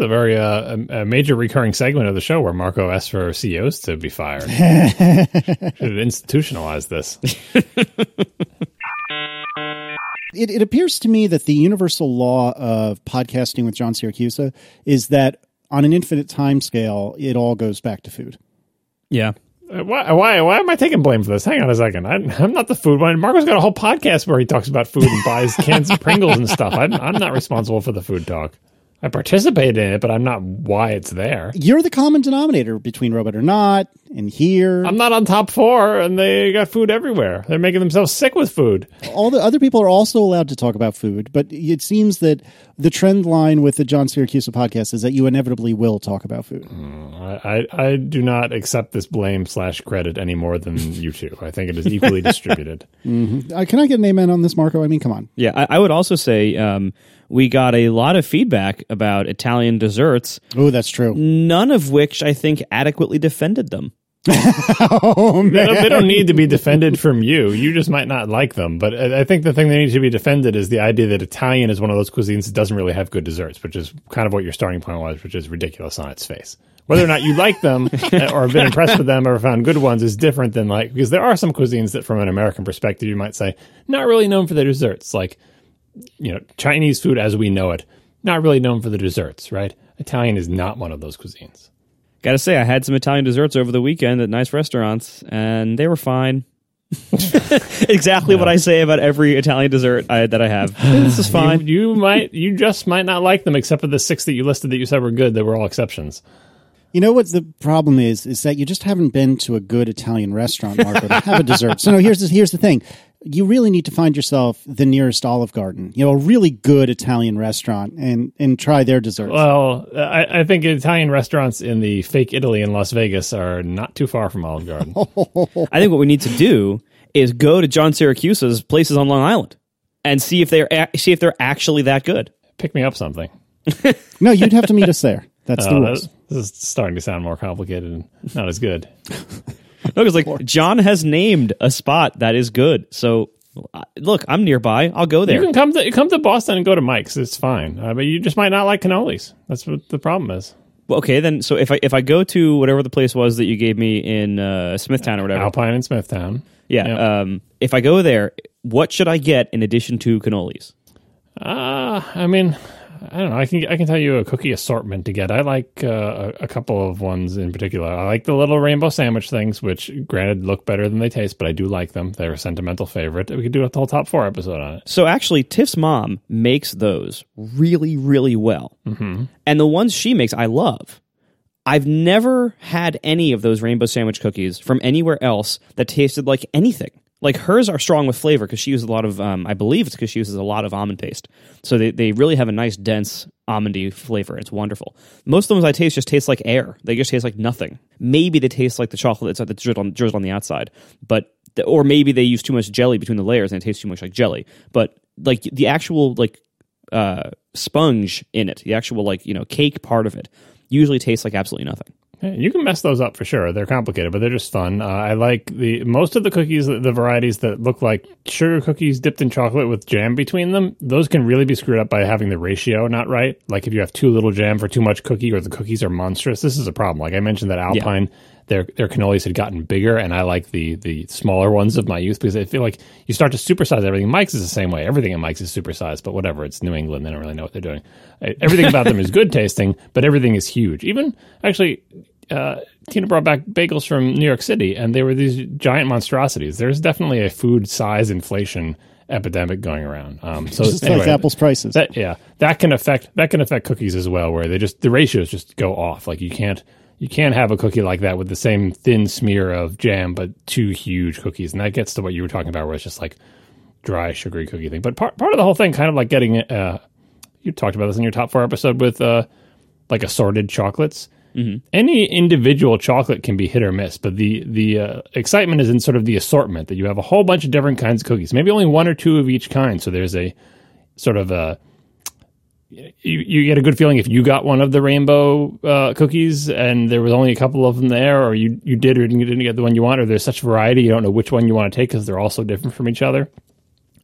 is a very uh, a, a major recurring segment of the show where Marco asks for CEOs to be fired. Should have institutionalized this. It, it appears to me that the universal law of podcasting with John Siracusa is that on an infinite time scale, it all goes back to food. Yeah. Uh, Why, why, why am I taking blame for this? Hang on a second. I, I'm not the food one. Marco's got a whole podcast where he talks about food and buys cans of Pringles and stuff. I'm, I'm not responsible for the food talk. I participate in it, but I'm not why it's there. You're the common denominator between Robot or Not and here. I'm not on top four, and they got food everywhere. They're making themselves sick with food. all the other people are also allowed to talk about food, but it seems that the trend line with the John Siracusa podcast is that you inevitably will talk about food. I, I, I do not accept this blame slash credit any more than you two. I think it is equally distributed. Uh, can I get an amen on this, Marco? I mean, come on. Yeah. I, I would also say um, we got a lot of feedback about Italian desserts, Oh, that's true. none of which I think adequately defended them. oh, They man. don't, they don't need to be defended from you. You just might not like them. But I I think the thing they need to be defended is the idea that Italian is one of those cuisines that doesn't really have good desserts, which is kind of what your starting point was, which is ridiculous on its face. Whether or not you like them uh, or have been impressed with them or found good ones is different than like, because there are some cuisines that from an American perspective, you might say, not really known for their desserts. Like, you know, Chinese food as we know it, not really known for the desserts, right? Italian is not one of those cuisines. Got to say, I had some Italian desserts over the weekend at nice restaurants, and they were fine. exactly what I say about every Italian dessert I, that I have. This is fine. You, you might, you just might not like them, except for the six that you listed that you said were good. They were all exceptions. You know what the problem is? Is that you just haven't been to a good Italian restaurant, Marco, to have a dessert. So no, here's the, here's the thing. You really need to find yourself the nearest Olive Garden, you know, a really good Italian restaurant, and and try their desserts. Well, I, I think Italian restaurants in the fake Italy in Las Vegas are not too far from Olive Garden. I think what we need to do is go to John Siracusa's places on Long Island and see if they're a- see if they're actually that good. Pick me up something. no, you'd have to meet us there. That's the Oh, rules. that- this is starting to sound more complicated and not as good. No, because like John has named a spot that is good. So uh, look, I'm nearby. I'll go there. You can come to come to Boston and go to Mike's. It's fine, uh, but you just might not like cannolis. That's what the problem is. Well, okay, then. So if I if I go to whatever the place was that you gave me in uh, Smithtown or whatever, Alpine and Smithtown. yeah. Yeah. Um, if I go there, what should I get in addition to cannolis? Uh, I mean, I don't know. I can I can tell you a cookie assortment to get. I like uh, a, a couple of ones in particular. I like the little rainbow sandwich things, which granted look better than they taste, but I do like them. They're a sentimental favorite. We could do a whole top four episode on it. So actually, Tiff's mom makes those really, really well, mm-hmm. and the ones she makes, I love. I've never had any of those rainbow sandwich cookies from anywhere else that tasted like anything. Like hers are strong with flavor because she uses a lot of, um, I believe it's because she uses a lot of almond paste. So they, they really have a nice, dense almondy flavor. It's wonderful. Most of the ones I taste just taste like air. They just taste like nothing. Maybe they taste like the chocolate that's that's drizzled on, drizzled on the outside, but the, or maybe they use too much jelly between the layers and it tastes too much like jelly. But like the actual like uh, sponge in it, the actual like you know cake part of it, usually tastes like absolutely nothing. Yeah, you can mess those up for sure. They're complicated, but they're just fun. Uh, I like the most of the cookies, the, varieties that look like sugar cookies dipped in chocolate with jam between them. Those can really be screwed up by having the ratio not right. Like if you have too little jam for too much cookie, or the cookies are monstrous. This is a problem. Like I mentioned that Alpine, their their cannolis had gotten bigger, and I like the the smaller ones of my youth because I feel like you start to supersize everything. Mike's is the same way. Everything in Mike's is supersized, but whatever. It's New England. They don't really know what they're doing. Everything about them is good tasting, but everything is huge. Even actually uh, Tina brought back bagels from New York City, and they were these giant monstrosities. There's definitely a food size inflation epidemic going around. Um, so Just anyway, like apples prices. that yeah, that can affect that can affect cookies as well, where they just the ratios just go off. Like you can't you can't have a cookie like that with the same thin smear of jam, but two huge cookies, and that gets to what you were talking about, where it's just like dry sugary cookie thing. But part part of the whole thing, kind of like getting uh, you talked about this in your top four episode with uh, like assorted chocolates. Any individual chocolate can be hit or miss, but the the uh, excitement is in sort of the assortment that you have a whole bunch of different kinds of cookies, maybe only one or two of each kind. So there's a sort of a you, you get a good feeling if you got one of the rainbow uh, cookies and there was only a couple of them there, or you you did or didn't, didn't get the one you want, or there's such variety you don't know which one you want to take because they're all so different from each other.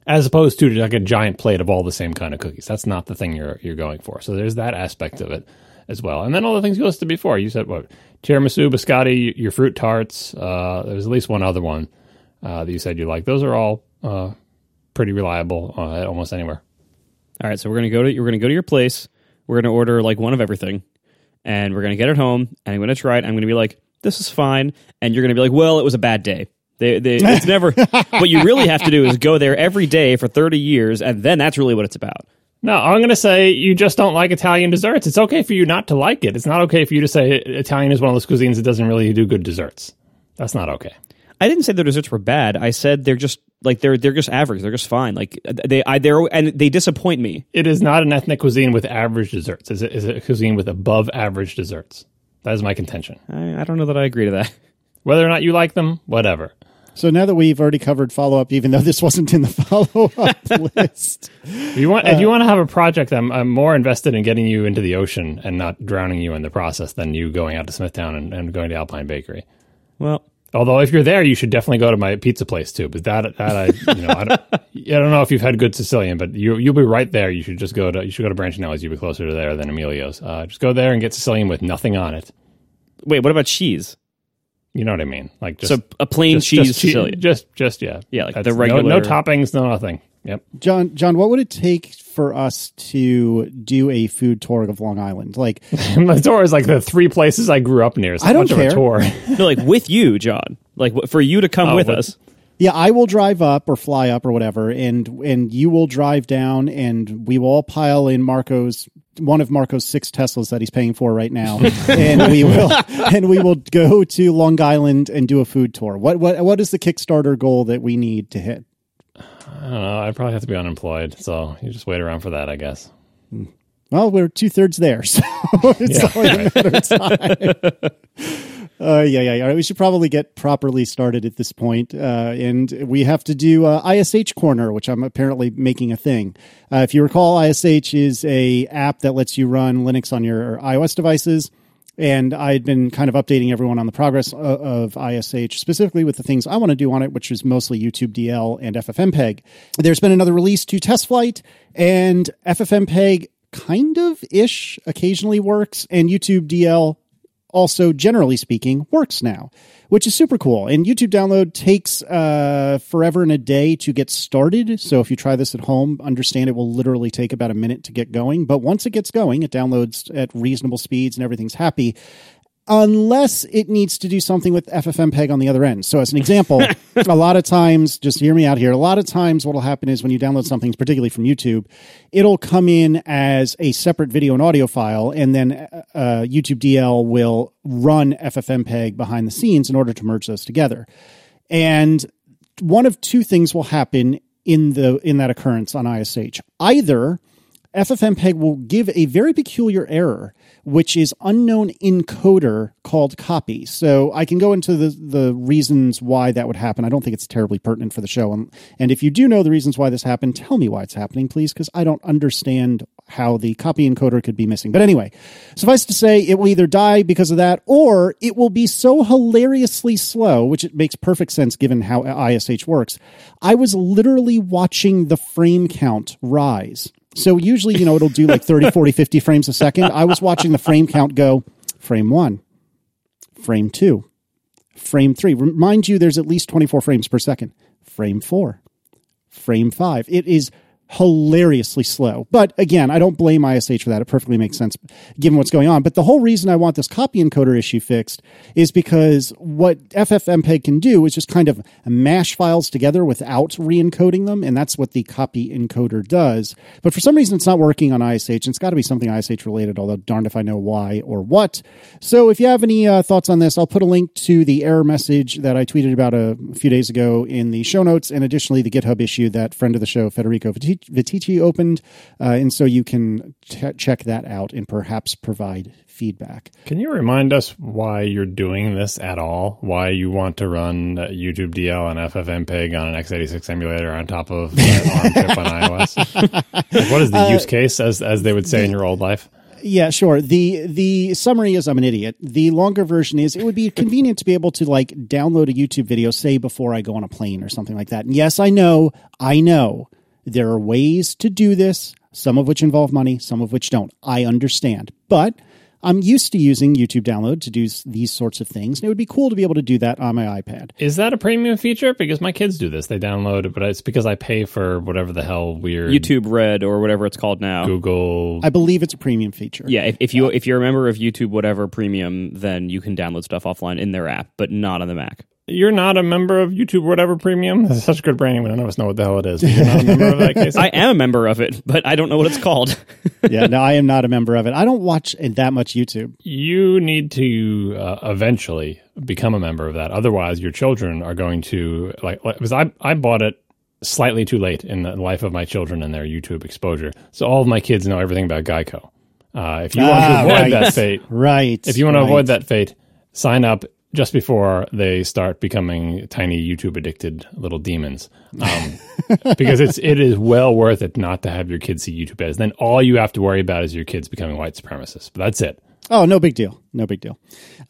As opposed to like a giant plate of all the same kind of cookies. That's not the thing you're you're going for. So there's that aspect of it. As well. And then all the things you listed before. You said what tiramisu, biscotti, your fruit tarts. Uh, there was at least one other one uh, that you said you like. Those are all uh, pretty reliable uh, at almost anywhere. All right, so we're gonna go to we're gonna go to your place. We're gonna order like one of everything, and we're gonna get it home. And I'm gonna try it. I'm gonna be like, "This is fine," and you're gonna be like, "Well, it was a bad day." They, they, it's never. what you really have to do is go there every day for 30 years, and then that's really what it's about. No, I'm going to say you just don't like Italian desserts. It's okay for you not to like it. It's not okay for you to say Italian is one of those cuisines that doesn't really do good desserts. That's not okay. I didn't say their desserts were bad. I said they're just like they're they're just average. They're just fine. Like they I they're and they disappoint me. It is not an ethnic cuisine with average desserts. It's a, it's a cuisine with above average desserts. That is my contention. I, I don't know that I agree to that. Whether or not you like them, whatever. So now that we've already covered follow up, even though this wasn't in the follow up list, If you want, if you want to have a project, I'm, I'm more invested in getting you into the ocean and not drowning you in the process than you going out to Smithtown and, and going to Alpine Bakery. Well, Although if you're there, you should definitely go to my pizza place too. But that, that I, you know, I don't, I don't know if you've had good Sicilian, but you you'll be right there. You should just go to you should go to Branchinelli's. You'll be closer to there than Emilio's. Uh, just go there and get Sicilian with nothing on it. wait, what about cheese? You know what I mean? Like just So a plain just, cheese just, Sicilian. Just just yeah, Yeah, like That's the regular- No, toppings, no nothing. Yep. John, John, what would it take for us to do a food tour of Long Island? Like, My tour is like the three places I grew up near. It's I don't much of care. a tour. no, like with you, John. Like for you to come Oh, with with- us. yeah, I will drive up or fly up or whatever, and and you will drive down, and we will all pile in Marco's one of Marco's six Teslas that he's paying for right now, and we will and we will go to Long Island and do a food tour. What what what is the Kickstarter goal that we need to hit? I don't know. I'd probably have to be unemployed, so you just wait around for that, I guess. Hmm. Well, we're two thirds there, so it's Yeah. only a matter of time. Uh, yeah, yeah, yeah. We should probably get properly started at this point. Uh, and we have to do uh, iSH Corner, which I'm apparently making a thing. Uh, if you recall, iSH is a app that lets you run Linux on your iOS devices. And I'd been kind of updating everyone on the progress of, of iSH, specifically with the things I want to do on it, which is mostly youtube-dl and FFmpeg. There's been another release to TestFlight, and FFmpeg kind of ish occasionally works, and youtube-dl also, generally speaking, works now, which is super cool. And YouTube download takes uh, forever and a day to get started. So if you try this at home, understand it will literally take about a minute to get going. But once it gets going, it downloads at reasonable speeds and everything's happy. Unless it needs to do something with FFmpeg on the other end. So, as an example, a lot of times, just hear me out here. A lot of times, what will happen is when you download something, particularly from YouTube, it'll come in as a separate video and audio file, and then uh, youtube-dl will run FFmpeg behind the scenes in order to merge those together. And one of two things will happen in the in that occurrence on iSH. Either FFmpeg will give a very peculiar error, which is unknown encoder called copy. So I can go into the, the reasons why that would happen. I don't think it's terribly pertinent for the show. And, and if you do know the reasons why this happened, tell me why it's happening, please, because I don't understand how the copy encoder could be missing. But anyway, suffice to say, it will either die because of that, or it will be so hilariously slow, which it makes perfect sense given how iSH works. I was literally watching the frame count rise. So usually, you know, it'll do like 30, 40, 50 frames a second. I was watching the frame count go frame one, frame two, frame three. Remind you, there's at least 24 frames per second. Frame four, frame five. It is hilariously slow. But again, I don't blame iSH for that. It perfectly makes sense given what's going on. But the whole reason I want this copy encoder issue fixed is because what FFmpeg can do is just kind of mash files together without re-encoding them, and that's what the copy encoder does. But for some reason, it's not working on iSH, and it's got to be something iSH related, although darned if I know why or what. So if you have any uh, thoughts on this, I'll put a link to the error message that I tweeted about a few days ago in the show notes, and additionally the GitHub issue that friend of the show, Federico Viticci opened, uh, and so you can t- check that out and perhaps provide feedback. Can you remind us why you're doing this at all? Why you want to run uh, youtube-dl and FFmpeg on an x86 emulator on top of that ARM chip on iOS? Like, what is the use case, as as they would say in your old life? Yeah, sure. The the summary is I'm an idiot. The longer version is it would be convenient to be able to like download a YouTube video, say before I go on a plane or something like that. And yes, I know, I know there are ways to do this, some of which involve money, some of which don't. I understand. But I'm used to using YouTube download to do these sorts of things, and it would be cool to be able to do that on my iPad. Is that a premium feature? Because my kids do this. They download it, but it's because I pay for whatever the hell weird YouTube Red or whatever it's called now. Google. I believe it's a premium feature. Yeah, if, if you if you're a member of YouTube whatever premium, then you can download stuff offline in their app, but not on the Mac. You're not a member of YouTube or whatever premium. That's such good branding, but none of us know what the hell it is. You're not a member of that case. I am a member of it, but I don't know what it's called. yeah, no, I am not a member of it. I don't watch that much YouTube. you need to uh, eventually become a member of that. Otherwise, your children are going to like. like because I I bought it slightly too late in the life of my children and their YouTube exposure. So all of my kids know everything about Geico. Uh, if you want to Ah, avoid right. that fate, Right. if you want to right. avoid that fate, sign up just before they start becoming tiny YouTube addicted little demons. Um, because it's it is well worth it not to have your kids see YouTube ads. Then all you have to worry about is your kids becoming white supremacists. But that's it. Oh, no big deal. No big deal.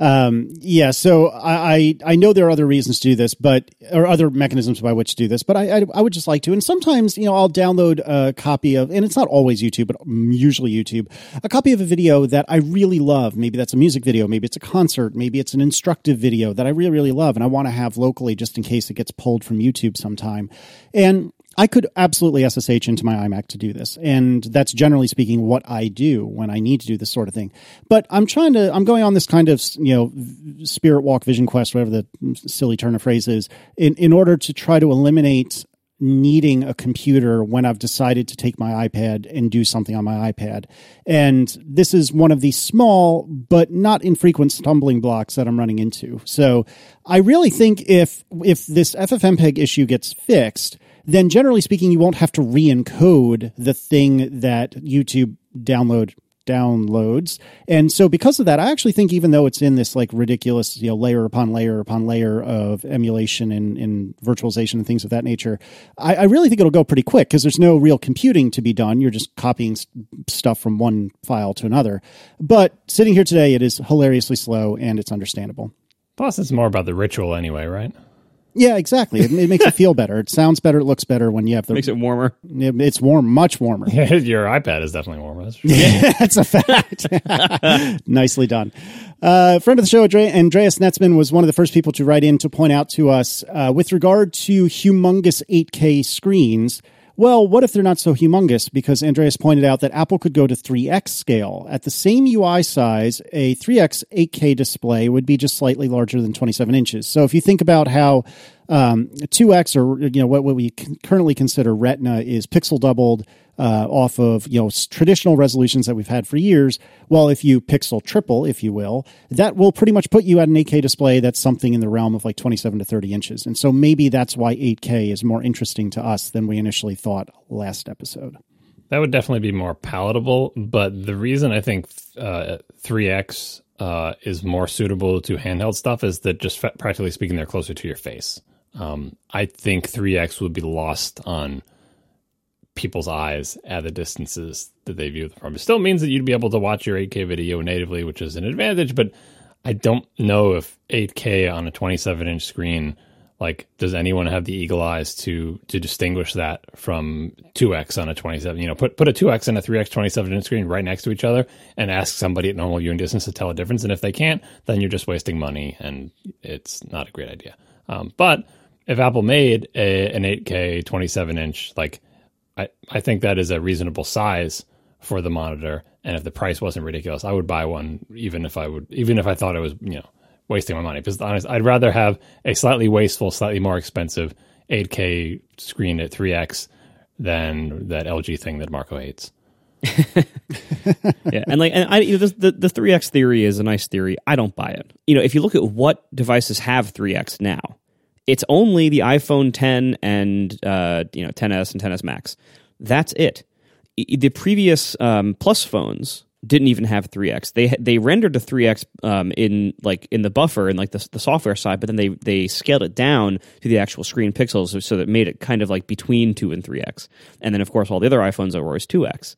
Um, yeah, so I, I I know there are other reasons to do this, but or other mechanisms by which to do this, but I, I I would just like to. And sometimes you know I'll download a copy of, and it's not always YouTube, but usually YouTube, a copy of a video that I really love. Maybe that's a music video, maybe it's a concert, maybe it's an instructive video that I really really love, and I want to have locally just in case it gets pulled from YouTube sometime. And I could absolutely SSH into my iMac to do this. And that's generally speaking what I do when I need to do this sort of thing. But I'm trying to, I'm going on this kind of, you know, spirit walk vision quest, whatever the silly turn of phrase is, in, in order to try to eliminate needing a computer when I've decided to take my iPad and do something on my iPad. And this is one of the small but not infrequent stumbling blocks that I'm running into. So I really think if if this FFmpeg issue gets fixed, then generally speaking you won't have to re-encode the thing that YouTube download downloads. And so because of that, I actually think even though it's in this like ridiculous, you know, layer upon layer upon layer of emulation and, and virtualization and things of that nature, I, I really think it'll go pretty quick because there's no real computing to be done. You're just copying stuff from one file to another. But sitting here today, it is hilariously slow and it's understandable. Plus, it's more about the ritual anyway, right? Yeah, exactly. It, it makes it feel better. It sounds better. It looks better when you have the. Makes it warmer. it- it's warm, much warmer. Your iPad is definitely warmer. That's for sure. That's a fact. Nicely done. Uh, friend of the show, Andre- Andreas Netzman, was one of the first people to write in to point out to us uh, with regard to humongous 8K screens. Well, what if they're not so humongous? Because Andreas pointed out that Apple could go to 3x scale. At the same UI size, a 3x 8K display would be just slightly larger than 27 inches. So if you think about how um, 2x or you know what, what we currently consider Retina is pixel doubled uh, off of you know traditional resolutions that we've had for years. Well, if you pixel triple, if you will, that will pretty much put you at an 8K display that's something in the realm of like 27 to 30 inches. And so maybe that's why 8K is more interesting to us than we initially thought last episode. That would definitely be more palatable. But the reason I think uh, 3X uh, is more suitable to handheld stuff is that just practically speaking, they're closer to your face. Um, I think 3X would be lost on people's eyes at the distances that they view them from. It still means that you'd be able to watch your 8K video natively, which is an advantage, but I don't know if 8K on a 27 inch screen like does anyone have the eagle eyes to to distinguish that from 2x on a 27 you know put put a 2x and a 3x 27 inch screen right next to each other and ask somebody at normal viewing distance to tell a difference and if they can't then you're just wasting money and it's not a great idea um, but if apple made a, an 8k 27 inch like I, I think that is a reasonable size for the monitor and if the price wasn't ridiculous i would buy one even if i would even if i thought it was you know wasting my money because honest i'd rather have a slightly wasteful slightly more expensive 8k screen at 3x than that lg thing that marco hates yeah, and like, and I, you know, the the three X theory is a nice theory. I don't buy it. You know, if you look at what devices have three X now, it's only the iPhone 10 and uh, you know 10s and 10s Max. That's it. The previous um, Plus phones didn't even have 3x. They they rendered to 3x um, in like in the buffer and like the, the software side, but then they they scaled it down to the actual screen pixels, so that made it kind of like between two and 3x. And then of course all the other iPhones are always 2x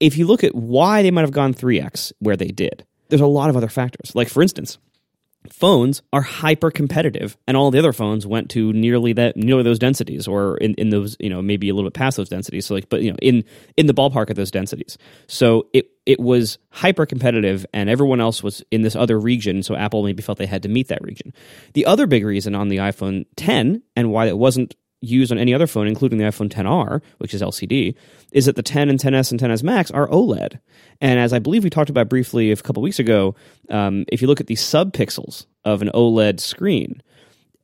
if you look at why they might have gone 3x where they did, there's a lot of other factors. Like, for instance, phones are hyper competitive and all the other phones went to nearly that nearly those densities or in, in those you know maybe a little bit past those densities so like but you know in in the ballpark of those densities. So it it was hyper competitive and everyone else was in this other region so apple maybe felt they had to meet that region. The other big reason on the iphone 10 and why it wasn't used on any other phone, including the iPhone 10R, which is LCD, is that the 10 and 10s and 10s Max are OLED. And as I believe we talked about briefly a couple weeks ago, um, if you look at the subpixels of an OLED screen,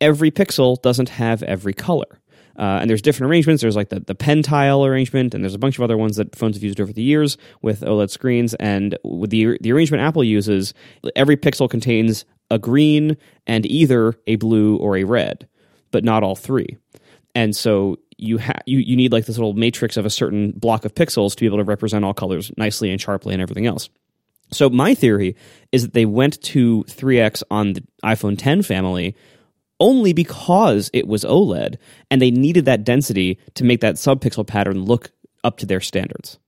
every pixel doesn't have every color. Uh, and there's different arrangements. There's like the, the PenTile arrangement, and there's a bunch of other ones that phones have used over the years with OLED screens. And with the the arrangement Apple uses, every pixel contains a green and either a blue or a red, but not all three and so you you you need like this little matrix of a certain block of pixels to be able to represent all colors nicely and sharply and everything else. So my theory is that they went to 3x on the iPhone 10 family only because it was OLED and they needed that density to make that subpixel pattern look up to their standards.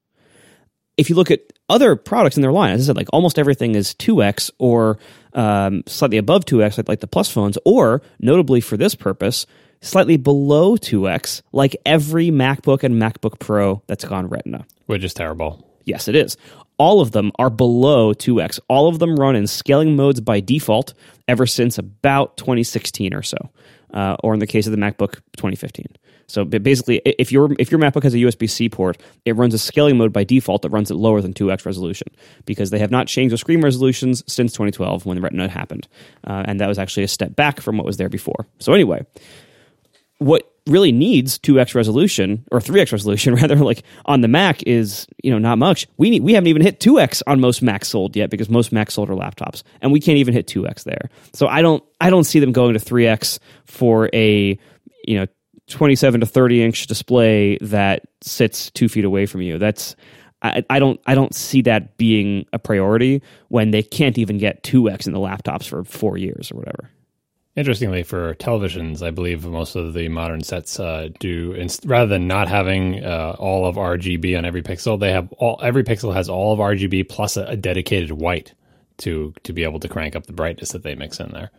If you look at other products in their line, as I said, like almost everything is 2x or um, slightly above 2x, like, like the Plus phones, or notably for this purpose, slightly below 2x, like every MacBook and MacBook Pro that's gone Retina. Which is terrible. Yes, it is. All of them are below 2x. All of them run in scaling modes by default ever since about 2016 or so, uh, or in the case of the MacBook, 2015. So basically, if your if your MacBook has a USB C port, it runs a scaling mode by default that runs it lower than 2x resolution because they have not changed the screen resolutions since 2012 when the Retina happened, uh, and that was actually a step back from what was there before. So anyway, what really needs 2x resolution or 3x resolution rather like on the mac is you know not much. We need, we haven't even hit 2x on most macs sold yet because most macs sold are laptops and we can't even hit 2x there. So i don't i don't see them going to 3x for a you know 27 to 30 inch display that sits two feet away from you. That's I, I don't I don't see that being a priority when they can't even get 2x in the laptops for four years or whatever. Interestingly, for televisions, I believe most of the modern sets uh, do inst- rather than not having uh, all of RGB on every pixel, they have all every pixel has all of RGB plus a, a, dedicated white to to be able to crank up the brightness that they mix in there.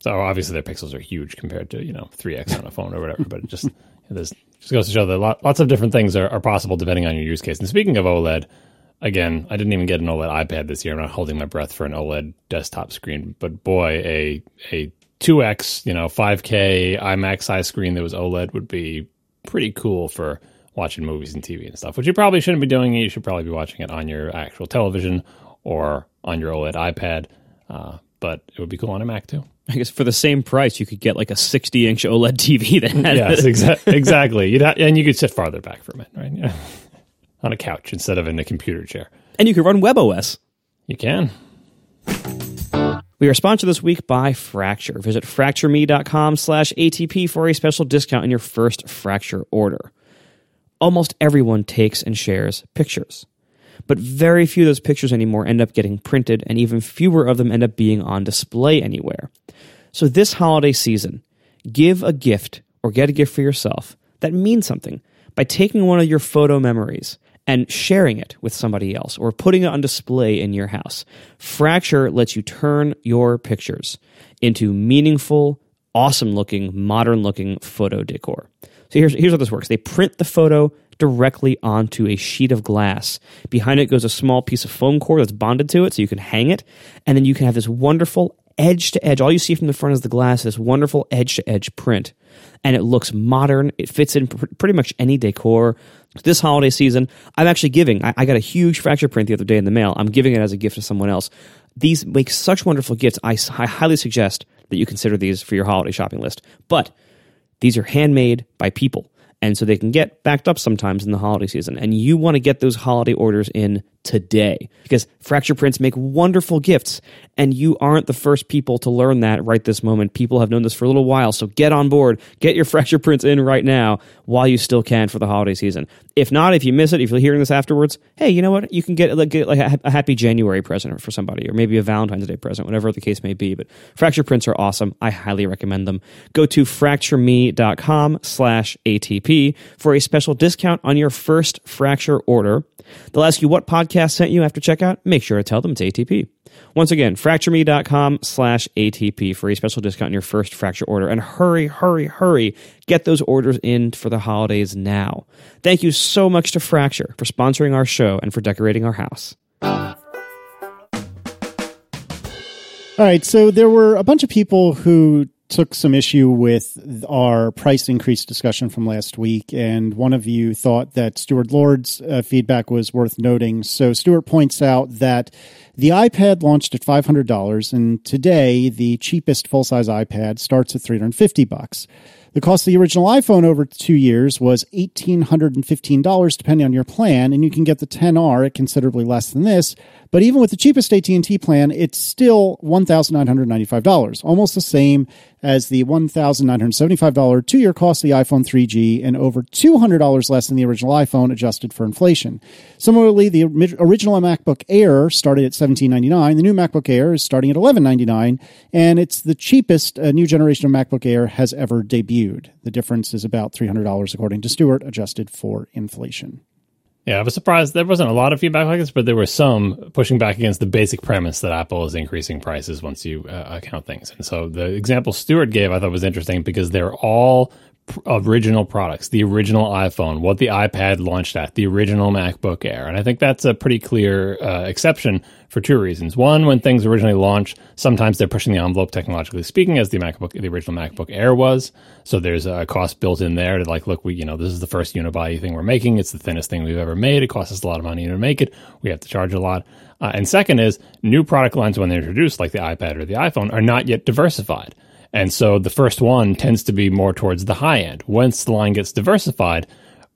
So obviously their pixels are huge compared to you know three x on a phone or whatever, but it just this just goes to show that lot, lots of different things are, are possible depending on your use case. And speaking of OLED, again, I didn't even get an OLED iPad this year. I'm not holding my breath for an OLED desktop screen, but boy, a a 2x, you know, 5K iMac size screen that was OLED would be pretty cool for watching movies and TV and stuff, which you probably shouldn't be doing. You should probably be watching it on your actual television or on your OLED iPad. Uh, but it would be cool on a Mac too. I guess for the same price, you could get like a 60 inch OLED TV that had yes, exa- exactly. You'd ha- and you could sit farther back from it, right? Yeah. on a couch instead of in a computer chair. And you could run WebOS. You can. We are sponsored this week by Fracture. Visit fractureme.com slash ATP for a special discount on your first Fracture order. Almost everyone takes and shares pictures, but very few of those pictures anymore end up getting printed, and even fewer of them end up being on display anywhere. So this holiday season, give a gift or get a gift for yourself that means something by taking one of your photo memories and sharing it with somebody else or putting it on display in your house. Fracture lets you turn your pictures into meaningful, awesome looking, modern looking photo decor. So here's, here's how this works they print the photo directly onto a sheet of glass. Behind it goes a small piece of foam core that's bonded to it so you can hang it. And then you can have this wonderful edge to edge. All you see from the front is the glass, this wonderful edge to edge print. And it looks modern. It fits in pr- pretty much any decor. This holiday season, I'm actually giving, I, I got a huge fracture print the other day in the mail. I'm giving it as a gift to someone else. These make such wonderful gifts. I, I highly suggest that you consider these for your holiday shopping list. But these are handmade by people. And so they can get backed up sometimes in the holiday season. And you want to get those holiday orders in today. Because fracture prints make wonderful gifts and you aren't the first people to learn that right this moment. People have known this for a little while so get on board. Get your fracture prints in right now while you still can for the holiday season. If not if you miss it if you're hearing this afterwards hey you know what? You can get like, get like a, a happy january present for somebody or maybe a valentine's day present whatever the case may be but fracture prints are awesome. I highly recommend them. Go to fractureme.com slash atp for a special discount on your first fracture order. They'll ask you what podcast podcast sent you after checkout, make sure to tell them it's ATP. Once again, fractureme.com slash ATP for a special discount on your first fracture order. And hurry, hurry, hurry. Get those orders in for the holidays now. Thank you so much to Fracture for sponsoring our show and for decorating our house. All right, so there were a bunch of people who took some issue with our price increase discussion from last week, and one of you thought that Stuart Lord's uh, feedback was worth noting. So Stuart points out that the iPad launched at five hundred dollars, and today the cheapest full size iPad starts at three hundred fifty bucks. The cost of the original iPhone over two years was $1,815 depending on your plan, and you can get the 10R at considerably less than this. But even with the cheapest AT&T plan, it's still $1,995, almost the same as the $1,975 two-year cost of the iPhone 3G and over $200 less than the original iPhone adjusted for inflation. Similarly, the original MacBook Air started at 1799. The new MacBook Air is starting at 1199, and it's the cheapest a new generation of MacBook Air has ever debuted. The difference is about $300 according to Stewart, adjusted for inflation. Yeah, I was surprised there wasn't a lot of feedback like this, but there were some pushing back against the basic premise that Apple is increasing prices once you uh, account things. And so the example Stewart gave I thought was interesting because they're all original products, the original iPhone, what the iPad launched at, the original MacBook Air. And I think that's a pretty clear uh, exception for two reasons. One, when things originally launch, sometimes they're pushing the envelope technologically speaking, as the MacBook, the original MacBook Air was. So there's a cost built in there to like, look, we, you know, this is the first unibody thing we're making. It's the thinnest thing we've ever made. It costs us a lot of money to make it. We have to charge a lot. Uh, and second is new product lines when they're introduced, like the iPad or the iPhone, are not yet diversified. And so the first one tends to be more towards the high end. Once the line gets diversified,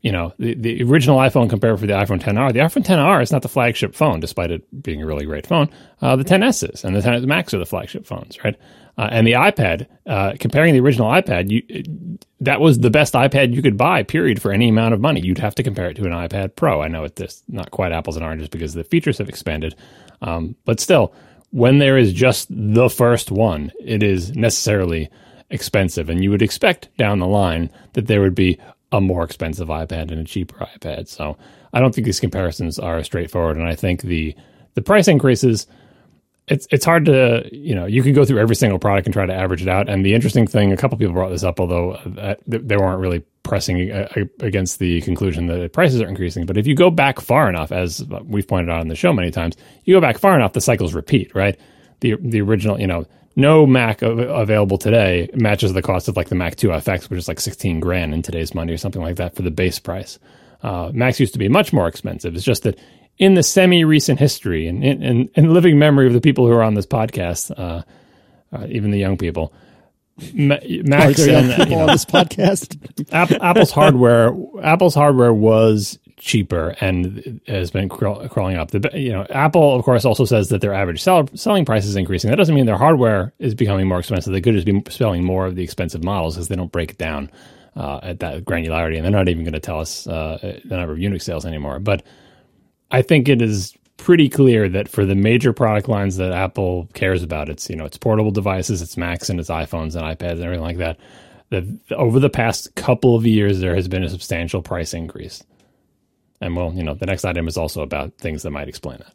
you know, the, the original iPhone compared with the iPhone 10R, the iPhone 10R is not the flagship phone, despite it being a really great phone. Uh, the 10S is, and the 10 Max are the flagship phones, right? Uh, and the iPad, uh, comparing the original iPad, you, that was the best iPad you could buy, period, for any amount of money. You'd have to compare it to an iPad Pro. I know it's not quite apples and oranges because the features have expanded, um, but still, when there is just the first one, it is necessarily expensive. And you would expect down the line that there would be a more expensive iPad and a cheaper iPad. So I don't think these comparisons are straightforward. And I think the the price increases it's it's hard to you know you could go through every single product and try to average it out. And the interesting thing, a couple people brought this up, although uh, they weren't really pressing uh, against the conclusion that prices are increasing. But if you go back far enough, as we've pointed out on the show many times, you go back far enough, the cycles repeat. Right, the the original, you know, no Mac available today matches the cost of like the Mac 2 FX, which is like sixteen grand in today's money or something like that for the base price. Uh, Macs used to be much more expensive. It's just that in the semi recent history and in, in, living memory of the people who are on this podcast, uh, uh, even the young people. Ma- Macs and people you know, on this podcast. Apple, Apple's hardware, Apple's hardware was cheaper and has been craw- crawling up. The, you know, Apple, of course, also says that their average sell- selling price is increasing. That doesn't mean their hardware is becoming more expensive. They could just be selling more of the expensive models because they don't break it down uh, at that granularity, and they're not even going to tell us uh, the number of unit sales anymore. But I think it is pretty clear that for the major product lines that Apple cares about, it's you know it's portable devices, it's Macs and it's iPhones and iPads and everything like that. That over the past couple of years, there has been a substantial price increase. And well, you know, the next item is also about things that might explain that.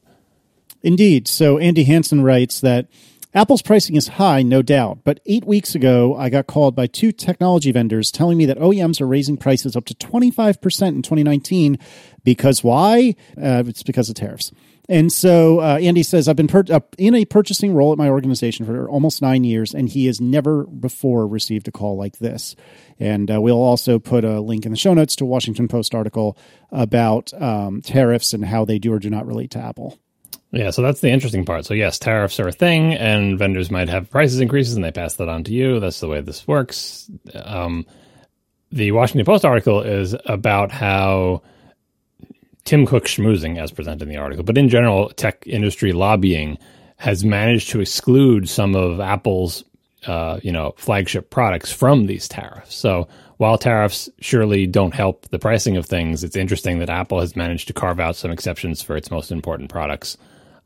Indeed. So Andy Hansen writes that Apple's pricing is high, no doubt, but eight weeks ago, I got called by two technology vendors telling me that OEMs are raising prices up to 25% in 2019 because why? Uh, it's because of tariffs. And so uh, Andy says, I've been per- uh, in a purchasing role at my organization for almost nine years, and he has never before received a call like this. And uh, we'll also put a link in the show notes to a Washington Post article about um, tariffs and how they do or do not relate to Apple. Yeah, so that's the interesting part. So yes, tariffs are a thing, and vendors might have prices increases, and they pass that on to you. That's the way this works. Um, the Washington Post article is about how Tim Cook schmoozing, as presented in the article, but in general, tech industry lobbying has managed to exclude some of Apple's, uh, you know, flagship products from these tariffs. So while tariffs surely don't help the pricing of things, it's interesting that Apple has managed to carve out some exceptions for its most important products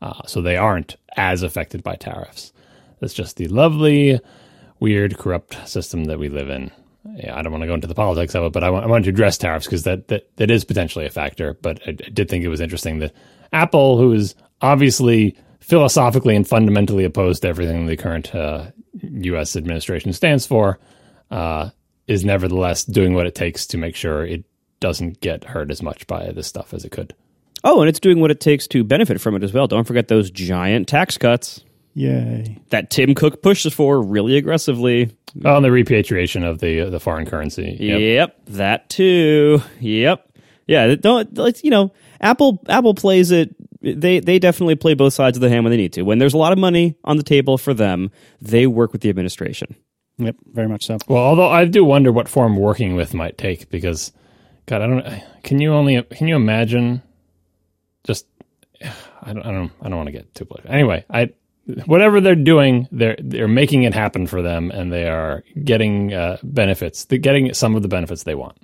uh, so they aren't as affected by tariffs. That's just the lovely, weird, corrupt system that we live in. yeah, I don't want to go into the politics of it, but I, wanted to address tariffs because that, that that is potentially a factor. But I, I did think it was interesting that Apple, who is obviously philosophically and fundamentally opposed to everything the current uh, U.S. administration stands for, uh, is nevertheless doing what it takes to make sure it doesn't get hurt as much by this stuff as it could. Oh, and it's doing what it takes to benefit from it as well. Don't forget those giant tax cuts. Yay. That Tim Cook pushes for really aggressively. Oh, the repatriation of the uh, the foreign currency. Yep. yep, that too. Yep. Yeah, don't like you know, Apple Apple plays it they they definitely play both sides of the hand when they need to. When there's a lot of money on the table for them, they work with the administration. Yep, very much so. Well, although I do wonder what form working with might take because God, I don't. Can you only? Can you imagine? Just, I don't. I don't. I don't want to get too political. Anyway, I. Whatever they're doing, they're they're making it happen for them, and they are getting uh, benefits. They're getting some of the benefits they want.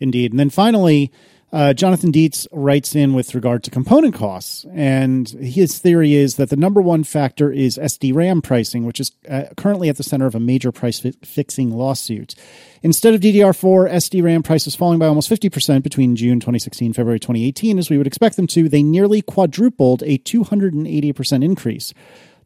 Indeed, and then finally, uh, Jonathan Dietz writes in with regard to component costs, and his theory is that the number one factor is SDRAM pricing, which is uh, currently at the center of a major price fi- fixing lawsuit. Instead of DDR4, SDRAM prices falling by almost 50% between June 2016 and February 2018, as we would expect them to, they nearly quadrupled a 280% increase.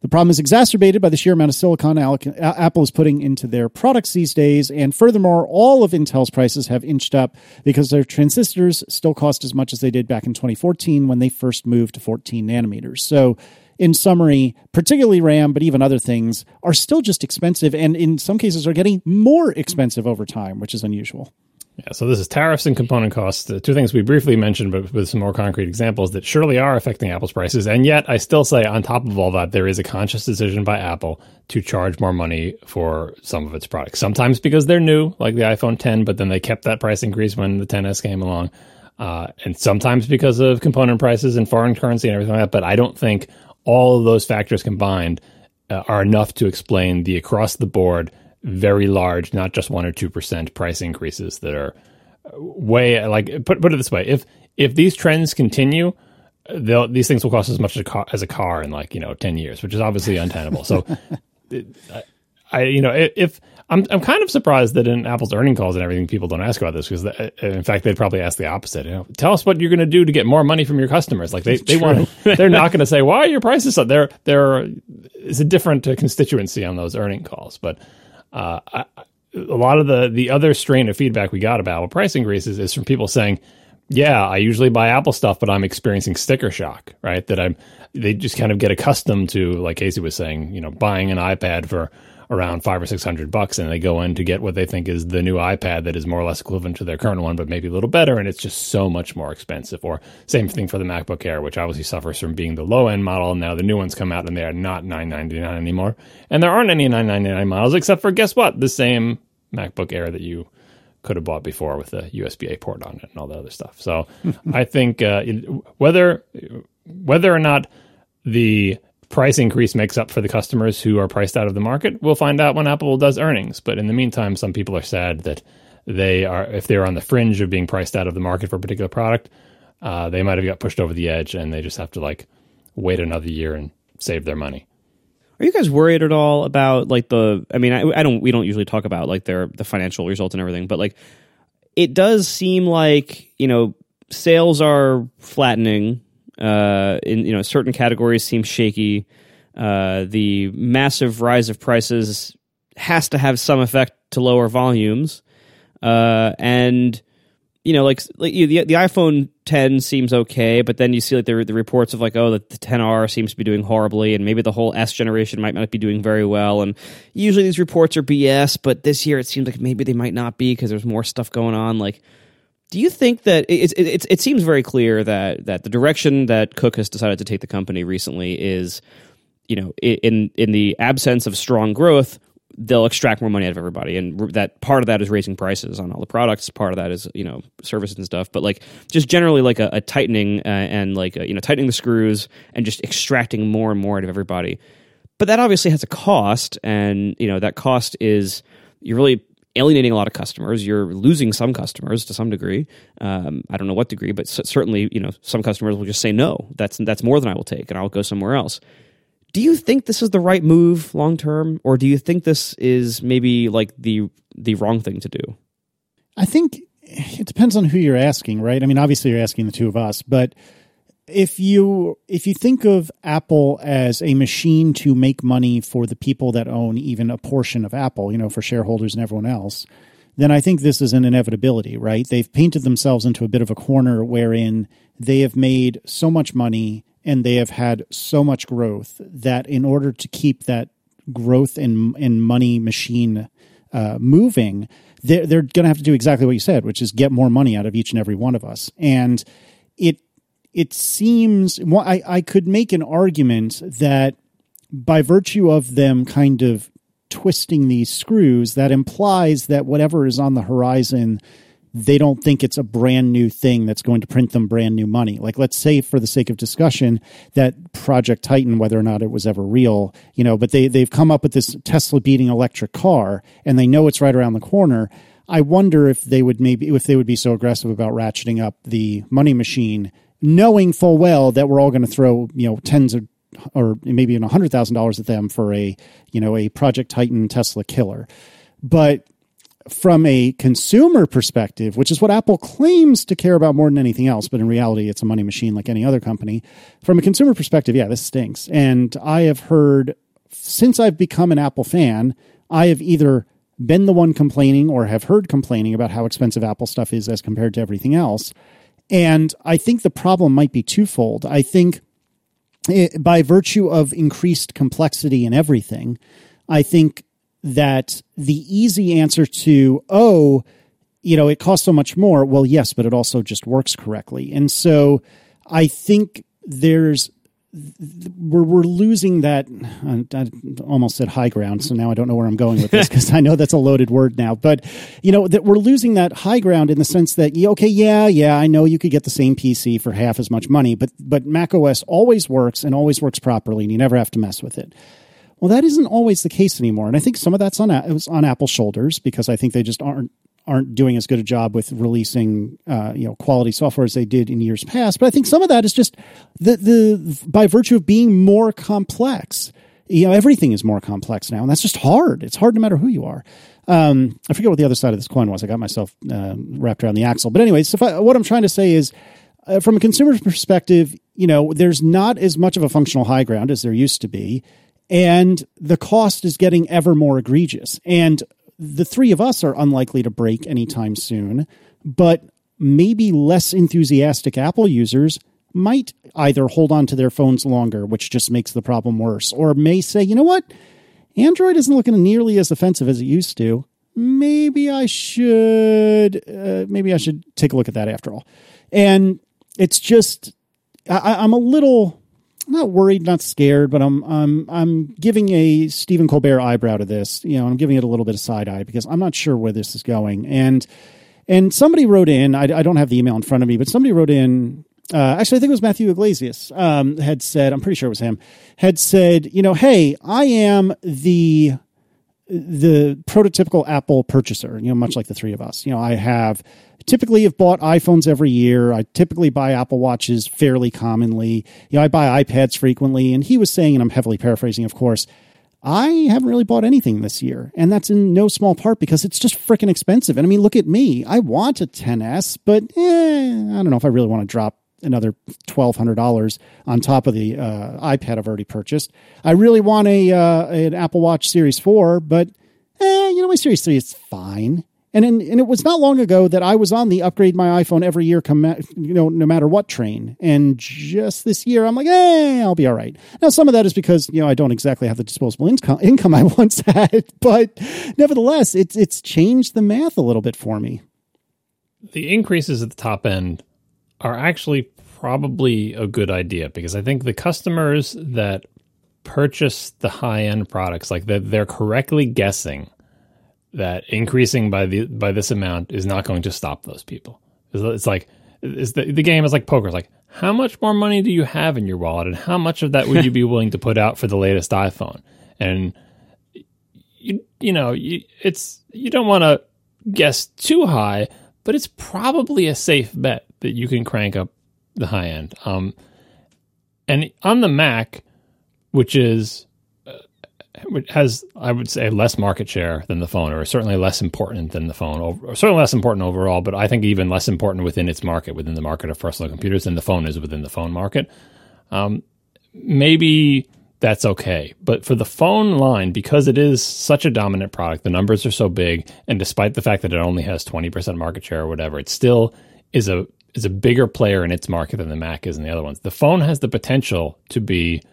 The problem is exacerbated by the sheer amount of silicon Apple is putting into their products these days. And furthermore, all of Intel's prices have inched up because their transistors still cost as much as they did back in 2014 when they first moved to 14 nanometers. So, in summary, particularly RAM, but even other things are still just expensive and in some cases are getting more expensive over time, which is unusual. Yeah, so this is tariffs and component costs, the two things we briefly mentioned, but with some more concrete examples that surely are affecting Apple's prices. And yet, I still say, on top of all that, there is a conscious decision by Apple to charge more money for some of its products. Sometimes because they're new, like the iPhone 10, but then they kept that price increase when the 10s came along. Uh, and sometimes because of component prices and foreign currency and everything like that. But I don't think all of those factors combined uh, are enough to explain the across the board very large, not just one or two percent price increases that are way like put put it this way: if if these trends continue, these things will cost as much as a, car, as a car in like you know ten years, which is obviously untenable. So, I, I, you know if I'm I'm kind of surprised that in Apple's earning calls and everything, people don't ask about this because uh, in fact they'd probably ask the opposite. You know, tell us what you're going to do to get more money from your customers. Like they, they want they're not going to say why are your prices up. There there is a different uh, constituency on those earning calls, but uh, I, a lot of the the other strain of feedback we got about price increases is from people saying, "Yeah, I usually buy Apple stuff, but I'm experiencing sticker shock." Right? That I'm they just kind of get accustomed to, like Casey was saying, you know, buying an iPad for around five or six hundred bucks, and they go in to get what they think is the new iPad that is more or less equivalent to their current one, but maybe a little better, and it's just so much more expensive. Or same thing for the MacBook Air, which obviously suffers from being the low end model. And now the new ones come out, and they are not nine ninety nine anymore, and there aren't any nine ninety nine models except for guess what, the same MacBook Air that you could have bought before with the USB A port on it and all that other stuff. So I think uh, whether whether or not the price increase makes up for the customers who are priced out of the market. We'll find out when Apple does earnings. But in the meantime, some people are sad that they are, if they're on the fringe of being priced out of the market for a particular product, uh, they might have got pushed over the edge and they just have to like wait another year and save their money. Are you guys worried at all about like the? I mean, I, I don't. We don't usually talk about like their the financial results and everything, but like it does seem like you know sales are flattening uh, in you know certain categories seem shaky. Uh, the massive rise of prices has to have some effect to lower volumes, uh, and you know, like, like the the iPhone 10 seems okay, but then you see like the, the reports of like, oh, the, the 10R seems to be doing horribly, and maybe the whole S generation might not be doing very well. And usually these reports are BS, but this year it seems like maybe they might not be because there's more stuff going on. Like, do you think that it, it, it, seems very clear that that the direction that Cook has decided to take the company recently is, you know, in in the absence of strong growth, they'll extract more money out of everybody, and that part of that is raising prices on all the products. Part of that is you know services and stuff, but like just generally like a, a tightening uh, and like a, you know tightening the screws and just extracting more and more out of everybody. But that obviously has a cost, and you know that cost is you're really alienating a lot of customers. You're losing some customers to some degree. Um, I don't know what degree, but certainly, you know, some customers will just say no. That's that's more than I will take, and I'll go somewhere else. Do you think this is the right move long term, or do you think this is maybe like the the wrong thing to do? I think it depends on who you're asking, right? I mean, obviously you're asking the two of us, but if you if you think of Apple as a machine to make money for the people that own even a portion of Apple, you know, for shareholders and everyone else, then I think this is an inevitability, right? They've painted themselves into a bit of a corner wherein they have made so much money and they have had so much growth that in order to keep that growth and and money machine uh, moving, they're, they're going to have to do exactly what you said, which is get more money out of each and every one of us. And it it seems well, I, I could make an argument that by virtue of them kind of twisting these screws, that implies that whatever is on the horizon, they don't think it's a brand new thing that's going to print them brand new money. Like, let's say, for the sake of discussion, that Project Titan, whether or not it was ever real, you know, but they, they've come up with this Tesla beating electric car and they know it's right around the corner. I wonder if they would maybe, if they would be so aggressive about ratcheting up the money machine knowing full well that we're all going to throw you know tens of or maybe even hundred thousand dollars at them for a you know a Project Titan Tesla killer, but from a consumer perspective, which is what Apple claims to care about more than anything else, but in reality, it's a money machine like any other company. From a consumer perspective, yeah, this stinks. And I have heard since I've become an Apple fan, I have either been the one complaining or have heard complaining about how expensive Apple stuff is as compared to everything else. And I think the problem might be twofold. I think it, by virtue of increased complexity in everything, I think that the easy answer to, oh, you know, it costs so much more. Well, yes, but it also just works correctly. And so I think there's we're we're losing that. I almost said high ground, so now I don't know where I'm going with this because I know that's a loaded word now. But you know that we're losing that high ground in the sense that okay, yeah, yeah, I know you could get the same PC for half as much money, but but Mac OS always works and always works properly, and you never have to mess with it. Well, that isn't always the case anymore, and I think some of that's on it was on Apple's shoulders because I think they just aren't aren't doing as good a job with releasing uh, you know quality software as they did in years past. But I think some of that is just the the by virtue of being more complex. You know, everything is more complex now, and that's just hard. It's hard no matter who you are. Um, I forget what the other side of this coin was. I got myself uh, wrapped around the axle. But anyway, so what I'm trying to say is, uh, from a consumer perspective, you know, there's not as much of a functional high ground as there used to be, and the cost is getting ever more egregious. And the three of us are unlikely to break anytime soon, but maybe less enthusiastic Apple users might either hold on to their phones longer, which just makes the problem worse, or may say, you know what? Android isn't looking nearly as offensive as it used to. Maybe I should, uh, maybe I should take a look at that after all. And it's just, I, I'm a little not worried, not scared, but I'm I'm I'm giving a Stephen Colbert eyebrow to this. You know, I'm giving it a little bit of side eye because I'm not sure where this is going. And and somebody wrote in. I, I don't have the email in front of me, but somebody wrote in. Uh, actually, I think it was Matthew Iglesias. Um, had said, I'm pretty sure it was him. Had said, you know, hey, I am the the prototypical Apple purchaser, you know, much like the three of us. You know, I have typically have bought iPhones every year. I typically buy Apple Watches fairly commonly. You know, I buy iPads frequently. And he was saying, and I'm heavily paraphrasing, of course, I haven't really bought anything this year. And that's in no small part because it's just freaking expensive. And I mean, look at me. I want a 10S, but eh, I don't know if I really want to drop another $1,200 on top of the uh, iPad I've already purchased. I really want a uh, an Apple Watch Series 4, but eh, you know, my Series 3 is fine. And in, and it was not long ago that I was on the upgrade my iPhone every year, com- you know, no matter what train. And just this year, I'm like, eh, I'll be all right. Now, some of that is because you know I don't exactly have the disposable income income I once had, but nevertheless, it's it's changed the math a little bit for me. The increases at the top end are actually probably a good idea because I think the customers that purchase the high end products, like they're, they're correctly guessing that increasing by the by this amount is not going to stop those people. It's like it's the, the game is like poker. It's like how much more money do you have in your wallet, and how much of that would you be willing to put out for the latest iPhone? And you you know you, it's you don't want to guess too high, but it's probably a safe bet that you can crank up the high end. Um, and on the Mac, which is uh, which has I would say less market share than the phone, or certainly less important than the phone, or certainly less important overall. But I think even less important within its market, within the market of personal computers, than the phone is within the phone market. Um, maybe that's okay. But for the phone line, because it is such a dominant product, the numbers are so big, and despite the fact that it only has 20% market share or whatever, it still is a is a bigger player in its market than the Mac is in the other ones. The phone has the potential to be,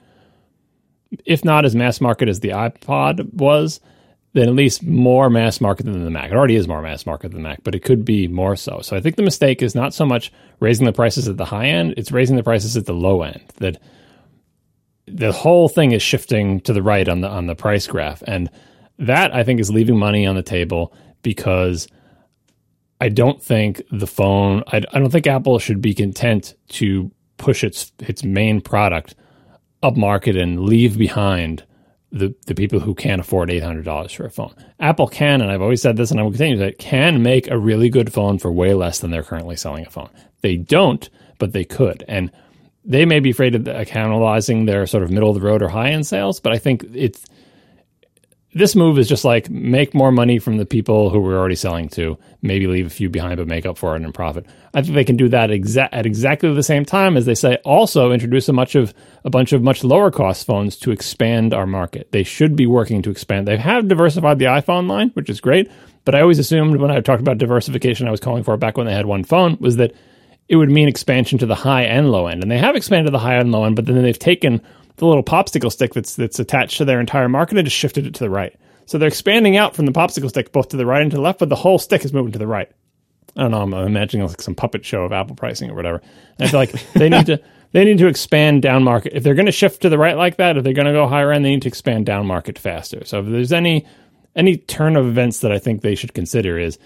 if not as mass market as the iPod was, then at least more mass market than the Mac. It already is more mass market than the Mac, but it could be more so. So I think the mistake is not so much raising the prices at the high end, it's raising the prices at the low end. That the whole thing is shifting to the right on the on the price graph, and that I think is leaving money on the table because I don't think the phone. I, I don't think Apple should be content to push its its main product up market and leave behind the the people who can't afford eight hundred dollars for a phone. Apple can, and I've always said this, and I will continue to say, can make a really good phone for way less than they're currently selling a phone. They don't, but they could, and they may be afraid of cannibalizing their sort of middle of the road or high end sales, but I think it's this move is just like make more money from the people who we're already selling to, maybe leave a few behind, but make up for it in profit. I think they can do that exa- at exactly the same time as they say also introduce a much of a bunch of much lower cost phones to expand our market. They should be working to expand. They have diversified the iPhone line, which is great, but I always assumed when I talked about diversification, I was calling for back when they had one phone was that it would mean expansion to the high and low end. And they have expanded the high and low end, but then they've taken the little popsicle stick that's that's attached to their entire market and just shifted it to the right. So they're expanding out from the popsicle stick both to the right and to the left, but the whole stick is moving to the right. I don't know. I'm imagining like some puppet show of Apple pricing or whatever. And I feel like they need to they need to expand down market. If they're going to shift to the right like that, if they're going to go higher end, they need to expand down market faster. So if there's any any turn of events that I think they should consider is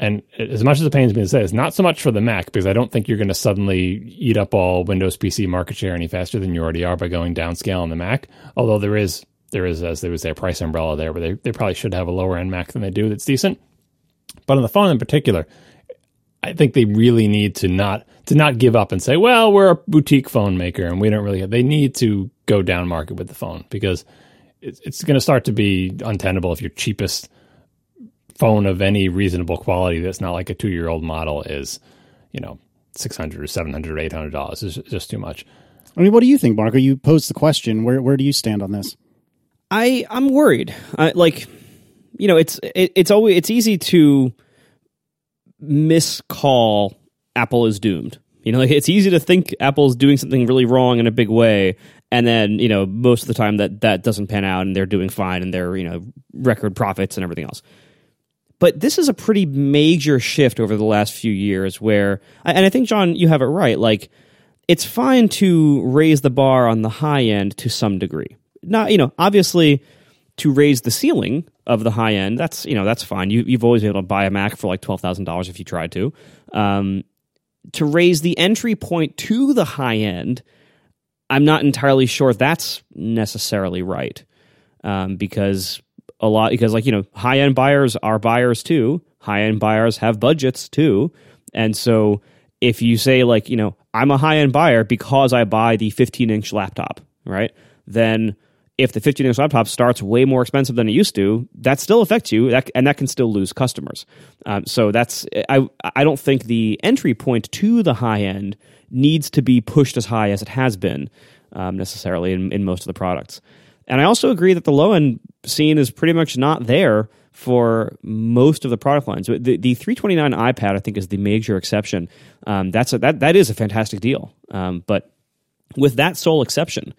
and as much as it pains me to say, it's not so much for the Mac because I don't think you're going to suddenly eat up all Windows PC market share any faster than you already are by going downscale on the Mac. Although there is there is as there was a price umbrella there, but they, they probably should have a lower end Mac than they do that's decent. But on the phone in particular, I think they really need to not to not give up and say, well, we're a boutique phone maker and we don't really. Have, they need to go down market with the phone because it's, it's going to start to be untenable if your cheapest phone of any reasonable quality that's not like a two year old model is, you know, six hundred or seven hundred or eight hundred dollars is just too much. I mean, what do you think, Marco? You posed the question. Where where do you stand on this? I I'm worried. I, like, you know, it's it, it's always it's easy to miscall Apple is doomed. You know, like it's easy to think Apple's doing something really wrong in a big way, and then you know most of the time that that doesn't pan out, and they're doing fine, and they're you know record profits and everything else. But this is a pretty major shift over the last few years where, and I think, John, you have it right. Like, it's fine to raise the bar on the high end to some degree. Not, you know, obviously to raise the ceiling of the high end, that's, you know, that's fine. You, you've always been able to buy a Mac for like $12,000 if you tried to. Um, to raise the entry point to the high end, I'm not entirely sure that's necessarily right. Um, because a lot because like you know high end buyers are buyers too. High end buyers have budgets too. And so if you say like you know i'm a high end buyer because i buy the 15 inch laptop right? Then if the 15 inch laptop starts way more expensive than it used to that still affects you. That, and that can still lose customers. Um, so that's i i don't think the entry point to the high end needs to be pushed as high as it has been um, necessarily in, in most of the products. And I also agree that the low end scene is pretty much not there for most of the product lines. The, the 329 iPad, I think, is the major exception. Um, that's a, that that is a fantastic deal. Um, but with that sole exception,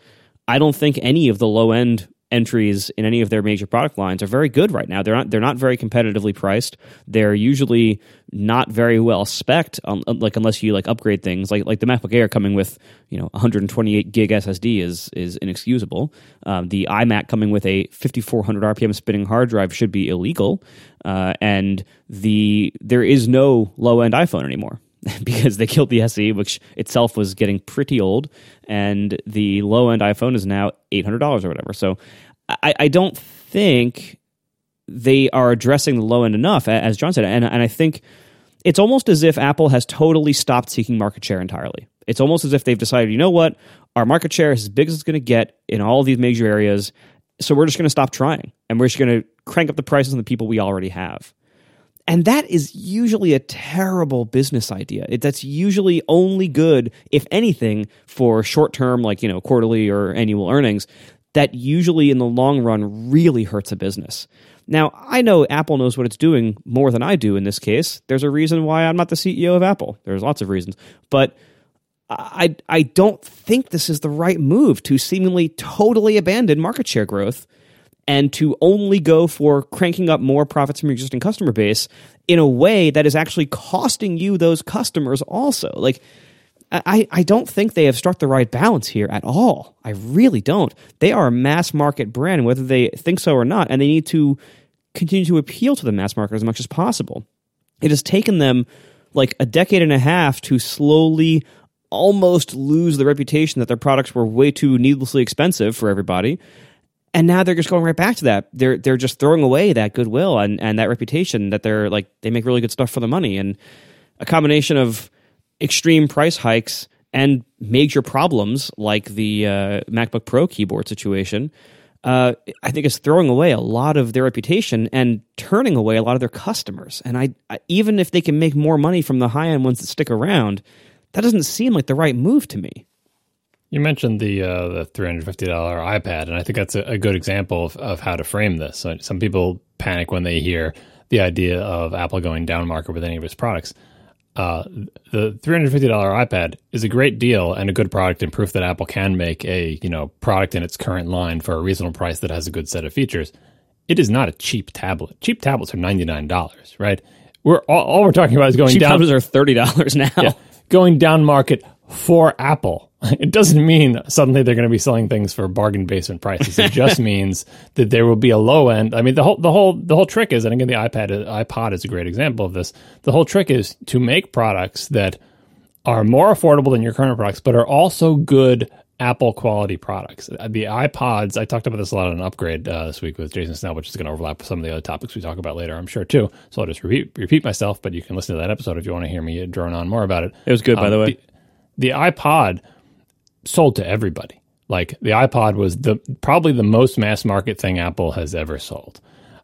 I don't think any of the low end entries in any of their major product lines are very good right now. They're not they're not very competitively priced. They're usually not very well spec'd, um, like unless you like upgrade things. Like like the MacBook Air coming with you know 128 gig SSD is is inexcusable. Um, the iMac coming with a 5400 RPM spinning hard drive should be illegal. Uh, and the there is no low end iPhone anymore. because they killed the SE, which itself was getting pretty old, and the low end iPhone is now eight hundred dollars or whatever. So I, I, don't think they are addressing the low end enough, as John said, and and I think it's almost as if Apple has totally stopped seeking market share entirely. It's almost as if they've decided, you know what, Our market share is as big as it's going to get in all of these major areas. So we're just going to stop trying and we're just going to crank up the prices on the people we already have. And that is usually a terrible business idea. It, that's usually only good, if anything, for short term, like, you know, quarterly or annual earnings. That usually in the long run really hurts a business. Now, I know Apple knows what it's doing more than I do in this case. There's a reason why I'm not the CEO of Apple. There's lots of reasons. But I, I don't think this is the right move to seemingly totally abandon market share growth and to only go for cranking up more profits from your existing customer base in a way that is actually costing you those customers also. Like, I, I don't think they have struck the right balance here at all. I really don't. They are a mass market brand, whether they think so or not, and they need to continue to appeal to the mass market as much as possible. It has taken them like a decade and a half to slowly almost lose the reputation that their products were way too needlessly expensive for everybody and now they're just going right back to that. They're they're just throwing away that goodwill and, and that reputation that they're like they make really good stuff for the money and a combination of extreme price hikes and major problems like the uh, MacBook Pro keyboard situation. Uh, I think is throwing away a lot of their reputation and turning away a lot of their customers. And I, I even if they can make more money from the high end ones that stick around, that doesn't seem like the right move to me. You mentioned the uh, the three hundred fifty dollar iPad, and I think that's a, a good example of, of how to frame this. So some people panic when they hear the idea of Apple going down market with any of its products. Uh, the three hundred fifty dollar iPad is a great deal and a good product, and proof that Apple can make a you know product in its current line for a reasonable price that has a good set of features. It is not a cheap tablet. Cheap tablets are ninety nine dollars, right? We're all, all, we're talking about is going cheap down. Tablets are thirty dollars now. Yeah, going down market for Apple. It doesn't mean suddenly they're going to be selling things for bargain basement prices. It just means that there will be a low end. I mean, the whole the whole the whole trick is, and again, the iPad iPod is a great example of this. The whole trick is to make products that are more affordable than your current products, but are also good Apple quality products. Uh, the iPods, I talked about this a lot on Upgrade uh, this week with Jason Snell, which is going to overlap with some of the other topics we talk about later, I'm sure too. So I'll just repeat, repeat myself, but you can listen to that episode if you want to hear me drone on more about it. It was good, um, by the way. The, the iPod sold to everybody. Like the iPod was the probably the most mass market thing Apple has ever sold.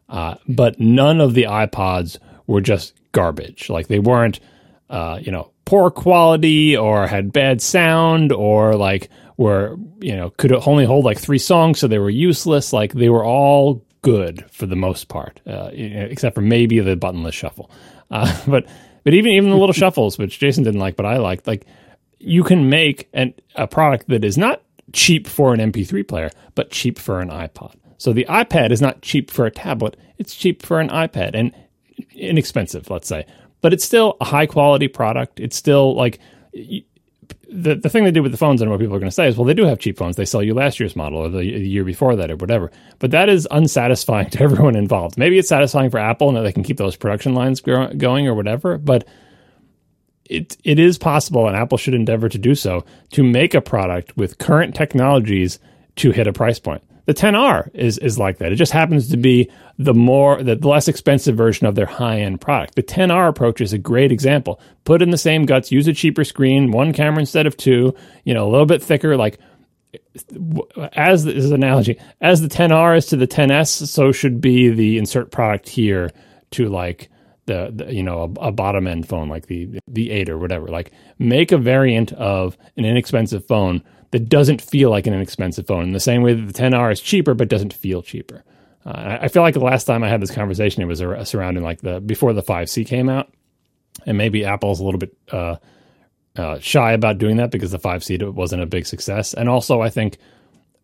Uh, but none of the iPods were just garbage. Like they weren't, uh, you know, poor quality or had bad sound or like were, you know, could only hold like three songs, so they were useless. Like they were all good for the most part, uh, except for maybe the buttonless shuffle. Uh, but but even even the little shuffles, which Jason didn't like, but I liked, like you can make an, a product that is not cheap for an MP3 player, but cheap for an iPod. So the iPad is not cheap for a tablet, it's cheap for an iPad and inexpensive, let's say. But it's still a high quality product. It's still like the the thing they did with the phones and what people are going to say is, well, they do have cheap phones. They sell you last year's model or the, the, year before that or whatever. But that is unsatisfying to everyone involved. Maybe it's satisfying for Apple and they can keep those production lines going or whatever. But it it is possible, and Apple should endeavor to do so, to make a product with current technologies to hit a price point. The 10R is is like that. It just happens to be the more the less expensive version of their high end product. The 10R approach is a great example. Put in the same guts, use a cheaper screen, one camera instead of two. You know, a little bit thicker. Like as this is an analogy, as the 10R is to the 10S, so should be the insert product here to like the, the you know a, a, bottom end phone like the the eight or whatever. Like make a variant of an inexpensive phone that doesn't feel like an inexpensive phone in the same way that the 10R is cheaper but doesn't feel cheaper. Uh, I feel like the last time I had this conversation, it was surrounding like the before the 5C came out, and maybe Apple's a little bit uh, uh, shy about doing that because the 5C wasn't a big success, and also I think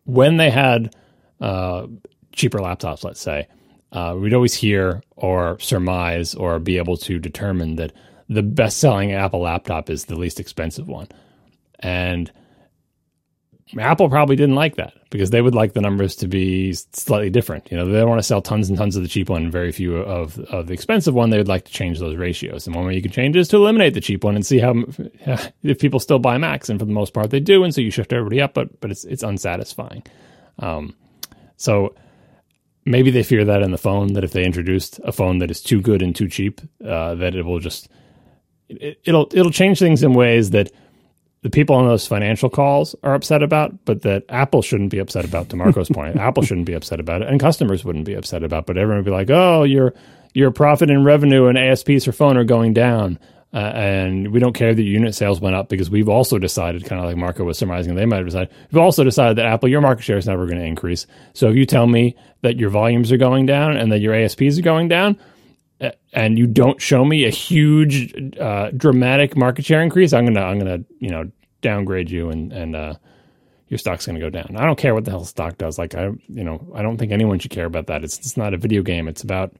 when they had uh, cheaper laptops, let's say, uh, we'd always hear or surmise or be able to determine that the best selling Apple laptop is the least expensive one. And Apple probably didn't like that because they would like the numbers to be slightly different. You know, they don't want to sell tons and tons of the cheap one and very few of, of the expensive one. They would like to change those ratios. And one way you can change is to eliminate the cheap one and see how if people still buy Macs. And for the most part, they do. And so you shift everybody up, but but it's it's unsatisfying. Um, so maybe they fear that in the phone that if they introduced a phone that is too good and too cheap, uh, that it will just it, it'll it'll change things in ways that the people on those financial calls are upset about, but that Apple shouldn't be upset about. To Marco's point, Apple shouldn't be upset about it, and customers wouldn't be upset about. But everyone would be like, "Oh, your your profit and revenue and ASPs for phone are going down." Uh, and we don't care that unit sales went up because we've also decided, kind of like Marco was surmising, they might have decided, we've also decided that Apple, your market share is never going to increase. So if you tell me that your volumes are going down and that your ASPs are going down, and you don't show me a huge, uh, dramatic market share increase, I'm gonna I'm gonna you know downgrade you and and uh, your stock's gonna go down. I don't care what the hell stock does. Like I you know I don't think anyone should care about that. It's it's not a video game. It's about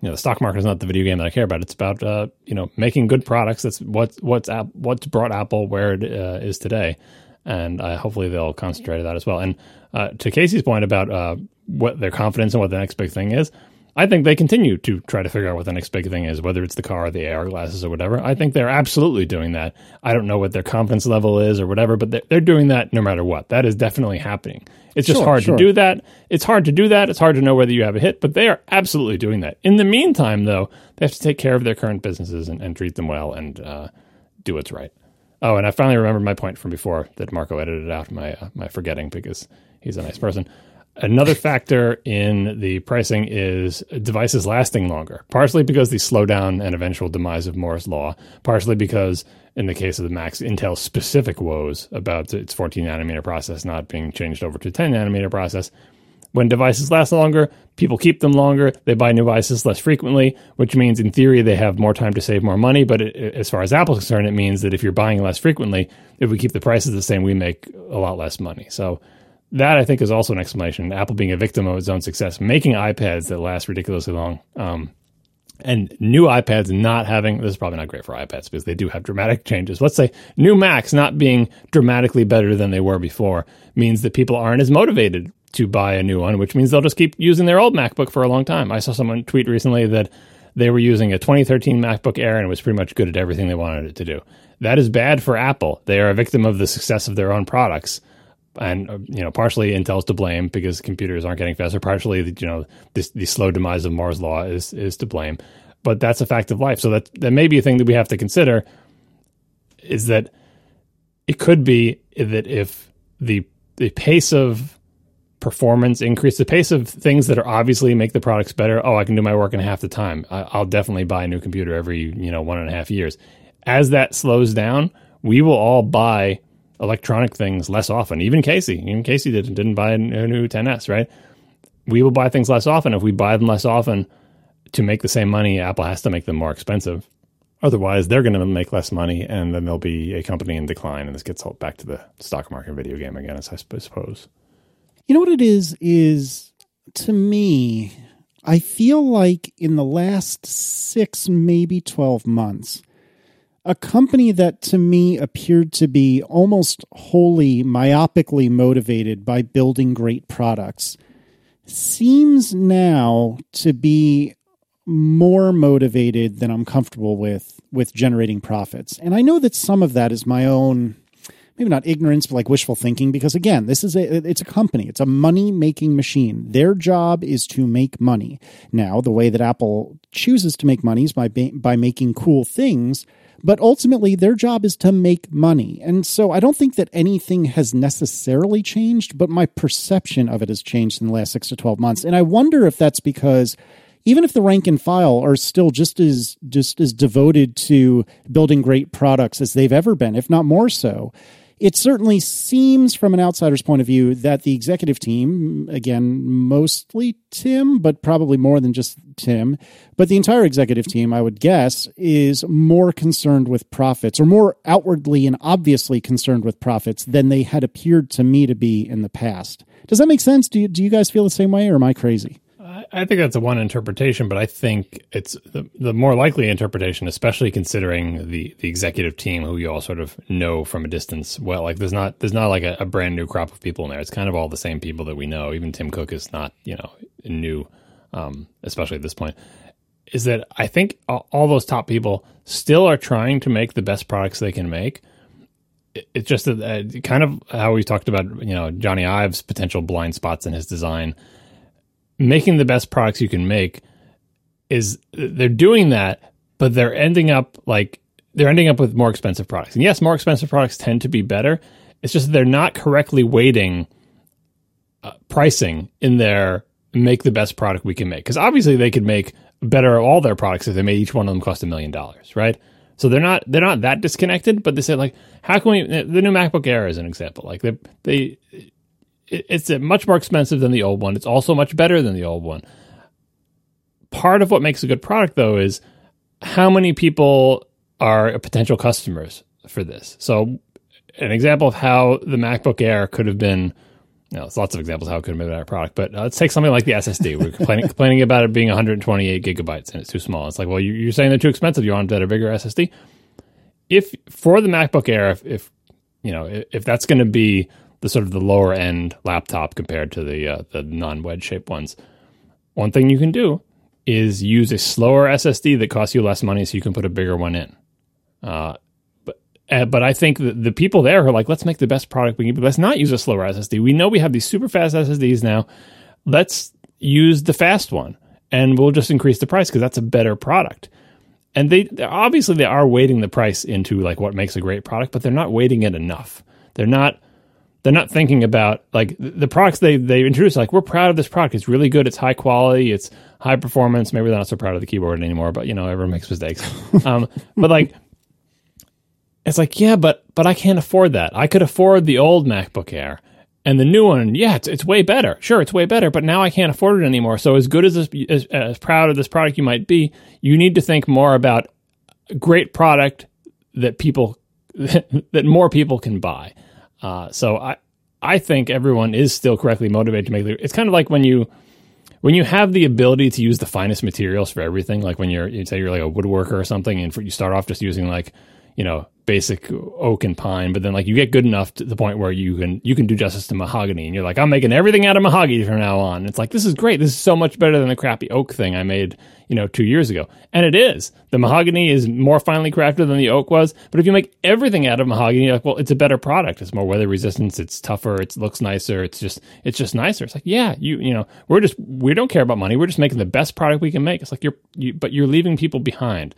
you know the stock market is not the video game that I care about. It's about uh, you know making good products. That's what's what's what's brought Apple where it uh, is today, and uh, hopefully they'll concentrate on that as well. And uh, to Casey's point about uh, what their confidence and what the next big thing is, I think they continue to try to figure out what the next big thing is, whether it's the car, or the AR glasses, or whatever. I think they're absolutely doing that. I don't know what their confidence level is or whatever, but they're, they're doing that no matter what. That is definitely happening. It's just Sure, hard sure. to do that. It's hard to do that. It's hard to know whether you have a hit, but they are absolutely doing that. In the meantime, though, they have to take care of their current businesses and, and treat them well and uh, do what's right. Oh, and I finally remembered my point from before that Marco edited out my uh, my forgetting because he's a nice person. Another factor in the pricing is devices lasting longer, partially because the slowdown and eventual demise of Moore's Law, partially because, in the case of the Macs, Intel's specific woes about its 14 nanometer process not being changed over to 10 nanometer process. When devices last longer, people keep them longer. They buy new devices less frequently, which means, in theory, they have more time to save more money. But it, as far as Apple's concerned, it means that if you're buying less frequently, if we keep the prices the same, we make a lot less money. So that I think is also an explanation. Apple being a victim of its own success, making iPads that last ridiculously long, um, and new iPads not having this is probably not great for iPads because they do have dramatic changes. Let's say new Macs not being dramatically better than they were before means that people aren't as motivated to buy a new one, which means they'll just keep using their old MacBook for a long time. I saw someone tweet recently that they were using a 2013 MacBook Air and it was pretty much good at everything they wanted it to do. That is bad for Apple. They are a victim of the success of their own products and uh, you know partially Intel's to blame because computers aren't getting faster. Partially, you know, this the slow demise of Moore's law is is to blame. But that's a fact of life. So that that may be a thing that we have to consider. Is that it could be that if the the pace of performance increase, the pace of things that are obviously make the products better. Oh, I can do my work in half the time. I, I'll definitely buy a new computer every you know one and a half years. As that slows down, we will all buy electronic things less often. Even Casey, even Casey didn't didn't buy a new 10s, right? We will buy things less often. If we buy them less often to make the same money, Apple has to make them more expensive. Otherwise, they're going to make less money, and then there'll be a company in decline, and this gets back to the stock market video game again, as I suppose. You know what it is? Is to me, I feel like in the last six, maybe 12 months, a company that to me appeared to be almost wholly myopically motivated by building great products seems now to be more motivated than I'm comfortable with with generating profits. And I know that some of that is my own maybe not ignorance, but like wishful thinking. Because again, this is a it's a company, it's a money making machine. Their job is to make money. Now, the way that Apple chooses to make money is by by making cool things. But ultimately, their job is to make money. And so I don't think that anything has necessarily changed, but my perception of it has changed in the last six to 12 months. And I wonder if that's because even if the rank and file are still just as just as devoted to building great products as they've ever been, if not more so, it certainly seems from an outsider's point of view that the executive team, again, mostly Tim, but probably more than just Tim, but the entire executive team, I would guess, is more concerned with profits or more outwardly and obviously concerned with profits than they had appeared to me to be in the past. Does that make sense? Do you, do you guys feel the same way or am I crazy? I, think that's a one interpretation, but I think it's the, the more likely interpretation, especially considering the, the executive team who you all sort of know from a distance. Well, like there's not there's not like a, a brand new crop of people in there. It's kind of all the same people that we know. Even Tim Cook is not you know new, um, especially at this point. Is that I think all, those top people still are trying to make the best products they can make. It's just that uh, kind of how we talked about, you know, Jony Ive's potential blind spots in his design making the best products you can make is they're doing that, but they're ending up like they're ending up with more expensive products. And yes, more expensive products tend to be better. It's just they're not correctly weighting uh, pricing in their make the best product we can make. Because obviously they could make better all their products if they made each one of them cost a million dollars, right? So they're not they're not that disconnected, but they say like, how can we? The new MacBook Air is an example. Like they they it's much more expensive than the old one. It's also much better than the old one. Part of what makes a good product, though, is how many people are potential customers for this. So, an example of how the MacBook Air could have been you know, lots of examples how it could have been a better product, but uh, let's take something like the SSD. We're complaining, complaining, about it being 128 gigabytes and it's too small. It's like, well, you, are saying they're too expensive. You want a better, bigger SSD. If for the MacBook Air, if, if you know, if, if that's going to be the sort of the lower end laptop compared to the uh, the non wedge shaped ones, one thing you can do is use a slower SSD that costs you less money, so you can put a bigger one in. Uh, uh, but I think the, the people there are like, let's make the best product we can. Let's not use a slower SSD. We know we have these super fast SSDs now. Let's use the fast one, and we'll just increase the price because that's a better product. And they obviously they are weighting the price into like what makes a great product, but they're not weighting it enough. They're not they're not thinking about like the products they they introduce. Like we're proud of this product. It's really good. It's high quality. It's high performance. Maybe they're not so proud of the keyboard anymore, but you know everyone makes mistakes. um, but like it's like, yeah, but but I can't afford that. I could afford the old MacBook Air. And the new one, yeah, it's, it's way better. Sure, it's way better, but now I can't afford it anymore. So as good as, this, as as proud of this product you might be, you need to think more about a great product that people that more people can buy. Uh, so I I think everyone is still correctly motivated to make it. It's kind of like when you when you have the ability to use the finest materials for everything, like when you're you say you're like a woodworker or something, and for, you start off just using like you know basic oak and pine, but then like you get good enough to the point where you can you can do justice to mahogany, and you're like, I'm making everything out of mahogany from now on. It's like this is great. This is so much better than the crappy oak thing I made, you know, two years ago, and it is. The mahogany is more finely crafted than the oak was, but if you make everything out of mahogany, you're like, well, it's a better product. It's more weather resistant. It's tougher. It looks nicer. It's just it's just nicer. It's like yeah, you you know, we're just we don't care about money. We're just making the best product we can make. It's like you're you, but you're leaving people behind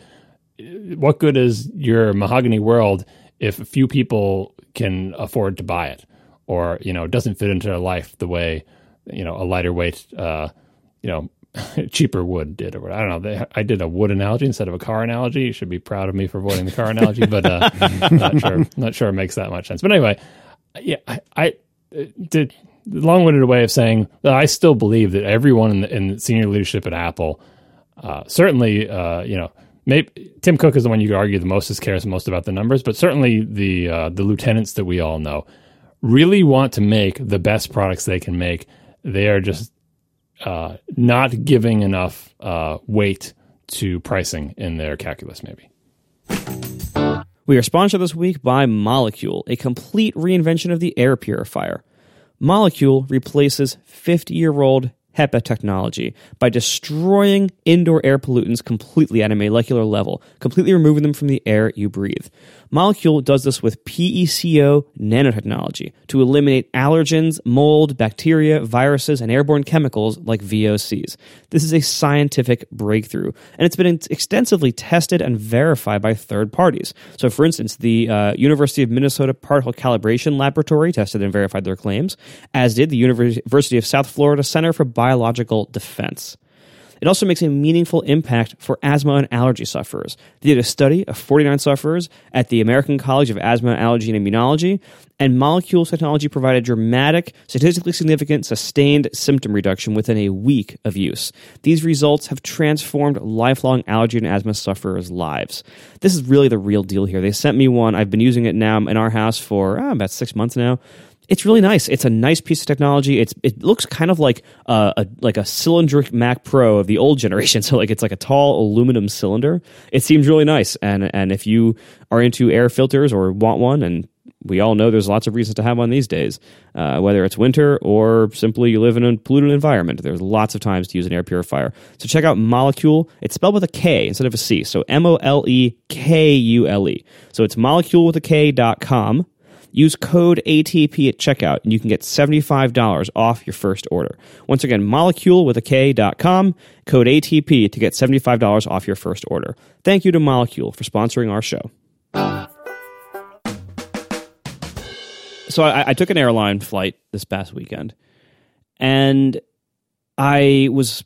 what good is your mahogany world if a few people can afford to buy it or you know it doesn't fit into their life the way you know a lighter weight uh, you know cheaper wood did or I don't know. They, I did a wood analogy instead of a car analogy. You should be proud of me for avoiding the car analogy, but uh, not sure. Not sure it makes that much sense. But anyway, yeah, I, I did long-winded way of saying that I still believe that everyone in the, in the senior leadership at Apple, uh, certainly, uh, you know, maybe Tim Cook is the one you could argue the most is cares most about the numbers, but certainly the uh, the lieutenants that we all know really want to make the best products they can make. They are just uh, not giving enough uh, weight to pricing in their calculus, maybe. We are sponsored this week by Molekule, a complete reinvention of the air purifier. Molekule replaces 50 year old HEPA technology by destroying indoor air pollutants completely at a molecular level, completely removing them from the air you breathe. Molekule does this with PECO nanotechnology to eliminate allergens, mold, bacteria, viruses, and airborne chemicals like VOCs. This is a scientific breakthrough, and it's been extensively tested and verified by third parties. So, for instance, the uh, University of Minnesota Particle Calibration Laboratory tested and verified their claims, as did the University of South Florida Center for Biological Defense. It also makes a meaningful impact for asthma and allergy sufferers. They did a study of 49 sufferers at the American College of Asthma, Allergy, and Immunology, and Molekule technology provided dramatic, statistically significant, sustained symptom reduction within a week of use. These results have transformed lifelong allergy and asthma sufferers' lives. This is really the real deal here. They sent me one. I've been using it now in our house for oh, about six months now it's really nice. It's a nice piece of technology. It's it looks kind of like a, a, like a cylindric Mac Pro of the old generation. So like it's like a tall aluminum cylinder. It seems really nice. And and if you are into air filters or want one, and we all know there's lots of reasons to have one these days, uh, whether it's winter or simply you live in a polluted environment. There's lots of times to use an air purifier. So check out Molekule. It's spelled with a K instead of a C. So M O L E K U L E. So it's molekule Use code ATP at checkout and you can get $75 off your first order. Once again, molecule with a K.com, code ATP to get $75 off your first order. Thank you to Molekule for sponsoring our show. So I, I took an airline flight this past weekend and I was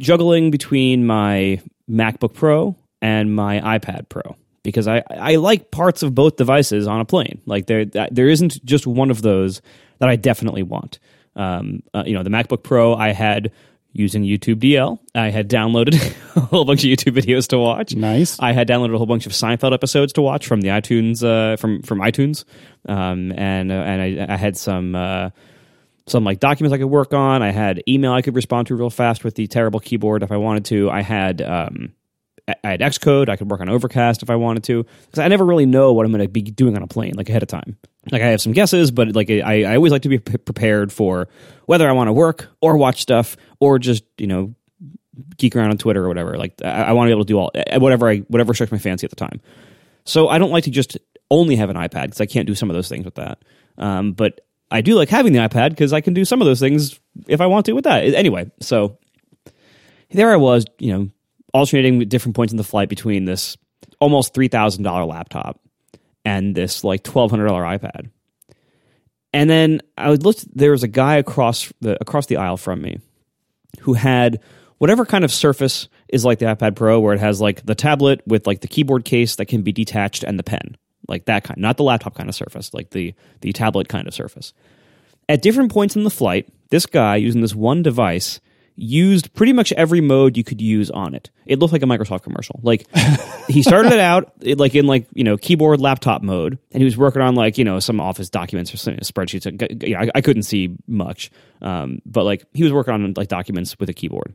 juggling between my MacBook Pro and my iPad Pro because I, I like parts of both devices on a plane. Like there there isn't just one of those that I definitely want. Um, uh, you know, the MacBook Pro I had using youtube-dl. I had downloaded a whole bunch of YouTube videos to watch. Nice. I had downloaded a whole bunch of Seinfeld episodes to watch from the iTunes uh, from from iTunes, um, and uh, and I, I had some. Uh, some like documents I could work on. I had email I could respond to real fast with the terrible keyboard if I wanted to. I had um, I had Xcode. I could work on Overcast if I wanted to because I never really know what I'm going to be doing on a plane like ahead of time. Like I have some guesses, but like I, I always like to be prepared for whether I want to work or watch stuff or just you know geek around on Twitter or whatever. Like I, I want to be able to do all whatever I whatever strikes my fancy at the time. So I don't like to just only have an iPad because I can't do some of those things with that. Um, but I do like having the iPad because I can do some of those things if I want to with that. Anyway, so there I was, you know, alternating different points in the flight between this almost three thousand dollar laptop and this like twelve hundred dollar iPad. And then I looked. There was a guy across the across the aisle from me who had whatever kind of surface is like the iPad Pro, where it has like the tablet with like the keyboard case that can be detached and the pen like that kind, not the laptop kind of surface, like the the tablet kind of surface. At different points in the flight, this guy using this one device used pretty much every mode you could use on it. It looked like a Microsoft commercial. Like he started it out like in like you know keyboard laptop mode, and he was working on like you know some office documents or some spreadsheets. You know, I, I couldn't see much, um, but like he was working on like documents with a keyboard.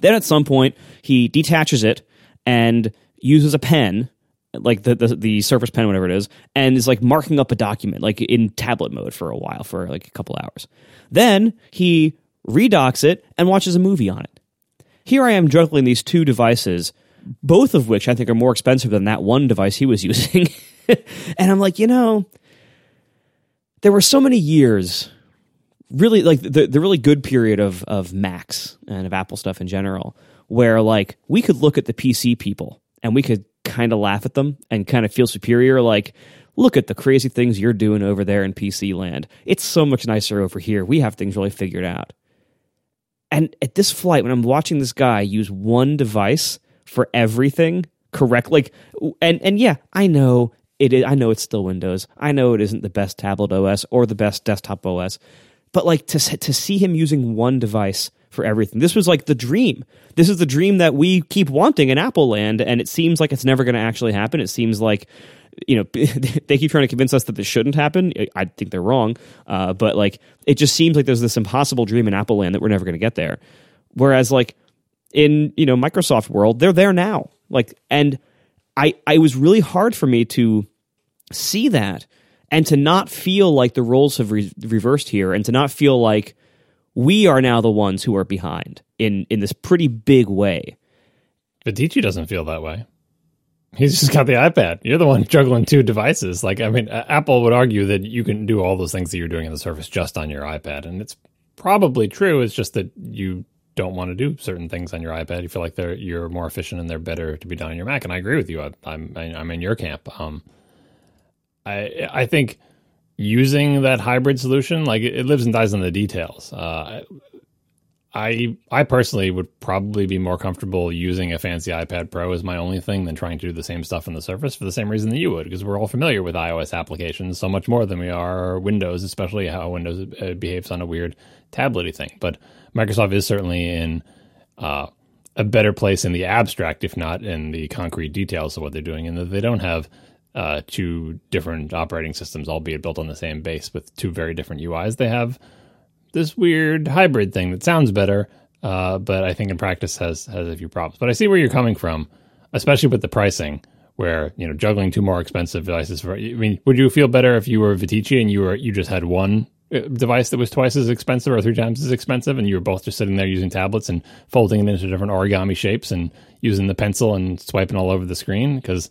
Then at some point he detaches it and uses a pen like the, the the Surface Pen, whatever it is, and is like marking up a document like in tablet mode for a while for like a couple hours. Then he redocks it and watches a movie on it. Here I am juggling these two devices, both of which I think are more expensive than that one device he was using. and I'm like, you know, there were so many years, really like the the really good period of of Macs and of Apple stuff in general, where like we could look at the PC people and we could kind of laugh at them and kind of feel superior. Like, look at the crazy things you're doing over there in PC land. It's so much nicer over here. We have things really figured out. And at this flight, when I'm watching this guy use one device for everything correct, like, and and yeah, I know it. Is, I know it's still Windows. I know it isn't the best tablet OS or the best desktop OS, but like to to see him using one device for everything. This was like the dream. This is the dream that we keep wanting in Apple land, and it seems like it's never going to actually happen. It seems like you know they keep trying to convince us that this shouldn't happen. I think they're wrong, uh, but like it just seems like there's this impossible dream in Apple land that we're never going to get there. Whereas like in you know Microsoft world, they're there now. Like and I I was really hard for me to see that and to not feel like the roles have re- reversed here and to not feel like we are now the ones who are behind in in this pretty big way. Viticci doesn't feel that way. He's just got the iPad. You're the one juggling two devices. Like, I mean, Apple would argue that you can do all those things that you're doing in the Surface just on your iPad, and it's probably true. It's just that you don't want to do certain things on your iPad. You feel like they're you're more efficient and they're better to be done on your Mac. And I agree with you. I, I'm I'm in your camp. Um, I I think using that hybrid solution, like it, lives and dies in the details. Uh, I I personally would probably be more comfortable using a fancy iPad Pro as my only thing than trying to do the same stuff on the Surface for the same reason that you would, because we're all familiar with iOS applications so much more than we are Windows, especially how Windows uh, behaves on a weird tablety thing. But Microsoft is certainly in uh, a better place in the abstract, if not in the concrete details of what they're doing, and that they don't have uh, two different operating systems, albeit built on the same base with two very different UIs. They have this weird hybrid thing that sounds better, uh, but I think in practice has has a few problems. But I see where you're coming from, especially with the pricing, where you know juggling two more expensive devices. For I mean, would you feel better if you were Viticci and you were you just had one uh, device that was twice as expensive or three times as expensive, and you were both just sitting there using tablets and folding it into different origami shapes and using the pencil and swiping all over the screen because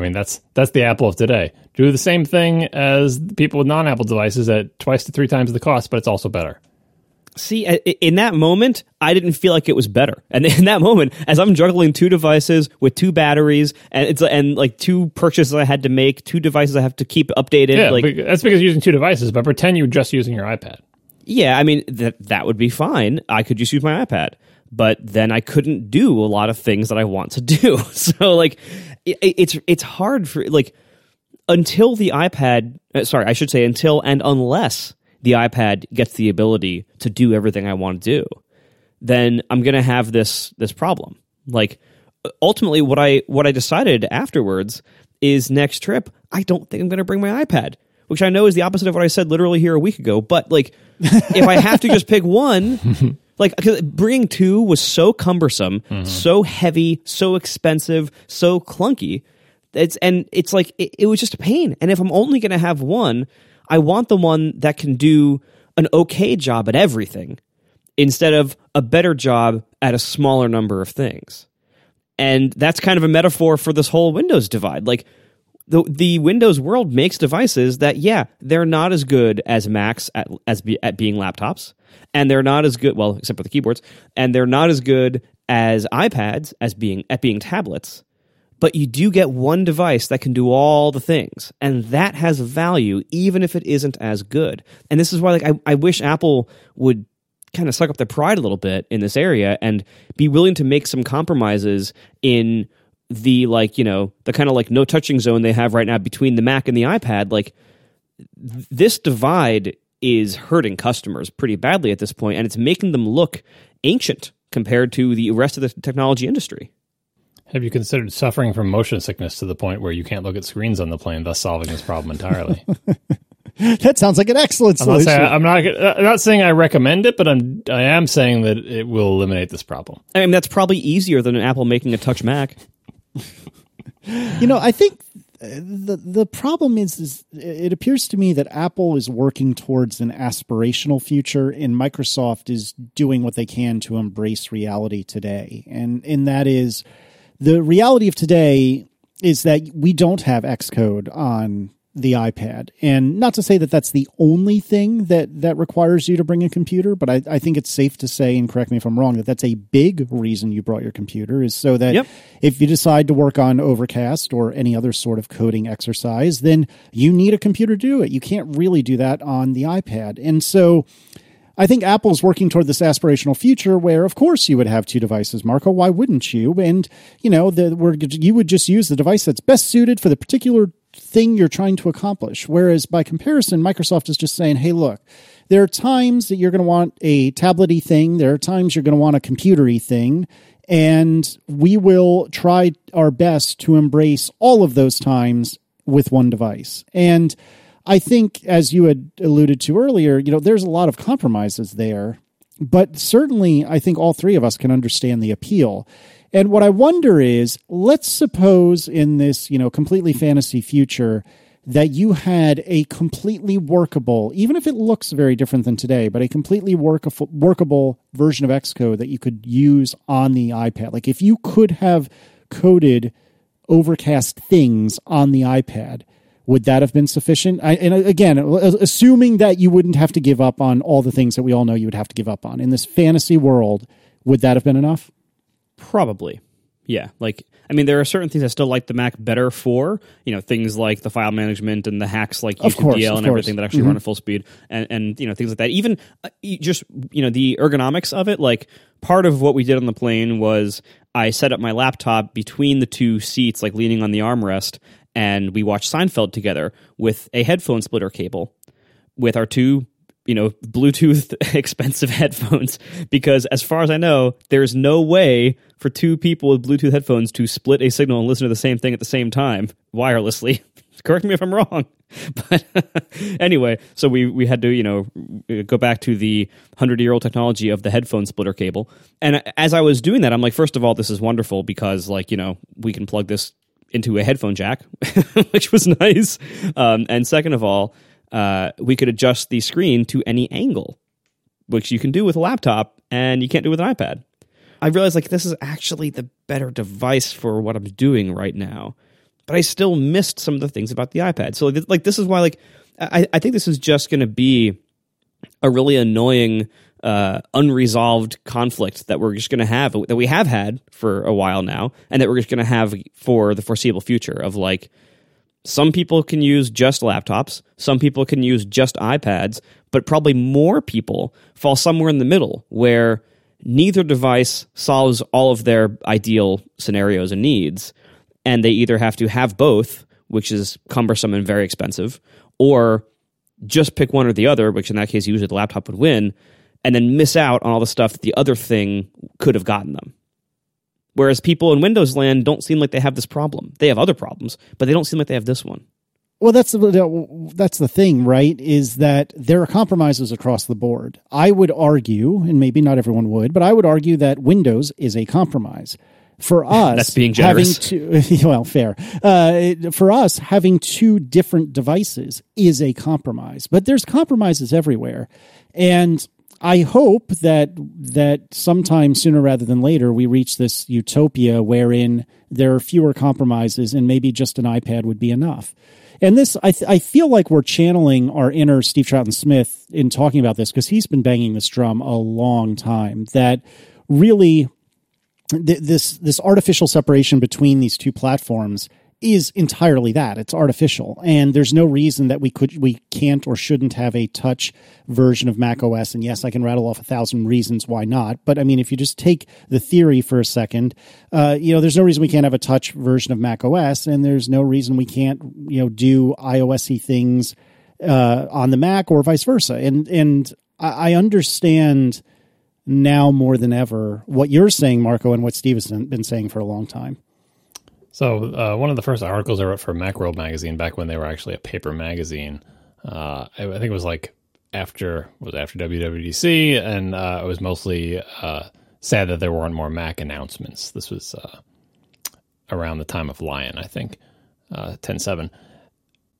I mean, that's that's the Apple of today. Do the same thing as people with non-Apple devices at twice to three times the cost, but it's also better. See, in that moment, I didn't feel like it was better. And in that moment, as I'm juggling two devices with two batteries, and it's and like two purchases I had to make, two devices I have to keep updated. Yeah, like, that's because you're using two devices. But pretend you're just using your iPad. yeah, I mean that that would be fine. I could just use my iPad, but then I couldn't do a lot of things that I want to do. So like, it, it's it's hard for like until the iPad. Uh, sorry, I should say until and unless the iPad gets the ability to do everything I want to do, then I'm going to have this this problem. Like ultimately, what I what I decided afterwards is next trip. I don't think I'm going to bring my iPad, which I know is the opposite of what I said literally here a week ago. But like, if I have to just pick one. Like, bringing two was so cumbersome, mm-hmm. so heavy, so expensive, so clunky. It's and it's like it, it was just a pain. And if I'm only going to have one, I want the one that can do an okay job at everything instead of a better job at a smaller number of things. And that's kind of a metaphor for this whole Windows divide. Like the the Windows world makes devices that yeah, they're not as good as Macs at as be, at being laptops, and they're not as good well except for the keyboards, and they're not as good as iPads as being at being tablets. But you do get one device that can do all the things, and that has value even if it isn't as good. And this is why like I, I wish Apple would kind of suck up their pride a little bit in this area and be willing to make some compromises in the like you know the kind of like no touching zone they have right now between the mac and the ipad like th- this divide is hurting customers pretty badly at this point and it's making them look ancient compared to the rest of the technology industry Have you considered suffering from motion sickness to the point where you can't look at screens on the plane, thus solving this problem entirely? That sounds like an excellent I'm not, solution. saying, I'm not. I'm not saying I recommend it, but I'm. I am saying that it will eliminate this problem. i mean that's probably easier than an apple making a touch mac You know, I think the the problem is, is it appears to me that Apple is working towards an aspirational future, and Microsoft is doing what they can to embrace reality today, and and that is the reality of today is that we don't have Xcode on the iPad, and not to say that that's the only thing that that requires you to bring a computer, but I, I think it's safe to say, and correct me if I'm wrong, that that's a big reason you brought your computer is so that Yep. if you decide to work on Overcast or any other sort of coding exercise, then you need a computer to do it. You can't really do that on the iPad. And so I think Apple's working toward this aspirational future where, of course, you would have two devices, Marco. Why wouldn't you? And, you know, the, you would just use the device that's best suited for the particular thing you're trying to accomplish. Whereas by comparison, Microsoft is just saying, hey, look, there are times that you're going to want a tablety thing, there are times you're going to want a computery thing. And we will try our best to embrace all of those times with one device. And I think, as you had alluded to earlier, you know, there's a lot of compromises there, but certainly I think all three of us can understand the appeal. And what I wonder is, let's suppose in this, you know, completely fantasy future that you had a completely workable, even if it looks very different than today, but a completely workable, workable version of Xcode that you could use on the iPad. Like if you could have coded overcast things on the iPad, would that have been sufficient? I, and again, assuming that you wouldn't have to give up on all the things that we all know you would have to give up on in this fantasy world, would that have been enough? Probably. Yeah. Like, I mean, there are certain things I still like the Mac better for, you know, things like the file management and the hacks like Of course, and everything that actually run at full speed and, and, you know, things like that. Even uh, just, you know, the ergonomics of it, like part of what we did on the plane was I set up my laptop between the two seats, like leaning on the armrest, and we watched Seinfeld together with a headphone splitter cable with our two you know bluetooth expensive headphones because as far as i know there's no way for two people with bluetooth headphones to split a signal and listen to the same thing at the same time wirelessly. Correct me if i'm wrong. But anyway so we we had to you know go back to the 100 year old technology of the headphone splitter cable. And as i was doing that i'm like first of all this is wonderful because like you know we can plug this into a headphone jack which was nice. Um, and second of all uh, we could adjust the screen to any angle, which you can do with a laptop and you can't do with an iPad. I realized like this is actually the better device for what I'm doing right now, but I still missed some of the things about the iPad. So like, this is why like I, I think this is just going to be a really annoying uh, unresolved conflict that we're just going to have that we have had for a while now, and that we're just going to have for the foreseeable future. Of like, some people can use just laptops, some people can use just iPads, but probably more people fall somewhere in the middle where neither device solves all of their ideal scenarios and needs, and they either have to have both, which is cumbersome and very expensive, or just pick one or the other, which in that case usually the laptop would win, and then miss out on all the stuff that the other thing could have gotten them. Whereas people in Windows land don't seem like they have this problem. They have other problems, but they don't seem like they have this one. Well, that's the that's the thing, right? Is that there are compromises across the board. I would argue, and maybe not everyone would, but I would argue that Windows is a compromise for us. that's being generous. Having two, well, fair. Uh, for us, having two different devices is a compromise, but there's compromises everywhere, and I hope that that sometime sooner rather than later we reach this utopia wherein there are fewer compromises and maybe just an iPad would be enough. And this, I, th- I feel like we're channeling our inner Steve Troughton Smith in talking about this because he's been banging this drum a long time. That really, th- this this artificial separation between these two platforms is entirely that. It's artificial. And there's no reason that we could we can't or shouldn't have a touch version of mac os and yes i can rattle off a thousand reasons why not. But i mean if you just take the theory for a second uh, you know there's no reason we can't have a touch version of mac os and there's no reason we can't you know do iosy things uh, on the mac or vice versa. And and i, I understand now more than ever what you're saying marco and what steve has been saying for a long time so uh, one of the first articles I wrote for Macworld magazine back when they were actually a paper magazine, uh, I, I, think it was like after was after WWDC, and uh, it was mostly uh, sad that there weren't more Mac announcements. This was uh, around the time of Lion, I think, uh, ten seven.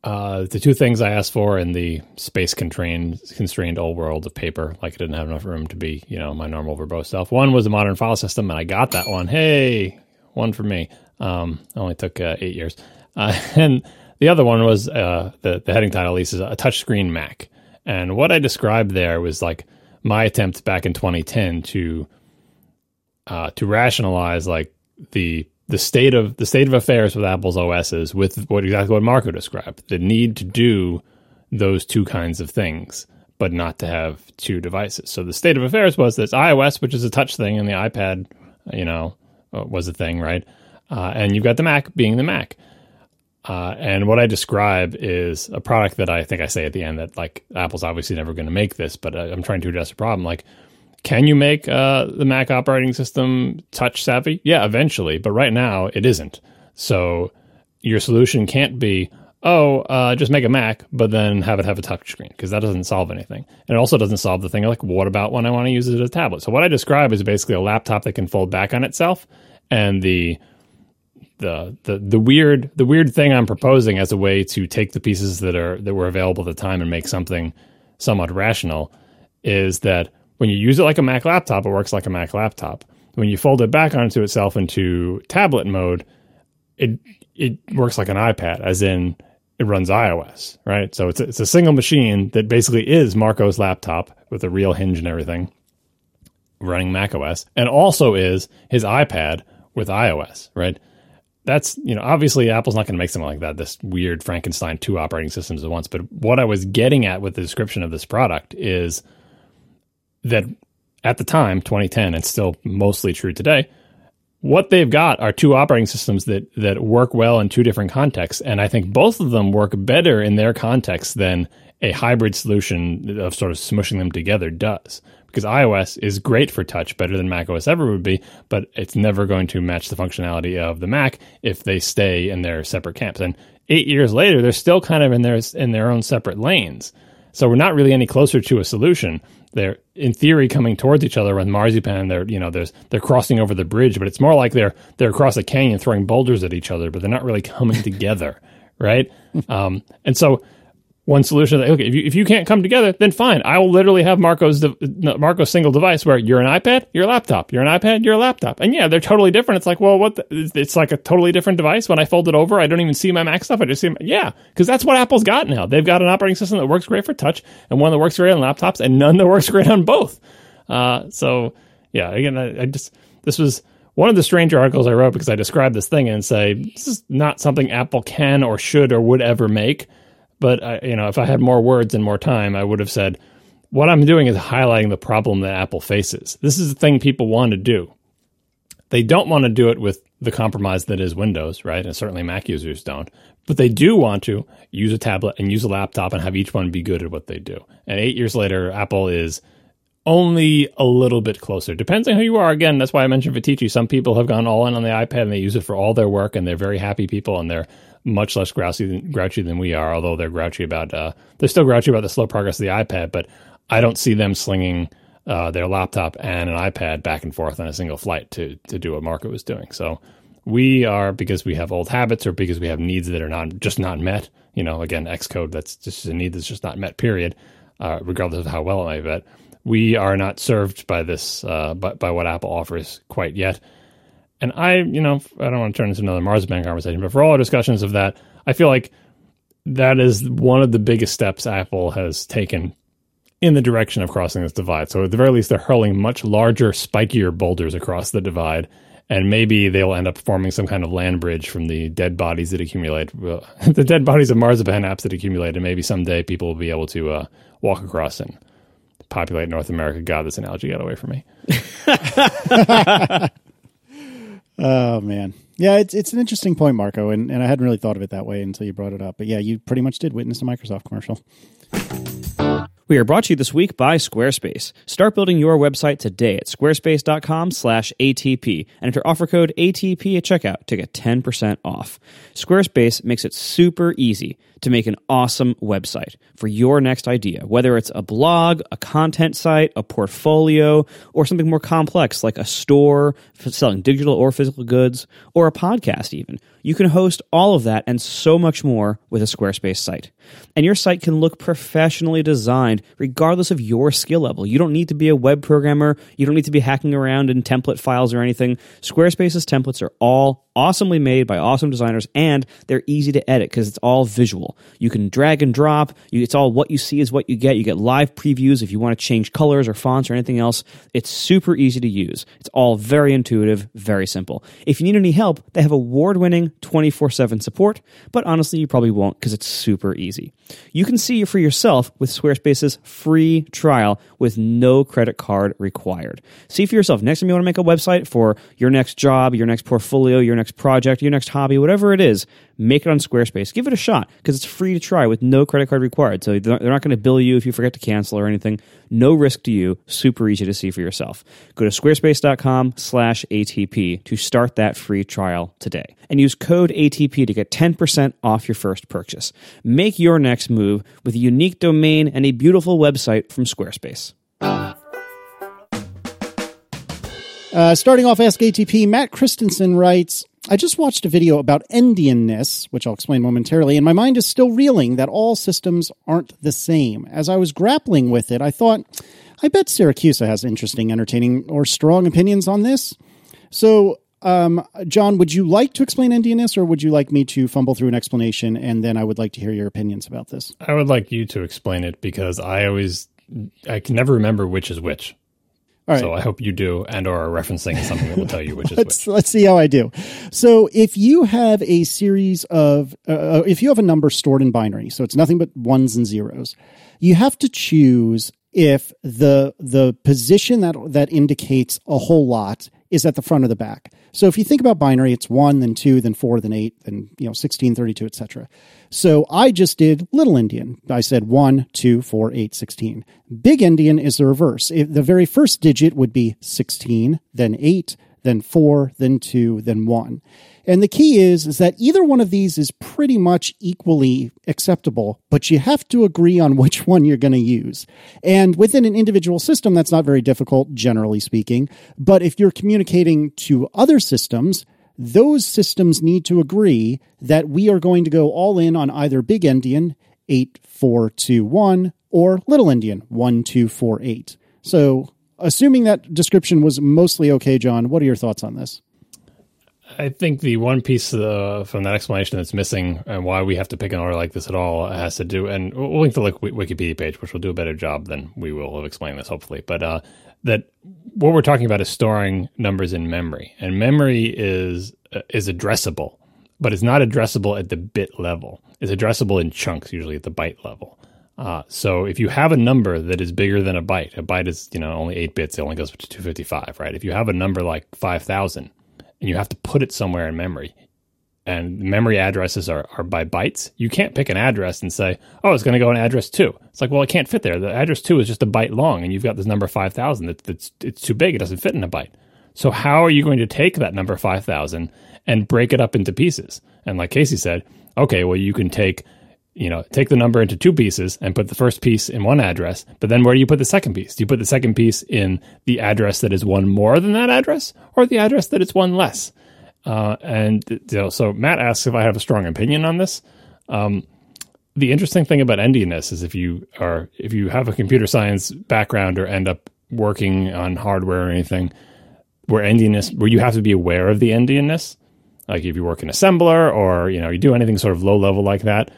The two things I asked for in the space constrained constrained old world of paper, like I didn't have enough room to be, you know, my normal verbose self. One was a modern file system, and I got that one. Hey, one for me. Um, only took uh, eight years. Uh, and the other one was uh, the, the heading title, at least, is a touchscreen Mac. And what I described there was like my attempt back in 2010 to uh, to rationalize like the the state of the state of affairs with Apple's OSs with what exactly what Marco described, the need to do those two kinds of things, but not to have two devices. So the state of affairs was this iOS, which is a touch thing, and the iPad, you know, uh, was a thing, right? Uh, and you've got the Mac being the Mac. Uh, and what I describe is a product that I think I say at the end that like Apple's obviously never going to make this, but uh, I'm trying to address a problem. Like, can you make uh, the Mac operating system touch savvy? Yeah, eventually, but right now it isn't. So your solution can't be, oh, uh, just make a Mac, but then have it have a touch screen because that doesn't solve anything. And it also doesn't solve the thing like, what about when I want to use it as a tablet? So what I describe is basically a laptop that can fold back on itself, and the the the the weird the weird thing I'm proposing as a way to take the pieces that are that were available at the time and make something somewhat rational is that when you use it like a Mac laptop, it works like a Mac laptop. When you fold it back onto itself into tablet mode, it it works like an iPad, as in it runs iOS, right? So it's a, it's a single machine that basically is Marco's laptop with a real hinge and everything, running Mac OS, and also is his iPad with iOS, right? That's you know obviously Apple's not going to make something like that. This weird Frankenstein two operating systems at once. But what I was getting at with the description of this product is that at the time, 2010, and still mostly true today, what they've got are two operating systems that that work well in two different contexts, and I think both of them work better in their context than a hybrid solution of sort of smushing them together does because iOS is great for touch, better than macOS ever would be, but it's never going to match the functionality of the Mac if they stay in their separate camps. And eight years later, they're still kind of in their in their own separate lanes. So we're not really any closer to a solution. They're in theory coming towards each other with marzipan. They're you know there's they're crossing over the bridge, but it's more like they're they're across a canyon throwing boulders at each other, but they're not really coming together, right? um, and so one solution that okay if you, if you can't come together then fine. I will literally have marco's de- marco's single device where you're an ipad you're a laptop. You're an ipad you're a laptop. And yeah they're totally different. It's like well what the, it's like a totally different device. When i fold it over i don't even see my mac stuff. I just see my, yeah because that's what apple's got now. They've got an operating system that works great for touch and one that works great on laptops and none that works great on both. Uh, so yeah, again, I, I just this was one of the stranger articles I wrote because I described this thing and say this is not something Apple can or should or would ever make. But I, you know, if I had more words and more time, I would have said what I'm doing is highlighting the problem that Apple faces. This is the thing people want to do. They don't want to do it with the compromise that is Windows, right? And certainly Mac users don't. But they do want to use a tablet and use a laptop and have each one be good at what they do. And eight years later, Apple is only a little bit closer. Depends on who you are. Again, that's why I mentioned Viticci. Some people have gone all in on the iPad and they use it for all their work and they're very happy people and they're much less grouchy than, grouchy than we are, although they're grouchy about, uh, they're still grouchy about the slow progress of the iPad, but I don't see them slinging uh, their laptop and an iPad back and forth on a single flight to to do what Marco was doing. So we are because we have old habits or because we have needs that are not just not met. You know, again, Xcode that's just a need that's just not met. Period. Uh, regardless of how well it might bet, we are not served by this uh, by, by what Apple offers quite yet. And I, you know, I don't want to turn this into another Marzipan conversation, but for all our discussions of that, I feel like that is one of the biggest steps Apple has taken in the direction of crossing this divide. So at the very least, they're hurling much larger, spikier boulders across the divide, and maybe they'll end up forming some kind of land bridge from the dead bodies that accumulate, well, the dead bodies of Mars marzipan apps that accumulate, and maybe someday people will be able to uh, walk across and populate North America. God, this analogy got away from me. oh man. Yeah, it's it's an interesting point, Marco, and, and I hadn't really thought of it that way until you brought it up. But yeah, you pretty much did witness a Microsoft commercial. We are brought to you this week by Squarespace. Start building your website today at squarespace.com/atp and enter offer code ATP at checkout to get 10% off. Squarespace makes it super easy to make an awesome website for your next idea, whether it's a blog, a content site, a portfolio, or something more complex like a store selling digital or physical goods, or a podcast even. You can host all of that and so much more with a Squarespace site. And your site can look professionally designed regardless of your skill level. You don't need to be a web programmer, you don't need to be hacking around in template files or anything. Squarespace's templates are all awesomely made by awesome designers and they're easy to edit because it's all visual. You can drag and drop. You, it's all what you see is what you get. You get live previews if you want to change colors or fonts or anything else. It's super easy to use. It's all very intuitive, very simple. If you need any help, they have award winning 24 7 support, but honestly, you probably won't because it's super easy. You can see for yourself with Squarespace's free trial with no credit card required. See for yourself. Next time you want to make a website for your next job, your next portfolio, your next project, your next hobby, whatever it is, make it on Squarespace. Give it a shot because it's free to try with no credit card required. So they're not going to bill you if you forget to cancel or anything. No risk to you. Super easy to see for yourself. Go to squarespace.com slash ATP to start that free trial today and use code ATP to get 10% off your first purchase. Make your next move with a unique domain and a beautiful website from Squarespace. Uh, starting off Ask ATP, Matt Christensen writes, I just watched a video about endianness, which I'll explain momentarily, and my mind is still reeling that all systems aren't the same. As I was grappling with it, I thought, I bet Siracusa has interesting, entertaining, or strong opinions on this. So, um, John, would you like to explain endianness, or would you like me to fumble through an explanation, and then I would like to hear your opinions about this? I would like you to explain it because I always, I can never remember which is which. So I hope you do, and or are referencing something that will tell you which is let's, which. Let's see how I do. So if you have a series of, uh, if you have a number stored in binary, so it's nothing but ones and zeros, you have to choose if the the position that that indicates a whole lot is at the front or the back. So if you think about binary, it's one, then two, then four, then eight, then you know 16, 32, etc. So I just did little endian. I said one, two, four, eight, 16. Big endian is the reverse. If the very first digit would be 16, then eight, then four, then two, then one. And the key is, is that either one of these is pretty much equally acceptable, but you have to agree on which one you're going to use. And within an individual system, that's not very difficult, generally speaking. But if you're communicating to other systems, those systems need to agree that we are going to go all in on either big endian 8421 or little endian 1248. So, assuming that description was mostly okay, John, what are your thoughts on this? I think the one piece uh, from that explanation that's missing and why we have to pick an order like this at all has to do, and we'll link the like, Wikipedia page, which will do a better job than we will have explained this, hopefully. But uh, that what we're talking about is storing numbers in memory, and memory is uh, is addressable, but it's not addressable at the bit level. It's addressable in chunks, usually at the byte level. Uh, so if you have a number that is bigger than a byte, a byte is you know only eight bits. It only goes up to two fifty five, right? If you have a number like five thousand, and you have to put it somewhere in memory, and memory addresses are, are by bytes, you can't pick an address and say, oh, it's going to go in address two. It's like, well, it can't fit there. The address two is just a byte long, and you've got this number 5,000 that, that's it's too big. It doesn't fit in a byte. So how are you going to take that number 5,000 and break it up into pieces? And like Casey said, okay, well, you can take you know, take the number into two pieces and put the first piece in one address, but then where do you put the second piece? Do you put the second piece in the address that is one more than that address or the address that is one less? Uh, and you know, so Matt asks if I have a strong opinion on this. Um, the interesting thing about endianness is if you are if you have a computer science background or end up working on hardware or anything where endianness where you have to be aware of the endianness, like if you work in assembler or you know you do anything sort of low level like that,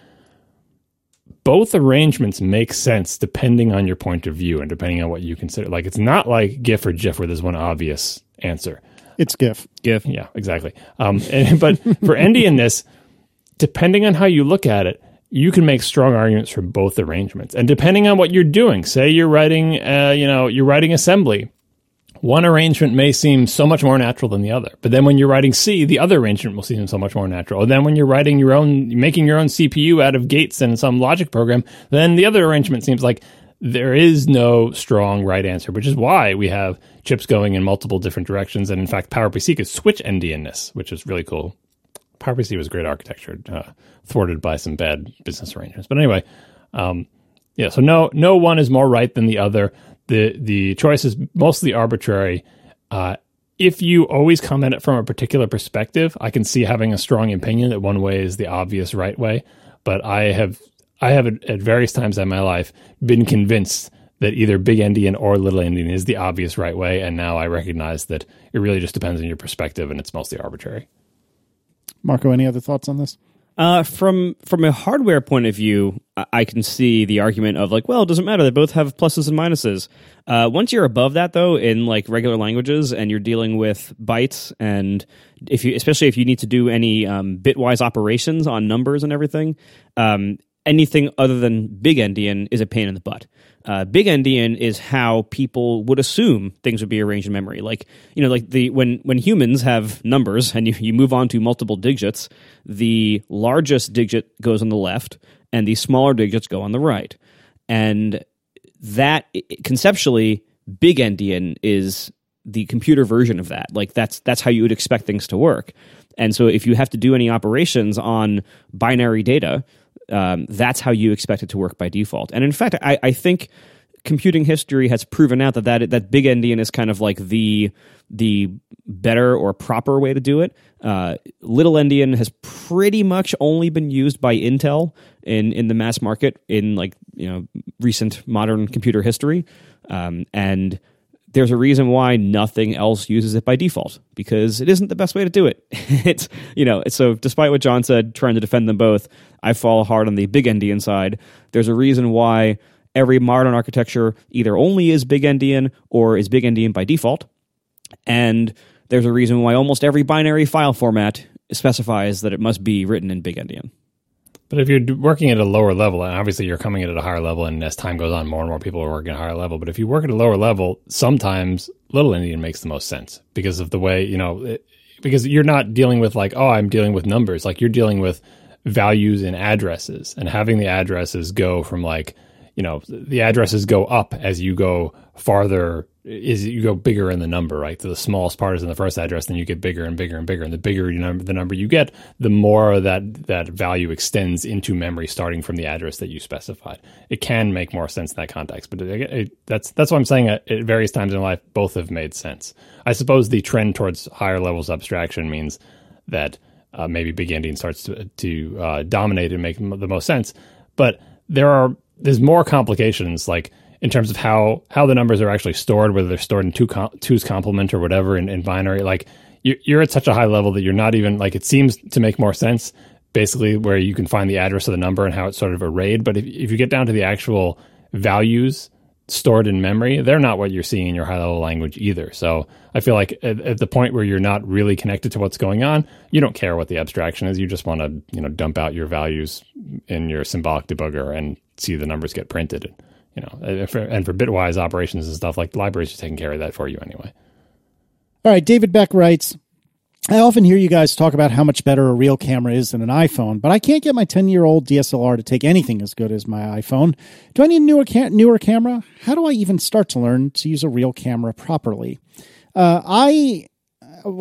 both arrangements make sense depending on your point of view and depending on what you consider. Like it's not like GIF or GIF where there's one obvious answer. It's GIF. GIF. Yeah, exactly. Um, and, but for endianness, depending on how you look at it, you can make strong arguments for both arrangements. And depending on what you're doing, say you're writing, uh, you know, you're writing assembly, one arrangement may seem so much more natural than the other. But then when you're writing C, the other arrangement will seem so much more natural. And then when you're writing your own, making your own CPU out of gates and some logic program, then the other arrangement seems like there is no strong right answer, which is why we have chips going in multiple different directions. And in fact, PowerPC could switch endianness, which is really cool. PowerPC was great architecture, uh, thwarted by some bad business arrangements. But anyway, um, yeah. So no, no one is more right than the other the the choice is mostly arbitrary. Uh, if you always come at it from a particular perspective, I can see having a strong opinion that one way is the obvious right way. But I have I have at various times in my life been convinced that either big endian or little endian is the obvious right way, and now I recognize that it really just depends on your perspective, and it's mostly arbitrary. Marco, any other thoughts on this? Uh, from from a hardware point of view, I can see the argument of like, well, it doesn't matter; they both have pluses and minuses. Uh, once you're above that, though, in like regular languages, and you're dealing with bytes, and if you, especially if you need to do any um, bitwise operations on numbers and everything, um, anything other than big endian is a pain in the butt. Uh, big endian is how people would assume things would be arranged in memory. Like you know, like the when when humans have numbers and you, you move on to multiple digits, the largest digit goes on the left and the smaller digits go on the right, and that conceptually, big endian is the computer version of that. Like that's that's how you would expect things to work. And so if you have to do any operations on binary data, um, that's how you expect it to work by default. And in fact, I, I think computing history has proven out that, that that big endian is kind of like the the better or proper way to do it. Uh, little endian has pretty much only been used by Intel in in the mass market in like you know recent modern computer history, um, and there's a reason why nothing else uses it by default because it isn't the best way to do it. it's you know so despite what John said, trying to defend them both, I fall hard on the big endian side. There's a reason why every modern architecture either only is big endian or is big endian by default, and there's a reason why almost every binary file format specifies that it must be written in big endian. But if you're working at a lower level, and obviously you're coming in at a higher level, and as time goes on, more and more people are working at a higher level. But if you work at a lower level, sometimes little endian makes the most sense because of the way you know, it, because you're not dealing with like, oh, I'm dealing with numbers. Like you're dealing with values and addresses, and having the addresses go from like, you know, the addresses go up as you go farther is you go bigger in the number, right? So the smallest part is in the first address, then you get bigger and bigger and bigger, and the bigger you number, the number you get, the more that that value extends into memory, starting from the address that you specified. It can make more sense in that context, but it, it, that's that's what I'm saying. At, at various times in life, both have made sense. I suppose the trend towards higher levels of abstraction means that uh, maybe big endian starts to, to uh, dominate and make the most sense, but there are there's more complications like in terms of how how the numbers are actually stored, whether they're stored in two com- two's complement or whatever in, in binary. Like you, you're at such a high level that you're not even like it seems to make more sense basically where you can find the address of the number and how it's sort of arrayed. But if, if you get down to the actual values stored in memory, they're not what you're seeing in your high level language either. So I feel like at, at, the point where you're not really connected to what's going on, you don't care what the abstraction is. You just want to, you know, dump out your values in your symbolic debugger and see the numbers get printed. You know, and for, and for bitwise operations and stuff, like libraries are taking care of that for you anyway. All right, David Beck writes, I often hear you guys talk about how much better a real camera is than an iPhone, but I can't get my 10 year old DSLR to take anything as good as my iPhone. Do I need a newer, newer camera? How do I even start to learn to use a real camera properly? Uh, I uh,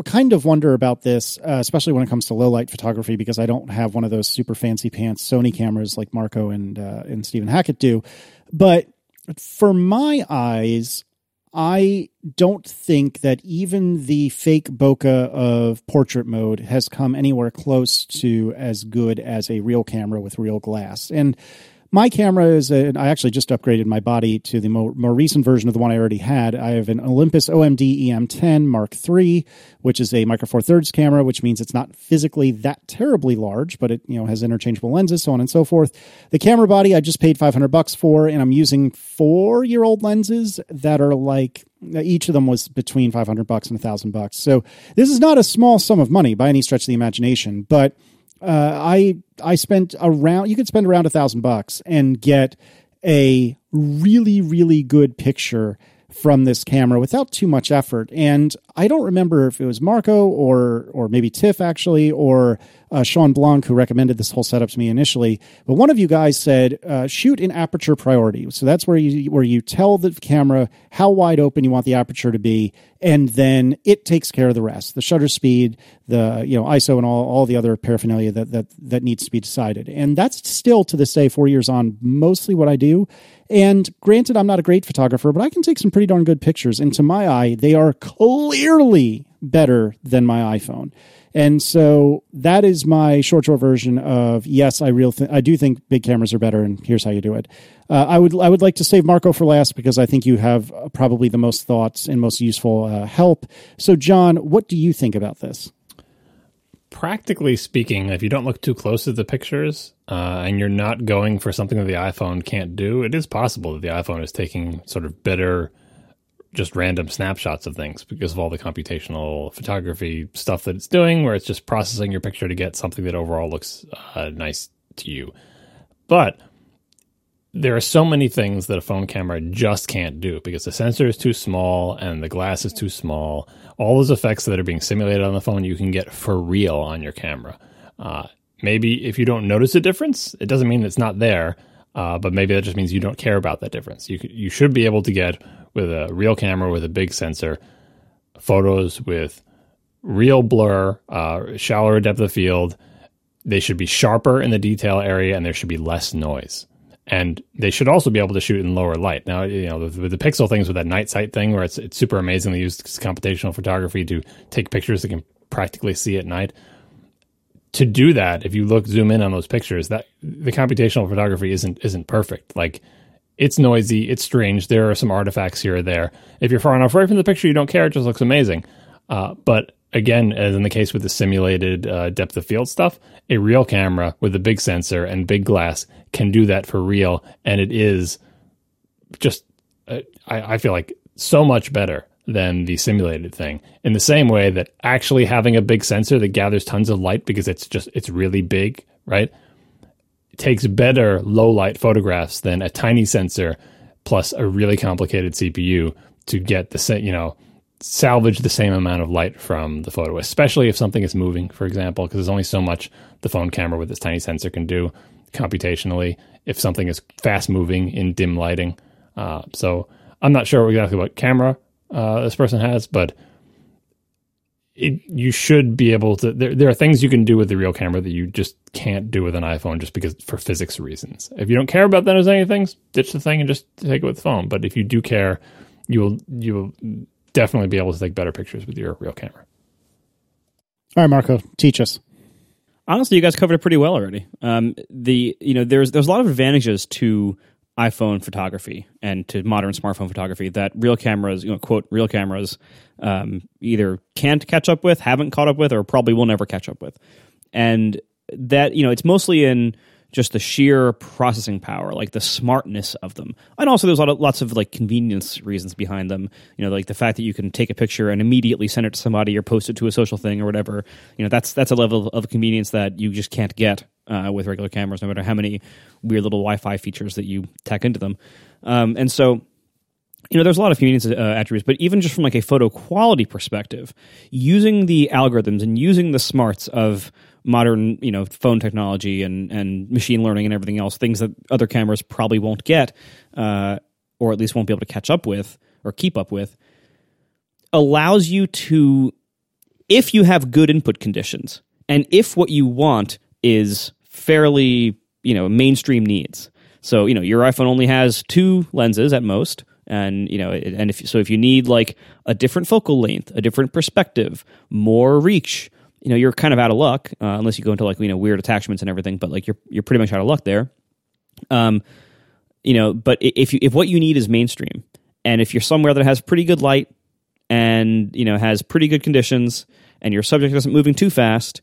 kind of wonder about this, uh, especially when it comes to low light photography, because I don't have one of those super fancy pants Sony cameras like Marco and uh, and Stephen Hackett do. But for my eyes, I don't think that even the fake bokeh of portrait mode has come anywhere close to as good as a real camera with real glass. And my camera is a, I actually just upgraded my body to the more, more recent version of the one I already had. I have an Olympus OMD EM10 Mark III, which is a micro four thirds camera, which means it's not physically that terribly large, but it you know has interchangeable lenses, so on and so forth. The camera body I just paid 500 bucks for, and I'm using four year old lenses that are like each of them was between 500 bucks and a thousand bucks. So this is not a small sum of money by any stretch of the imagination, but uh, I I spent around you could spend around a thousand bucks and get a really really good picture from this camera without too much effort. And I don't remember if it was Marco or or maybe Tiff actually or uh, Shawn Blanc who recommended this whole setup to me initially. But one of you guys said uh, shoot in aperture priority. So that's where you where you tell the camera how wide open you want the aperture to be, and then it takes care of the rest, the shutter speed, the you know ISO, and all all the other paraphernalia that that that needs to be decided. And that's still to this day, four years on, mostly what I do. And granted, I'm not a great photographer, but I can take some pretty darn good pictures. And to my eye, they are clearly better than my iPhone. And so that is my short, short version of yes, I real th- I do think big cameras are better, and here's how you do it. Uh, I would I would like to save Marco for last because I think you have uh, probably the most thoughts and most useful uh, help. So, John, what do you think about this? Practically speaking, if you don't look too close at the pictures uh, and you're not going for something that the iPhone can't do, it is possible that the iPhone is taking sort of better just random snapshots of things because of all the computational photography stuff that it's doing, where it's just processing your picture to get something that overall looks uh, nice to you. But there are so many things that a phone camera just can't do because the sensor is too small and the glass is too small. All those effects that are being simulated on the phone, you can get for real on your camera. Uh, maybe if you don't notice a difference, it doesn't mean it's not there, uh, but maybe that just means you don't care about that difference. You you should be able to get with a real camera with a big sensor, photos with real blur, uh, shallower depth of field. They should be sharper in the detail area, and there should be less noise. And they should also be able to shoot in lower light. Now, you know, with the pixel things, with that night sight thing, where it's it's super amazing. They use computational photography to take pictures that can practically see at night. To do that, if you look zoom in on those pictures, that the computational photography isn't isn't perfect. Like it's noisy, it's strange. There are some artifacts here or there. If you're far enough away from the picture, you don't care. It just looks amazing. Uh, but again, as in the case with the simulated uh, depth of field stuff, a real camera with a big sensor and big glass can do that for real, and it is just uh, I, I feel like so much better than the simulated thing. In the same way that actually having a big sensor that gathers tons of light because it's just it's really big, right? takes better low light photographs than a tiny sensor plus a really complicated CPU to get the you know, salvage the same amount of light from the photo, especially if something is moving, for example, because there's only so much the phone camera with this tiny sensor can do computationally if something is fast moving in dim lighting. Uh, so I'm not sure exactly what camera uh, this person has, but it, you should be able to. There, there are things you can do with the real camera that you just can't do with an iPhone, just because for physics reasons. If you don't care about those any things, ditch the thing and just take it with the phone. But if you do care, you will you will definitely be able to take better pictures with your real camera. All right, Marco, teach us. Honestly, you guys covered it pretty well already. Um, the you know there's there's a lot of advantages to iPhone photography and to modern smartphone photography that real cameras, you know, quote, real cameras um, either can't catch up with, haven't caught up with, or probably will never catch up with. And that, you know, it's mostly in just the sheer processing power, like the smartness of them. And also there's a lot of, lots of like convenience reasons behind them. You know, like the fact that you can take a picture and immediately send it to somebody or post it to a social thing or whatever. You know, that's that's a level of convenience that you just can't get uh, with regular cameras, no matter how many weird little Wi-Fi features that you tack into them. Um, and so you know, there's a lot of convenience uh, attributes, but even just from like a photo quality perspective, using the algorithms and using the smarts of modern, you know, phone technology and and machine learning and everything else, things that other cameras probably won't get, uh, or at least won't be able to catch up with or keep up with, allows you to, if you have good input conditions, and if what you want is fairly, you know, mainstream needs. So, you know, your iPhone only has two lenses at most and you know and if so if you need like a different focal length a different perspective more reach you know you're kind of out of luck uh, unless you go into like you know weird attachments and everything but like you're you're pretty much out of luck there um you know but if you if what you need is mainstream and if you're somewhere that has pretty good light and you know has pretty good conditions and your subject isn't moving too fast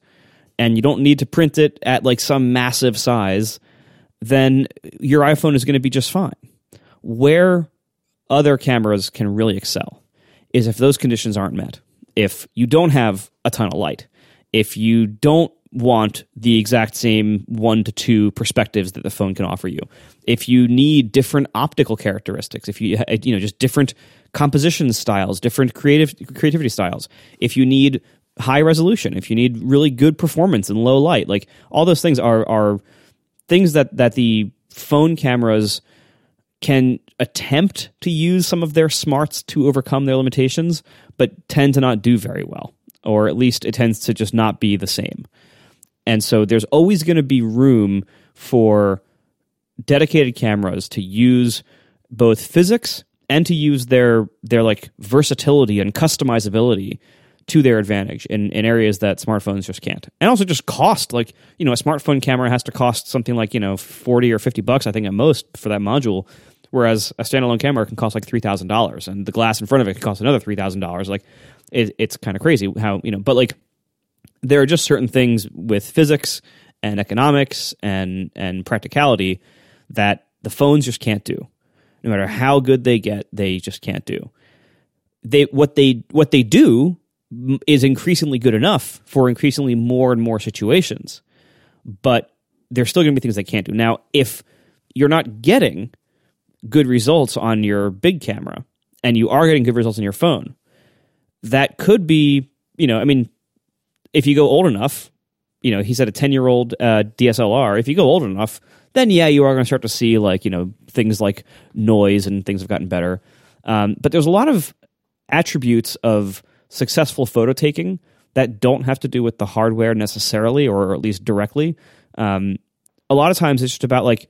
and you don't need to print it at like some massive size then your iPhone is going to be just fine where other cameras can really excel is if those conditions aren't met. If you don't have a ton of light, if you don't want the exact same one to two perspectives that the phone can offer you, if you need different optical characteristics, if you eh, you know just different composition styles, different creative creativity styles, if you need high resolution, if you need really good performance in low light, like all those things are are things that that the phone cameras can attempt to use some of their smarts to overcome their limitations, but tend to not do very well, or at least it tends to just not be the same. And so there's always going to be room for dedicated cameras to use both physics and to use their their like versatility and customizability to their advantage in, in areas that smartphones just can't. And also just cost. Like, you know, a smartphone camera has to cost something like, you know, 40 or 50 bucks, I think, at most for that module whereas a standalone camera can cost like three thousand dollars, and the glass in front of it can cost another three thousand dollars. Like it, it's kind of crazy how you know, but like there are just certain things with physics and economics and and practicality that the phones just can't do. No matter how good they get, they just can't do. They what they what they do is increasingly good enough for increasingly more and more situations, but there's still going to be things they can't do. Now, if you're not getting good results on your big camera and you are getting good results on your phone, that could be, you know, I mean, if you go old enough, you know, he said a 10 year old uh, DSLR, if you go old enough, then yeah, you are going to start to see like, you know, things like noise and things have gotten better. Um, but there's a lot of attributes of successful photo taking that don't have to do with the hardware necessarily, or at least directly. Um, a lot of times it's just about like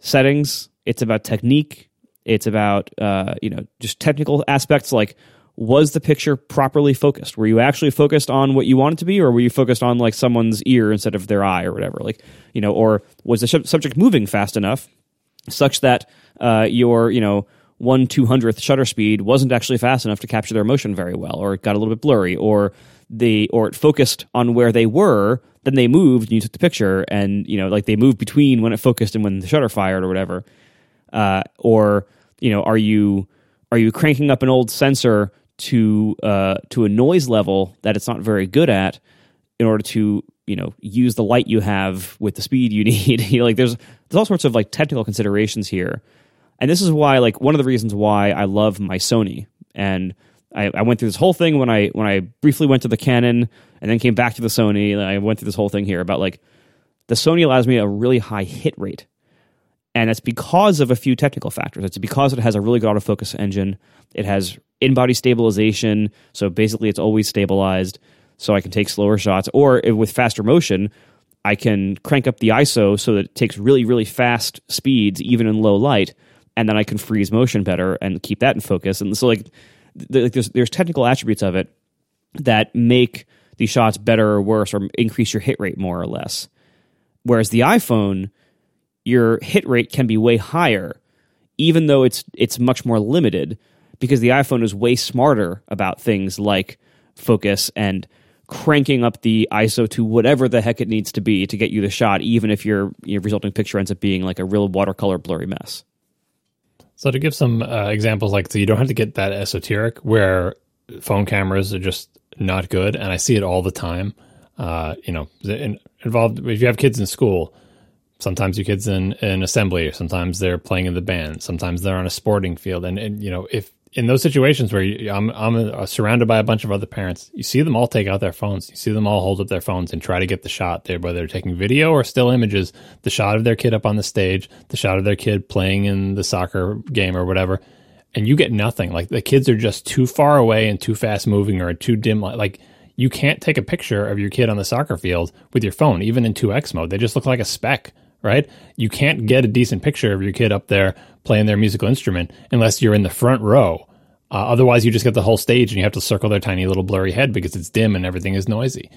settings it's about technique. It's about uh, you know just technical aspects like was the picture properly focused? Were you actually focused on what you wanted to be, or were you focused on like someone's ear instead of their eye or whatever? Like you know, or was the subject moving fast enough such that uh, your you know one two hundredth shutter speed wasn't actually fast enough to capture their motion very well, or it got a little bit blurry, or the or it focused on where they were, then they moved and you took the picture, and you know like they moved between when it focused and when the shutter fired or whatever uh, or you know are you are you cranking up an old sensor to uh, to a noise level that it's not very good at in order to you know use the light you have with the speed you need. You know, like there's there's all sorts of like technical considerations here. And this is why like one of the reasons why i love my sony. And I, I, went through this whole thing when i when i briefly went to the canon and then came back to the sony. And i went through this whole thing here about like the sony allows me a really high hit rate. And it's because of a few technical factors. It's because it has a really good autofocus engine. It has in-body stabilization, so basically it's always stabilized. So I can take slower shots, or with faster motion, I can crank up the ISO so that it takes really, really fast speeds, even in low light, and then I can freeze motion better and keep that in focus. And so, like, there's there's technical attributes of it that make these shots better or worse, or increase your hit rate more or less. Whereas the iPhone your hit rate can be way higher, even though it's it's much more limited because the iPhone is way smarter about things like focus and cranking up the ISO to whatever the heck it needs to be to get you the shot, even if your, your resulting picture ends up being like a real watercolor blurry mess. So to give some uh, examples, like so you don't have to get that esoteric where phone cameras are just not good, and I see it all the time. Uh, you know, in, involved if you have kids in school, sometimes your kids in in assembly, sometimes they're playing in the band, sometimes they're on a sporting field, and, and you know if in those situations where you, I'm I'm uh, surrounded by a bunch of other parents, you see them all take out their phones. You see them all hold up their phones and try to get the shot there, whether they're taking video or still images. The shot of their kid up on the stage, the shot of their kid playing in the soccer game or whatever, and you get nothing. Like the kids are just too far away and too fast moving or too dim. Like you can't take a picture of your kid on the soccer field with your phone, even in 2x mode. They just look like a speck right? You can't get a decent picture of your kid up there playing their musical instrument unless you're in the front row. Uh, otherwise, you just get the whole stage and you have to circle their tiny little blurry head because it's dim and everything is noisy.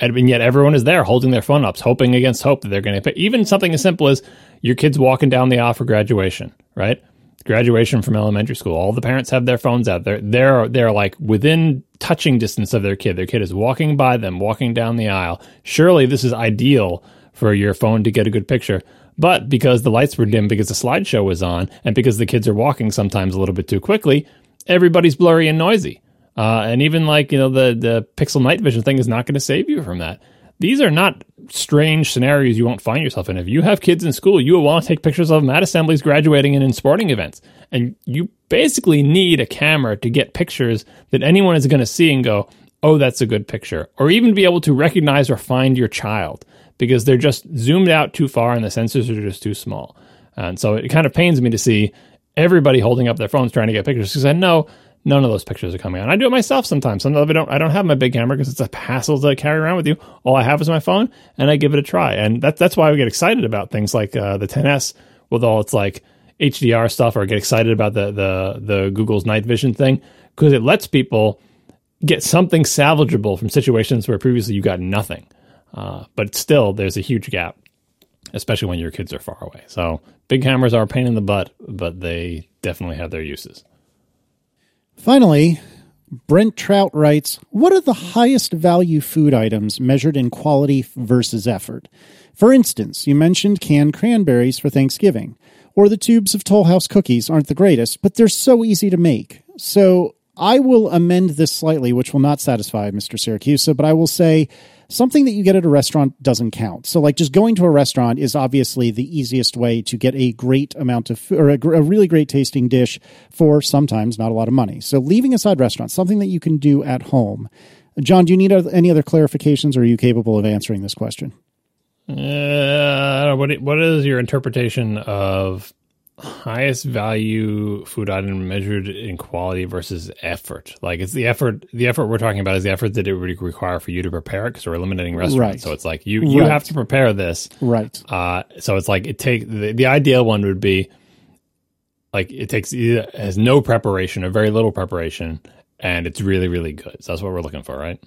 And, yet everyone is there holding their phone ups, hoping against hope that they're going to even something as simple as your kids walking down the aisle for graduation, right? Graduation from elementary school. All the parents have their phones out. They're they're they're like within touching distance of their kid. Their kid is walking by them, walking down the aisle. Surely this is ideal for your phone to get a good picture. But because the lights were dim, because the slideshow was on, and because the kids are walking sometimes a little bit too quickly, everybody's blurry and noisy. Uh, and even like you know the the pixel night vision thing is not going to save you from that. These are not strange scenarios you won't find yourself in. If you have kids in school, you will want to take pictures of them at assemblies, graduating, and in sporting events. And you basically need a camera to get pictures that anyone is going to see and go, oh, that's a good picture. Or even be able to recognize or find your child because they're just zoomed out too far and the sensors are just too small. And so it kind of pains me to see everybody holding up their phones trying to get pictures because I know none of those pictures are coming out. I do it myself sometimes. Sometimes I don't I don't have my big camera because it's a hassle to carry around with you. All I have is my phone, and I give it a try. And that, that's why we get excited about things like uh, the 10s with all its like HDR stuff, or get excited about the the the Google's night vision thing because it lets people get something salvageable from situations where previously you got nothing. Uh, but still, there's a huge gap, especially when your kids are far away. So big cameras are a pain in the butt, but they definitely have their uses. Finally, Brent Traut writes, What are the highest value food items measured in quality versus effort? For instance, you mentioned canned cranberries for Thanksgiving, or the tubes of Toll House cookies aren't the greatest, but they're so easy to make. So I will amend this slightly, which will not satisfy Mr. Siracusa, but I will say something that you get at a restaurant doesn't count. So, like, just going to a restaurant is obviously the easiest way to get a great amount of food or a, a, really great tasting dish for sometimes not a lot of money. So, leaving aside restaurants, something that you can do at home. John, do you need any other clarifications or are you capable of answering this question? Uh, what what is your interpretation of highest value food item measured in quality versus effort. Like it's the effort. The effort we're talking about is the effort that it would require for you to prepare it because we're eliminating restaurants. Right. So it's like you you right. have to prepare this. Right. Uh, so it's like it take the, the ideal one would be like it takes it has no preparation or very little preparation, and it's really really good. So that's what we're looking for, right?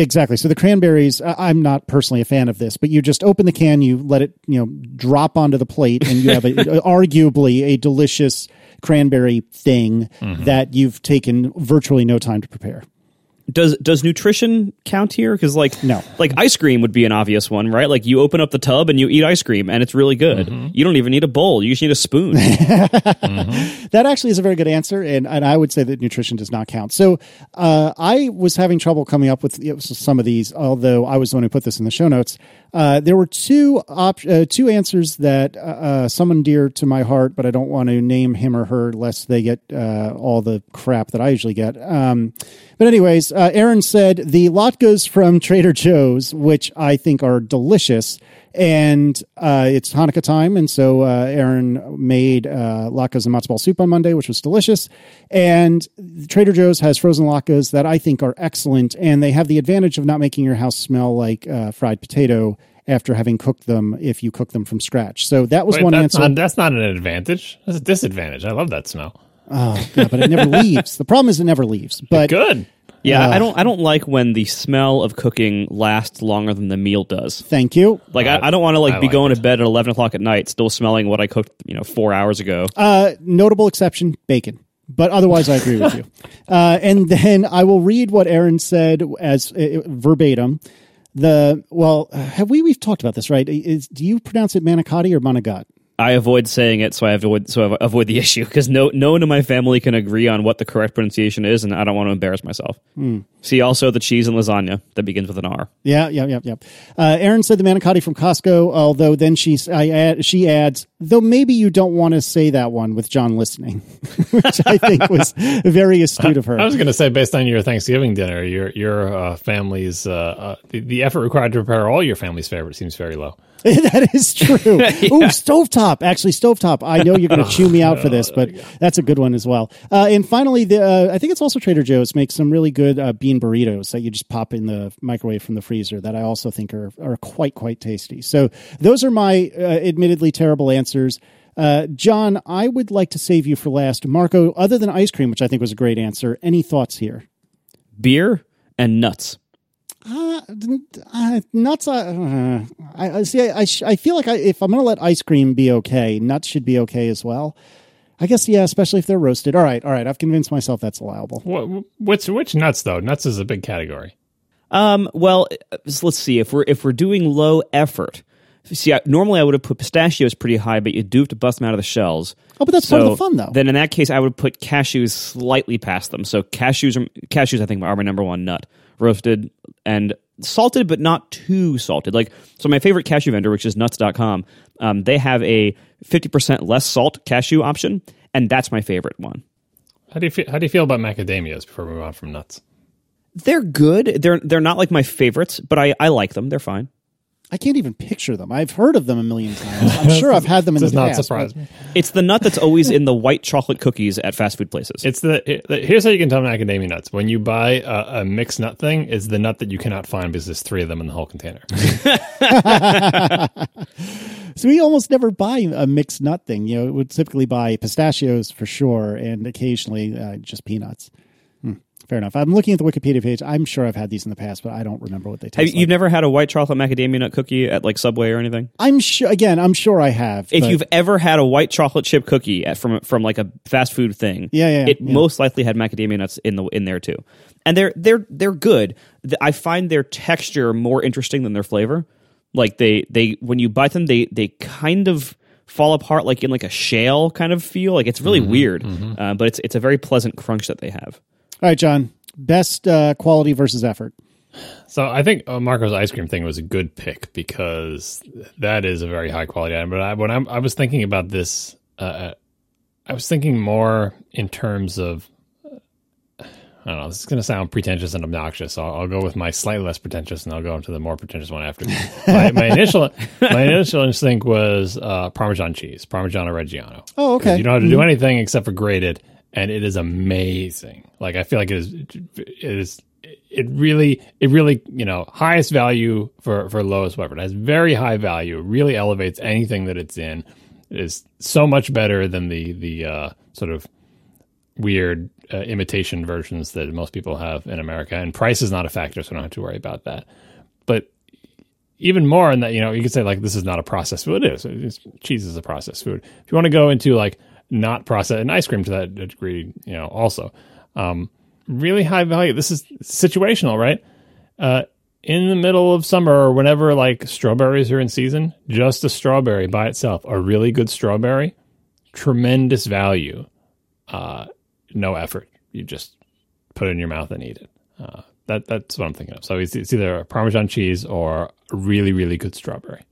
Exactly. So the cranberries, I'm not personally a fan of this, but you just open the can, you let it, you know, drop onto the plate, and you have a, arguably a delicious cranberry thing mm-hmm. that you've taken virtually no time to prepare does does nutrition count here? Because like no, like ice cream would be an obvious one, right? Like you open up the tub and you eat ice cream, and it's really good. Mm-hmm. You don't even need a bowl; you just need a spoon. mm-hmm. That actually is a very good answer, and and I would say that nutrition does not count. So uh, I was having trouble coming up with some of these, although I was the one who put this in the show notes. Uh, there were two op- uh, two answers that uh, uh, someone dear to my heart, but I don't want to name him or her lest they get uh, all the crap that I usually get. Um, but anyways, Uh, Aaron said the latkes from Trader Joe's, which I think are delicious, and uh, it's Hanukkah time, and so uh, Aaron made latkes and matzo ball soup on Monday, which was delicious. And Trader Joe's has frozen latkes that I think are excellent, and they have the advantage of not making your house smell like fried potato after having cooked them if you cook them from scratch. So that was Wait, one that's answer. Not, that's not an advantage. That's a disadvantage. I love that smell. Oh, God, but it never leaves. The problem is it never leaves. But good. Yeah, uh, I don't. I don't like when the smell of cooking lasts longer than the meal does. Thank you. Like uh, I, I, don't want to like I be like going it. to bed at eleven o'clock at night, still smelling what I cooked, you know, four hours ago. Uh, notable exception: bacon. but otherwise I agree with you. Uh, and then I will read what Aaron said as uh, verbatim. The well, have we we've talked about this right? Is do you pronounce it manicotti or manigat? I avoid saying it, so I avoid so I avoid the issue because no no one in my family can agree on what the correct pronunciation is, and I don't want to embarrass myself. See also the cheese and lasagna that begins with an R. Yeah, yeah, yeah, yeah. Uh, Aaron said the manicotti from Costco, although then she's I add, she adds, though maybe you don't want to say that one with John listening, which I think was very astute of her. I was going to say, based on your Thanksgiving dinner, your your uh, family's uh, uh, the, the effort required to prepare all your family's favorite seems very low. that is true. Ooh, stovetop. Actually, stovetop. I know you're going to chew me out for this, but that's a good one as well. Uh, and finally, the uh, I think it's also Trader Joe's makes some really good uh, bean burritos that you just pop in the microwave from the freezer that I also think are are quite quite tasty. So those are my uh, admittedly terrible answers. Uh, John, I would like to save you for last. Marco, other than ice cream, which I think was a great answer, any thoughts here? Beer and nuts. Uh, uh, nuts. Uh, I, I see. I, I, sh- I feel like I, if I'm going to let ice cream be okay, nuts should be okay as well. I guess yeah, especially if they're roasted. All right, all right. I've convinced myself that's allowable. What, which which nuts though? Nuts is a big category. Um, well, uh, let's see if we're if we're doing low effort. See, I, normally I would have put pistachios pretty high, but you do have to bust them out of the shells. Oh, but that's part of the fun, though. Then in that case, I would put cashews slightly past them. So cashews, are, cashews, I think are my number one nut, roasted and salted, but not too salted. Like so, my favorite cashew vendor, which is Nuts.com, um, they have a fifty percent less salt cashew option, and that's my favorite one. How do you feel, how do you feel about macadamias before we move on from nuts? They're good. They're they're not like my favorites, but I, I like them. They're fine. I can't even picture them. I've heard of them a million times. I'm sure I've had them in Does the not past. surprise but- me. It's the nut that's always in the white chocolate cookies at fast food places. It's the, it, the- here's how you can tell an macadamia nuts. When you buy a, a mixed nut thing, is the nut that you cannot find because there's three of them in the whole container. So we almost never buy a mixed nut thing. You know, we would typically buy pistachios for sure, and occasionally uh, just peanuts. Fair enough. I'm looking at the Wikipedia page. I'm sure I've had these in the past, but I don't remember what they Have, taste you've never had a white chocolate macadamia nut cookie at like Subway or anything? I'm sure. Again, I'm sure I have. If but- you've ever had a white chocolate chip cookie at, from from like a fast food thing, Yeah, yeah, it yeah. most likely had macadamia nuts in the in there too, and they're they're they're good. I find their texture more interesting than their flavor. Like they they when you bite them, they they kind of fall apart like in like a shale kind of feel. Like it's really Mm-hmm, weird, Uh, but it's it's a very pleasant crunch that they have. All right, John. Best uh, quality versus effort. So I think uh, Marco's ice cream thing was a good pick because that is a very high quality item. But I, when I'm, I was thinking about this, uh, I was thinking more in terms of. I don't know. This is going to sound pretentious and obnoxious. So I'll, I'll go with my slightly less pretentious, and I'll go into the more pretentious one after. my, my initial, my initial instinct was uh, Parmesan cheese, Parmigiano Reggiano. Oh, okay. You don't have to do anything except for grate it, and it is amazing. Like I feel like it is, it is, it really, it really, you know, highest value for for lowest effort. It has very high value. It really elevates anything that it's in. It is so much better than the the uh, sort of weird uh, imitation versions that most people have in America. And price is not a factor, so I don't have to worry about that. But even more in that, you know, you could say like this is not a processed food. It is. It's, cheese is a processed food. If you want to go into like not processed and ice cream to that degree, you know, also um, really high value. This is situational, right? Uh, in the middle of summer or whenever like strawberries are in season, just a strawberry by itself, a really good strawberry, tremendous value. Uh, no effort. You just put it in your mouth and eat it. Uh, that that's what I'm thinking of. So it's, it's either a Parmesan cheese or a really really good strawberry.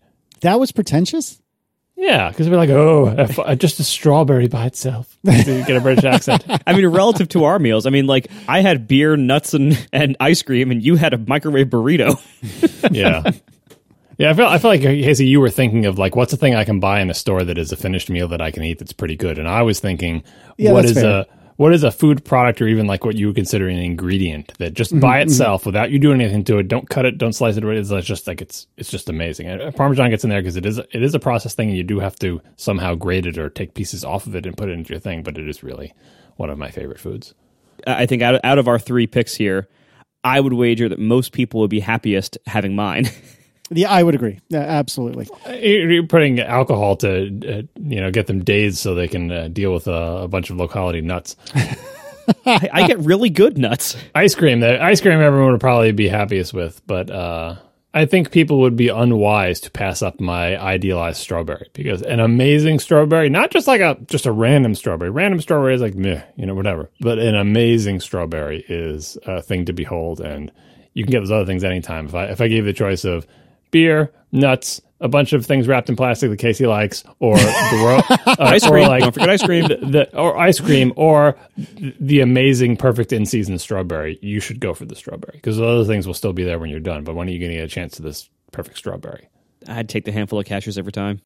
That was pretentious. Yeah, because we're like, oh, uh, just a strawberry by itself. You get a British accent. I mean, relative to our meals, I mean, like I had beer, nuts, and, and ice cream, and you had a microwave burrito. Yeah. Yeah, I feel I feel like Casey, you were thinking of like what's the thing I can buy in a store that is a finished meal that I can eat that's pretty good, and I was thinking, Yeah, what that's is fair. a what is a food product or even like what you would consider an ingredient that just mm-hmm, by mm-hmm. itself without you doing anything to it, don't cut it, don't slice it, it's just like it's it's just amazing. And uh, Parmesan gets in there because it is it is a process thing, and you do have to somehow grate it or take pieces off of it and put it into your thing. But it is really one of my favorite foods. I think out of, out of our three picks here, I would wager that most people would be happiest having mine. Yeah, I would agree. Yeah, absolutely. You're putting alcohol to uh, you know get them dazed so they can uh, deal with uh, a bunch of locality nuts. I, I get really good nuts. ice cream, the ice cream everyone would probably be happiest with, but uh, I think people would be unwise to pass up my idealized strawberry because an amazing strawberry, not just like a just a random strawberry. Random strawberry is like meh, you know, whatever. But an amazing strawberry is a thing to behold, and you can get those other things anytime. If I if I gave the choice of beer, nuts, a bunch of things wrapped in plastic that Casey likes, or the world uh, Ice or cream. like Don't forget ice cream. the, the- or ice cream or the amazing perfect in season strawberry, you should go for the strawberry because the other things will still be there when you're done. But when are you going to get a chance to this perfect strawberry? I'd take the handful of cashews every time.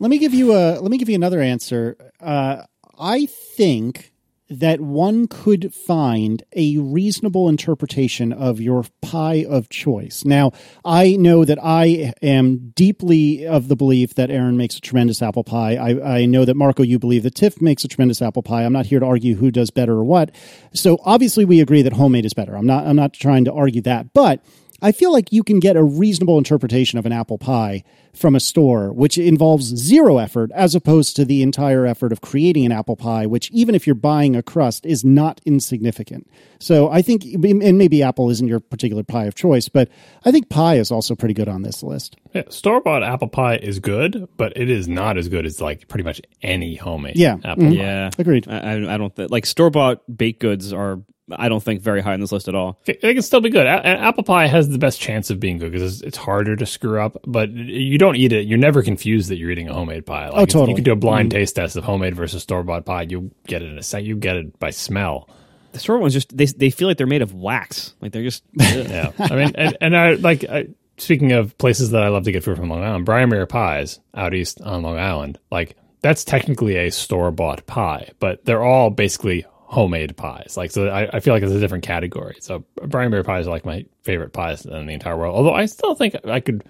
Let me give you a let me give you another answer. Uh, I think that one could find a reasonable interpretation of your pie of choice. Now, I know that I am deeply of the belief that Aaron makes a tremendous apple pie. I, I know that Marco, you believe that Tiff makes a tremendous apple pie. I'm not here to argue who does better or what. So obviously, we agree that homemade is better. I'm not. I'm not trying to argue that, but I feel like you can get a reasonable interpretation of an apple pie from a store, which involves zero effort, as opposed to the entire effort of creating an apple pie, which, even if you're buying a crust, is not insignificant. So I think, and maybe apple isn't your particular pie of choice, but I think pie is also pretty good on this list. Yeah, store bought apple pie is good, but it is not as good as like pretty much any homemade Yeah. apple Mhm. pie. Yeah, Agreed. I, I, I don't th- like store bought baked goods are. I don't think very high on this list at all. It it can still be good. A- a- apple pie has the best chance of being good because it's, it's harder to screw up, but you don't eat it. You're never confused that you're eating a homemade pie. Like Oh, totally. You can do a blind mm-hmm. taste test of homemade versus store bought pie. You get it in a sec. You get it by smell. The store ones just they they feel like they're made of wax. Like they're just. Yeah, I mean, and, and I like I, speaking of places that I love to get food from Long Island, Briermere Pies out east on Long Island. Like that's technically a store bought pie, but they're all basically homemade pies. Like so, I, I feel like it's a different category. So Briermere pies are like my favorite pies in the entire world. Although I still think I could.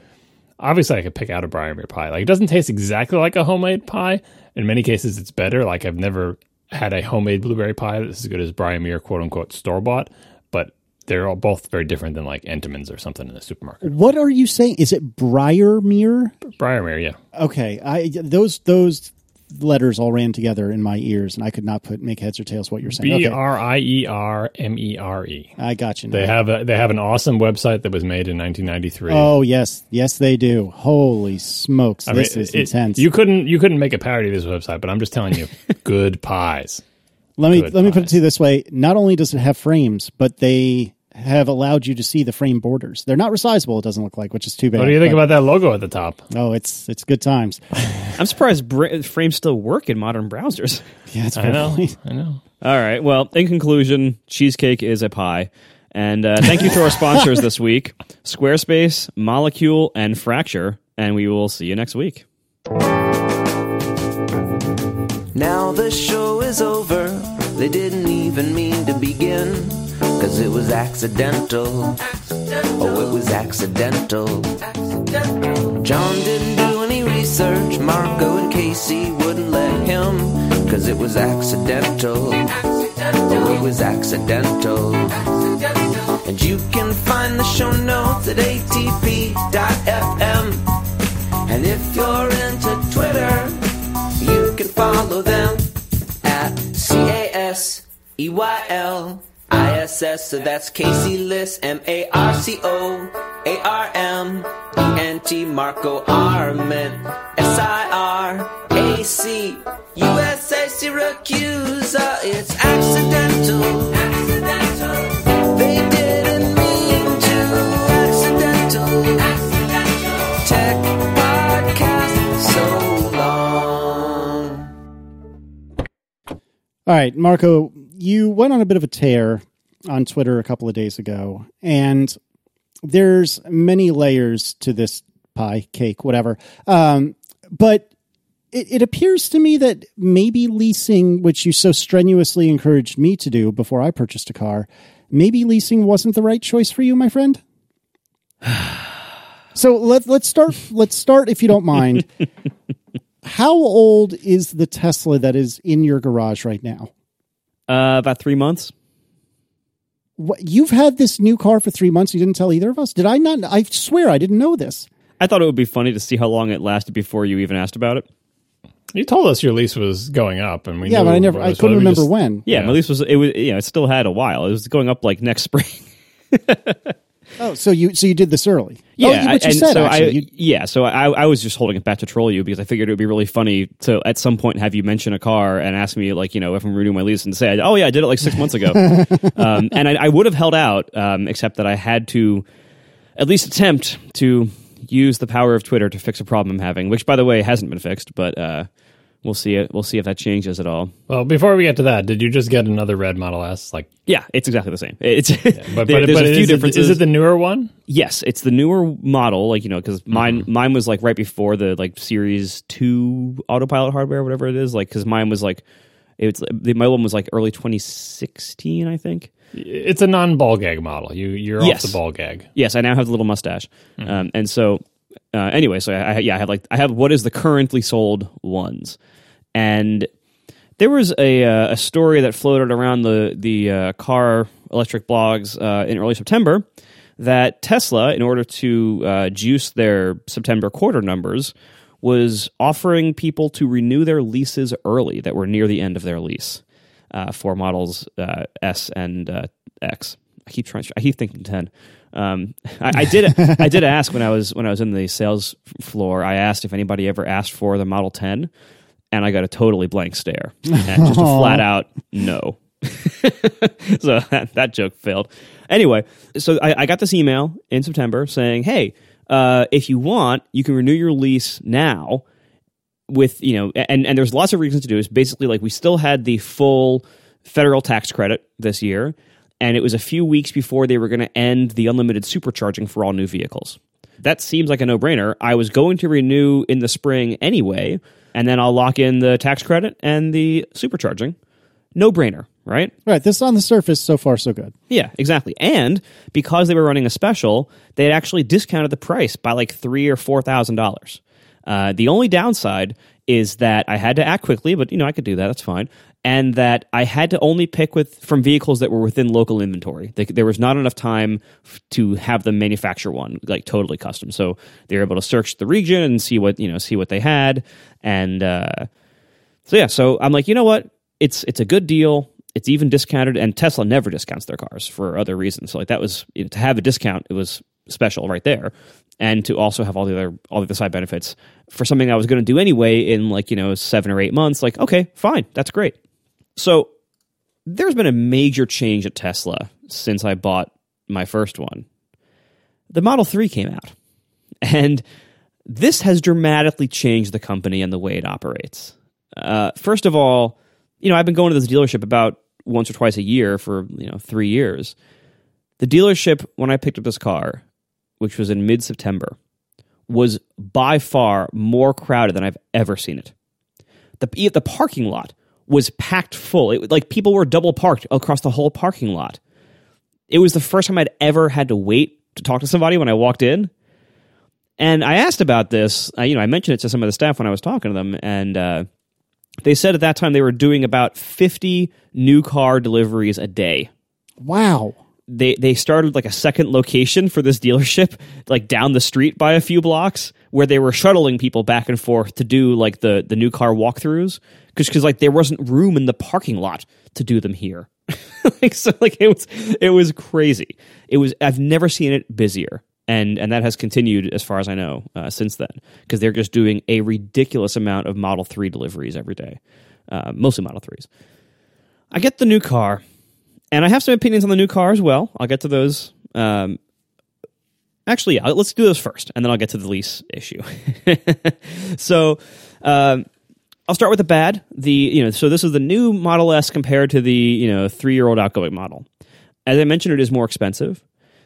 Obviously, I could pick out a Briermere pie. Like it doesn't taste exactly like a homemade pie. In many cases, it's better. Like I've never had a homemade blueberry pie that's as good as Briermere, quote unquote, store bought. But they're all both very different than like Entenmann's or something in the supermarket. What are you saying? Is it Briermere? Briermere, yeah. Okay, I those those letters all ran together in my ears, and I could not put make heads or tails what you're saying. B R I E R M E R E. I got you. Now. They have a they have an awesome website that was made in 1993. Oh yes, yes they do. Holy smokes, I mean, this is it- intense. You couldn't you couldn't make a parody of this website, but I'm just telling you, good pies. let me good let me put it to you this way: not only does it have frames, but they have allowed you to see the frame borders. They're not resizable. It doesn't look like, which is too bad. What do you think but- about that logo at the top? Oh, it's it's good times. I'm surprised bra- frames still work in modern browsers. Yeah, it's I know, probably- I know. All right. Well, in conclusion, cheesecake is a pie. And uh, thank you to our sponsors this week Squarespace, Molekule, and Fracture. And we will see you next week. Now the show is over. They didn't even mean to begin. Cause it was accidental. Oh, it was accidental. John didn't do any research. Marco and Casey wouldn't let him. Cause it was accidental. Oh, it was accidental. And you can find the show notes at atp.fm. And if you're into Twitter, you can follow them at C A S E Y L I S S. So that's Casey Liss, M A R C O A R M E N T Marco Arment S I R A C U S A Siracusa. It's accidental. Accidental. They didn't mean to. Accidental. Accidental. Tech podcast so long. All right, Marco, you went on a bit of a tear on Twitter a couple of days ago, and there's many layers to this pie, cake, whatever. Um, but it, it appears to me that maybe leasing, which you so strenuously encouraged me to do before I purchased a car, maybe leasing wasn't the right choice for you, my friend. So let let's start. Let's start, if you don't mind. How old is the Tesla that is in your garage right now? Uh, about three months. What, you've had this new car for three months. You didn't tell either of us. Did I not? I swear I didn't know this. I thought it would be funny to see how long it lasted before you even asked about it. You told us your lease was going up, and we Yeah, knew but I never, I couldn't we remember just- when. Yeah, Yeah. my lease was it was you know it still had a while. It was going up like next spring. Oh, so you, so you did this early? Yeah, oh, you- what you and said so actually. I, You- yeah, so I, I was just holding it back to troll you because I figured it would be really funny to at some point have you mention a car and ask me like you know if I'm renewing my lease and say oh yeah I did it like six months ago, um, and I, I would have held out um, except that I had to at least attempt to use the power of Twitter to fix a problem I'm having, which by the way hasn't been fixed, but uh, we'll see it. We'll see if that changes at all. Well, before we get to that, did you just get another red Model S? Like, Yeah, it's exactly the same. It's but, there- but, there's but a few is, it, differences. is it the newer one? Yes, it's the newer model, like you know, because mine mine was like right before the like Series Two autopilot hardware, whatever it is. Like, because mine was like, it's the my one was like early 2016, I think. It's a non-ball gag model. You you're Yes. off the ball gag. Yes, I now have the little mustache, um, and so uh, anyway, so I, I yeah, I have like I have what is the currently sold ones, and there was a uh, a story that floated around the the uh, car electric blogs uh, in early September that Tesla, in order to uh, juice their September quarter numbers, was offering people to renew their leases early that were near the end of their lease uh, for models uh, S and X. I keep trying. I keep thinking ten. Um, I, I did. I did ask when I was when I was in the sales floor. I asked if anybody ever asked for the Model Ten, and I got a totally blank stare, and just a flat out no. so that, that joke failed. Anyway, so I, I got this email in September saying, "Hey, uh, if you want, you can renew your lease now." With you know, and and there's lots of reasons to do this. Basically, like we still had the full federal tax credit this year, and it was a few weeks before they were going to end the unlimited supercharging for all new vehicles. That seems like a no brainer. I was going to renew in the spring anyway, and then I'll lock in the tax credit and the supercharging. No brainer, right? right. This on the surface, so far so good. Yeah, exactly. And because they were running a special, they had actually discounted the price by like three or four thousand dollars. Uh, the only downside is that I had to act quickly, but you know I could do that. That's fine. And that I had to only pick with from vehicles that were within local inventory. They, there was not enough time to have them manufacture one like totally custom. So they were able to search the region and see what you know see what they had. And uh, so yeah, so I'm like, you know what? It's it's a good deal. It's even discounted, and Tesla never discounts their cars for other reasons. So like that was you know, to have a discount, it was special right there, and to also have all the other all the other side benefits for something I was going to do anyway in like you know seven or eight months. Like okay, fine, that's great. So there's been a major change at Tesla since I bought my first one. The Model 3 came out. And this has dramatically changed the company and the way it operates. Uh, first of all, you know, I've been going to this dealership about once or twice a year for, you know, three years. The dealership, when I picked up this car, which was in mid September, was by far more crowded than I've ever seen it. The, the parking lot was packed full. It, like people were double parked across the whole parking lot. It was the first time I'd ever had to wait to talk to somebody when I walked in. And I asked about this. I, you know, I mentioned it to some of the staff when I was talking to them, and uh, they said at that time they were doing about fifty new car deliveries a day. Wow. They they started like a second location for this dealership, like down the street by a few blocks, where they were shuttling people back and forth to do like the the new car walkthroughs, because because like there wasn't room in the parking lot to do them here. like so, like it was it was crazy. It was I've never seen it busier and and that has continued as far as I know uh, since then because they're just doing a ridiculous amount of Model Three deliveries every day, uh, mostly Model Threes. I get the new car, and I have some opinions on the new car as well. I'll get to those. Um, actually, yeah, let's do those first, and then I'll get to the lease issue. so. Um, I'll start with the bad. The you know, so this is the new Model S compared to the you know three year old outgoing model. As I mentioned, it is more expensive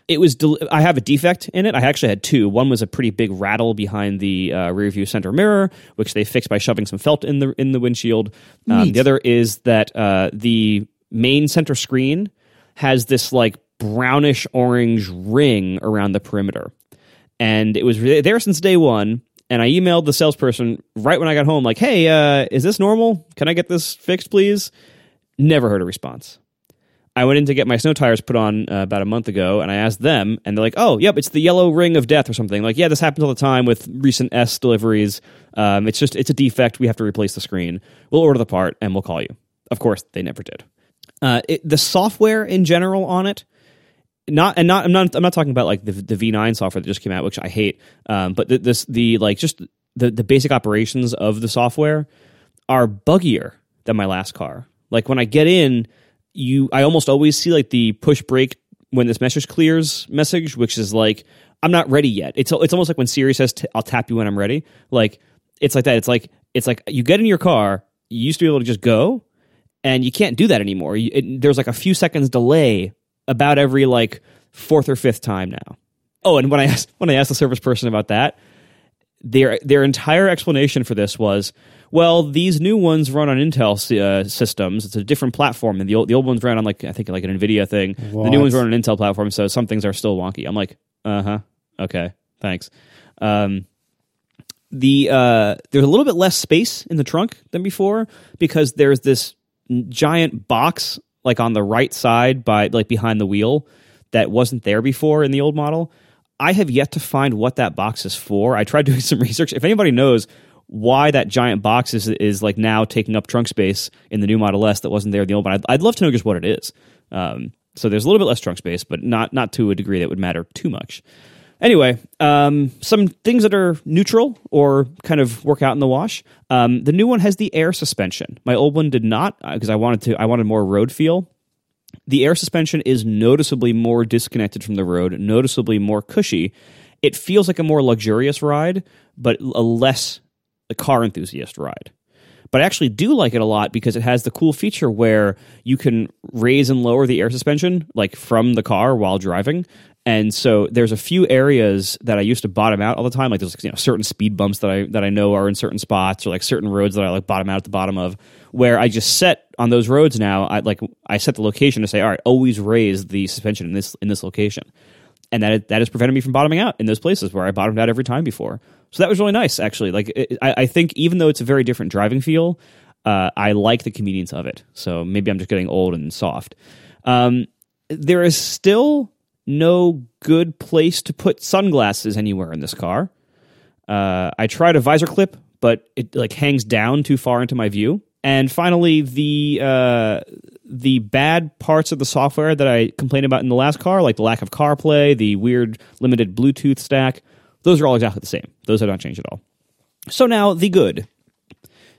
it was del- i have a defect in it i actually had two one was a pretty big rattle behind the uh, rear view center mirror which they fixed by shoving some felt in the in the windshield um, the other is that uh, the main center screen has this like brownish orange ring around the perimeter and it was there since day one and i emailed the salesperson right when i got home like hey uh, is this normal can i get this fixed please never heard a response I went in to get my snow tires put on uh, about a month ago, and I asked them, and they're like, "Oh, yep, it's the yellow ring of death or something." Like, yeah, this happens all the time with recent S deliveries. Um, it's just it's a defect. We have to replace the screen. We'll order the part and we'll call you. Of course, they never did. Uh, it, the software in general on it, not and not I'm not I'm not talking about like the the V9 software that just came out, which I hate. Um, but the, this the like just the the basic operations of the software are buggier than my last car. Like when I get in, you I almost always see like the push brake when this message clears message, which is like I'm not ready yet. It's it's almost like when Siri says i I'll tap you when I'm ready. Like it's like that. It's like it's like you get in your car. You used to be able to just go, and you can't do that anymore. You, it, there's like a few seconds delay about every like fourth or fifth time now. Oh, and when I asked when I asked the service person about that, their their entire explanation for this was, well, these new ones run on Intel uh, systems. It's a different platform, and the old the old ones ran on like I think like an Nvidia thing. The new ones run on an Intel platform, so some things are still wonky. I'm like, uh huh, okay, thanks. Um, the uh, there's a little bit less space in the trunk than before because there's this giant box like on the right side by like behind the wheel that wasn't there before in the old model. I have yet to find what that box is for. I tried doing some research. If anybody knows why that giant box is is like now taking up trunk space in the new Model S that wasn't there in the old one, I'd, I'd love to know just what it is. Um, so there's a little bit less trunk space, but not not to a degree that would matter too much. Anyway, um, some things that are neutral or kind of work out in the wash. Um, the new one has the air suspension. My old one did not because I wanted to. I wanted more road feel. The air suspension is noticeably more disconnected from the road, noticeably more cushy. It feels like a more luxurious ride, but a less a car enthusiast ride. But I actually do like it a lot because it has the cool feature where you can raise and lower the air suspension like from the car while driving. And so there's a few areas that I used to bottom out all the time. Like there's you know certain speed bumps that I that I know are in certain spots, or like certain roads that I like bottom out at the bottom of, where I just set on those roads now. I like I set the location to say, all right, always raise the suspension in this in this location, and that that has prevented me from bottoming out in those places where I bottomed out every time before. So that was really nice, actually. Like it, I, I think even though it's a very different driving feel, uh, I like the convenience of it. So maybe I'm just getting old and soft. Um, there is still no good place to put sunglasses anywhere in this car. Uh, I tried a visor clip, but it like hangs down too far into my view. And finally, the uh, the bad parts of the software that I complained about in the last car, like the lack of CarPlay, the weird limited Bluetooth stack, those are all exactly the same. Those have not changed at all. So now the good.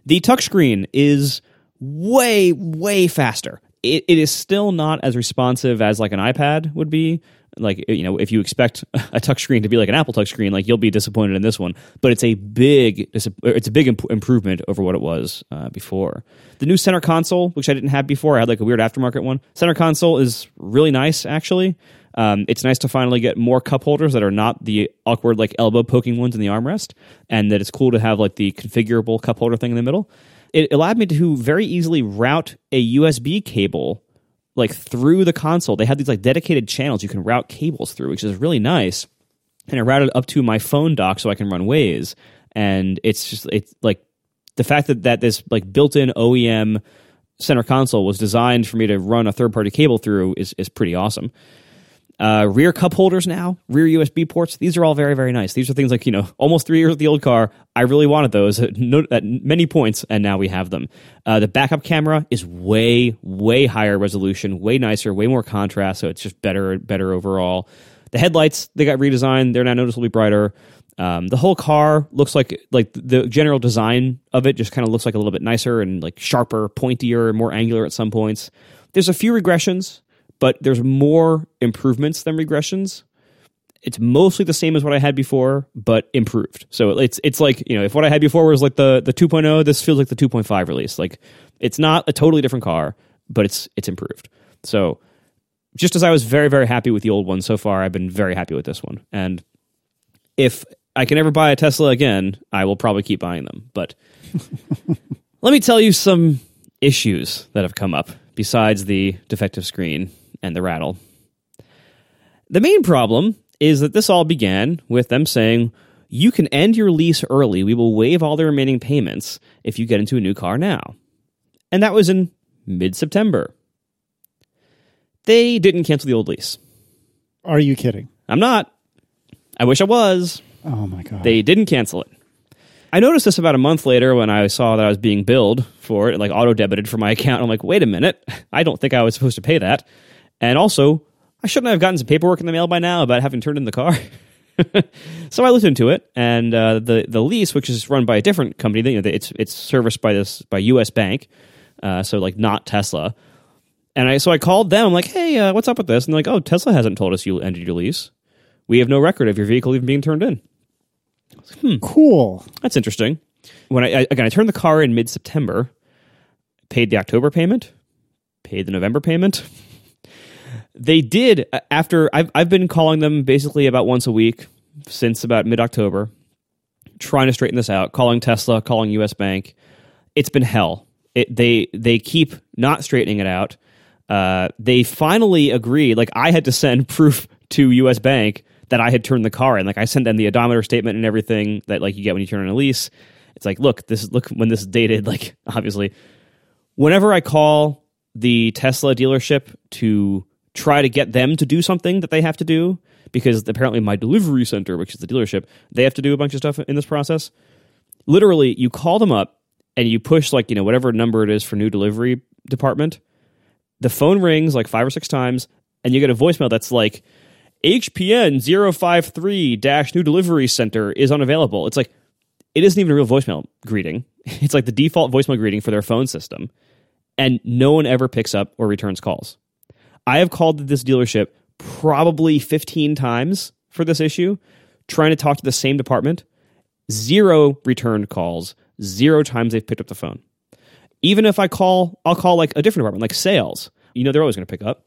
The touchscreen is way, way faster. It, it is still not as responsive as like an iPad would be. Like you know, if you expect a touchscreen to be like an Apple touchscreen, like you'll be disappointed in this one. But it's a big, it's a big imp- improvement over what it was uh, before. The new center console, which I didn't have before, I had like a weird aftermarket one. Center console is really nice, actually. Um, it's nice to finally get more cup holders that are not the awkward like elbow poking ones in the armrest, and that it's cool to have like the configurable cup holder thing in the middle. It allowed me to very easily route a USB cable like through the console. They had these like dedicated channels you can route cables through, which is really nice. And I routed up to my phone dock so I can run Waze. And it's just it's like the fact that that this like built-in OEM center console was designed for me to run a third-party cable through is is pretty awesome. Uh, rear cup holders now, rear USB ports. These are all very, very nice. These are things like, you know, almost three years with the old car. I really wanted those at, many points, and now we have them. Uh, the backup camera is way, way higher resolution, way nicer, way more contrast, so it's just better, better overall. The headlights, they got redesigned. They're now noticeably brighter. Um, the whole car looks like like the general design of it just kind of looks like a little bit nicer and like sharper, pointier, more angular at some points. There's a few regressions but there's more improvements than regressions. It's mostly the same as what I had before, but improved. So it's it's like you know if what I had before was like the the 2.0, this feels like the 2.5 release. Like it's not a totally different car, but it's it's improved. So just as I was very very happy with the old one so far, I've been very happy with this one. And if I can ever buy a Tesla again, I will probably keep buying them. But let me tell you some issues that have come up besides the defective screen and the rattle. The main problem is that this all began with them saying, You can end your lease early. We will waive all the remaining payments if you get into a new car now. And that was in mid September. They didn't cancel the old lease. Are you kidding? I'm not. I wish I was. Oh my god. They didn't cancel it. I noticed this about a month later when I saw that I was being billed for it, like auto debited for my account. I'm like, wait a minute, I don't think I was supposed to pay that. And also, I shouldn't have gotten some paperwork in the mail by now about having turned in the car. so I looked into it, and uh, the the lease, which is run by a different company, you know, it's it's serviced by this by U.S. Bank, uh, so like not Tesla. And I so I called them. I'm like, hey, uh, what's up with this? And they're like, oh, Tesla hasn't told us you ended your lease. We have no record of your vehicle even being turned in. cool. That's interesting. When I, I again, I turned the car in mid September, paid the October payment, paid the November payment. They did uh, after I've I've been calling them basically about once a week since about mid October, trying to straighten this out. Calling Tesla, calling U.S. Bank. It's been hell. It, they they keep not straightening it out. Uh, they finally agreed. Like I had to send proof to U.S. Bank that I had turned the car in. Like I sent them the odometer statement and everything that like you get when you turn in a lease. It's like, look, this look when this is dated. Like obviously, whenever I call the Tesla dealership to try to get them to do something that they have to do, because apparently my delivery center, which is the dealership, they have to do a bunch of stuff in this process. Literally, you call them up and you push like you know whatever number it is for new delivery department. The phone rings like five or six times, and you get a voicemail that's like HPN 053 dash new delivery center is unavailable. It's like it isn't even a real voicemail greeting. It's like the default voicemail greeting for their phone system. And no one ever picks up or returns calls. I have called this dealership probably 15 times for this issue, trying to talk to the same department. Zero returned calls, zero times they've picked up the phone. Even if I call, I'll call like a different department, like sales. You know, they're always going to pick up.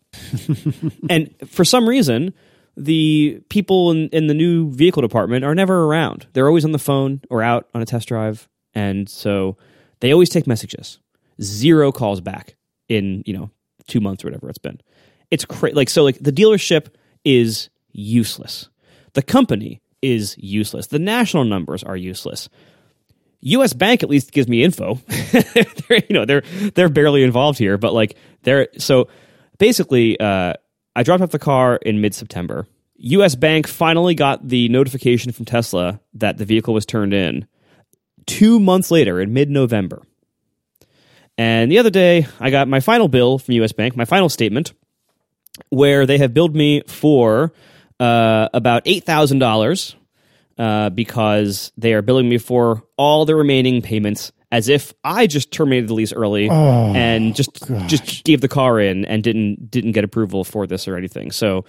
and for some reason, the people in, in the new vehicle department are never around. They're always on the phone or out on a test drive. And so they always take messages. Zero calls back in, you know, two months or whatever it's been. It's crazy. Like, so like the dealership is useless. The company is useless. The national numbers are useless. U.S. Bank at least gives me info. they're, you know, they're they're barely involved here, but like they're so basically. Uh, I dropped off the car in mid September. U.S. Bank finally got the notification from Tesla that the vehicle was turned in. Two months later, in mid November, and the other day, I got my final bill from U.S. Bank, my final statement, where they have billed me for uh, about eight thousand dollars uh, because they are billing me for all the remaining payments as if I just terminated the lease early and just just gave the car in and didn't didn't get approval for this or anything. So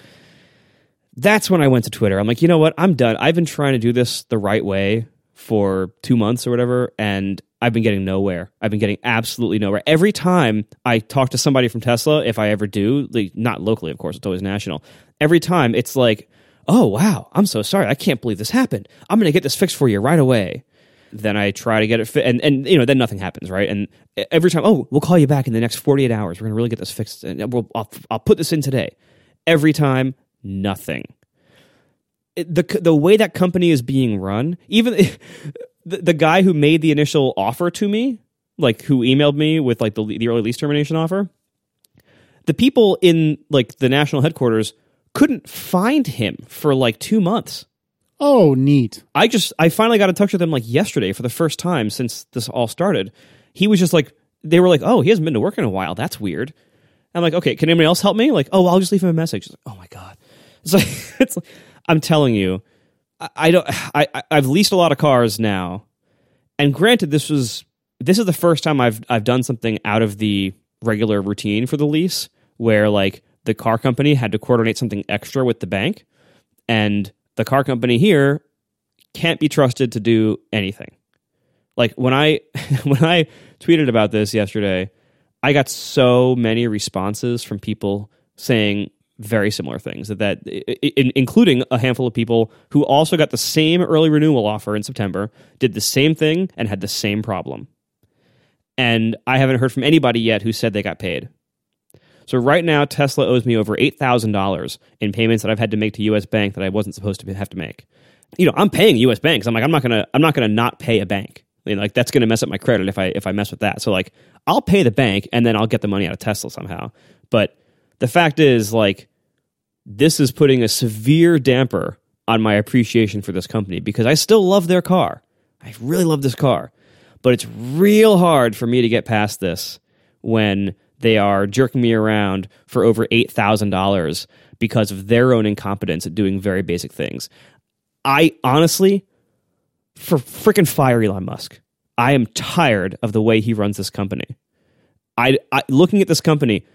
that's when I went to Twitter. I'm like, you know what? I'm done. I've been trying to do this the right way for two months or whatever, and I've been getting nowhere. I've been getting absolutely nowhere. Every time I talk to somebody from Tesla, if I ever do, like, not locally, of course, it's always national. Every time it's like, oh, wow, I'm so sorry. I can't believe this happened. I'm going to get this fixed for you right away. Then I try to get it and, and you know, then nothing happens, right? And every time, oh, we'll call you back in the next 48 hours. We're going to really get this fixed, and we'll, I'll, I'll put this in today. Every time, nothing the the way that company is being run, even the, the guy who made the initial offer to me, like who emailed me with like the the early lease termination offer, the people in like the national headquarters couldn't find him for like two months. Oh, neat. I just I finally got in touch with him like yesterday for the first time since this all started. He was just like they were like, "Oh, he hasn't been to work in a while. That's weird." I'm like, "Okay, can anybody else help me?" Like, "Oh, I'll just leave him a message." Like, "Oh my god." It's like it's like, I'm telling you, I, don't I- I've leased a lot of cars now. And granted this was this is the first time I've I've done something out of the regular routine for the lease where like the car company had to coordinate something extra with the bank and the car company here can't be trusted to do anything. Like when I when I tweeted about this yesterday, I got so many responses from people saying very similar things that, that i- i- including a handful of people who also got the same early renewal offer in September, did the same thing and had the same problem. And I haven't heard from anybody yet who said they got paid. So right now, Tesla owes me over eight thousand dollars in payments that I've had to make to U.S. Bank that I wasn't supposed to have to make. You know, I'm paying U.S. banks. I'm like, I'm not gonna, I'm not gonna not pay a bank. You know, like that's gonna mess up my credit if I if I mess with that. So like, I'll pay the bank and then I'll get the money out of Tesla somehow. But The fact is, like, this is putting a severe damper on my appreciation for this company because I still love their car. I really love this car. But it's real hard for me to get past this when they are jerking me around for over $8,000 because of their own incompetence at doing very basic things. I honestly, for freaking fire Elon Musk, I am tired of the way he runs this company. I, I looking at this company,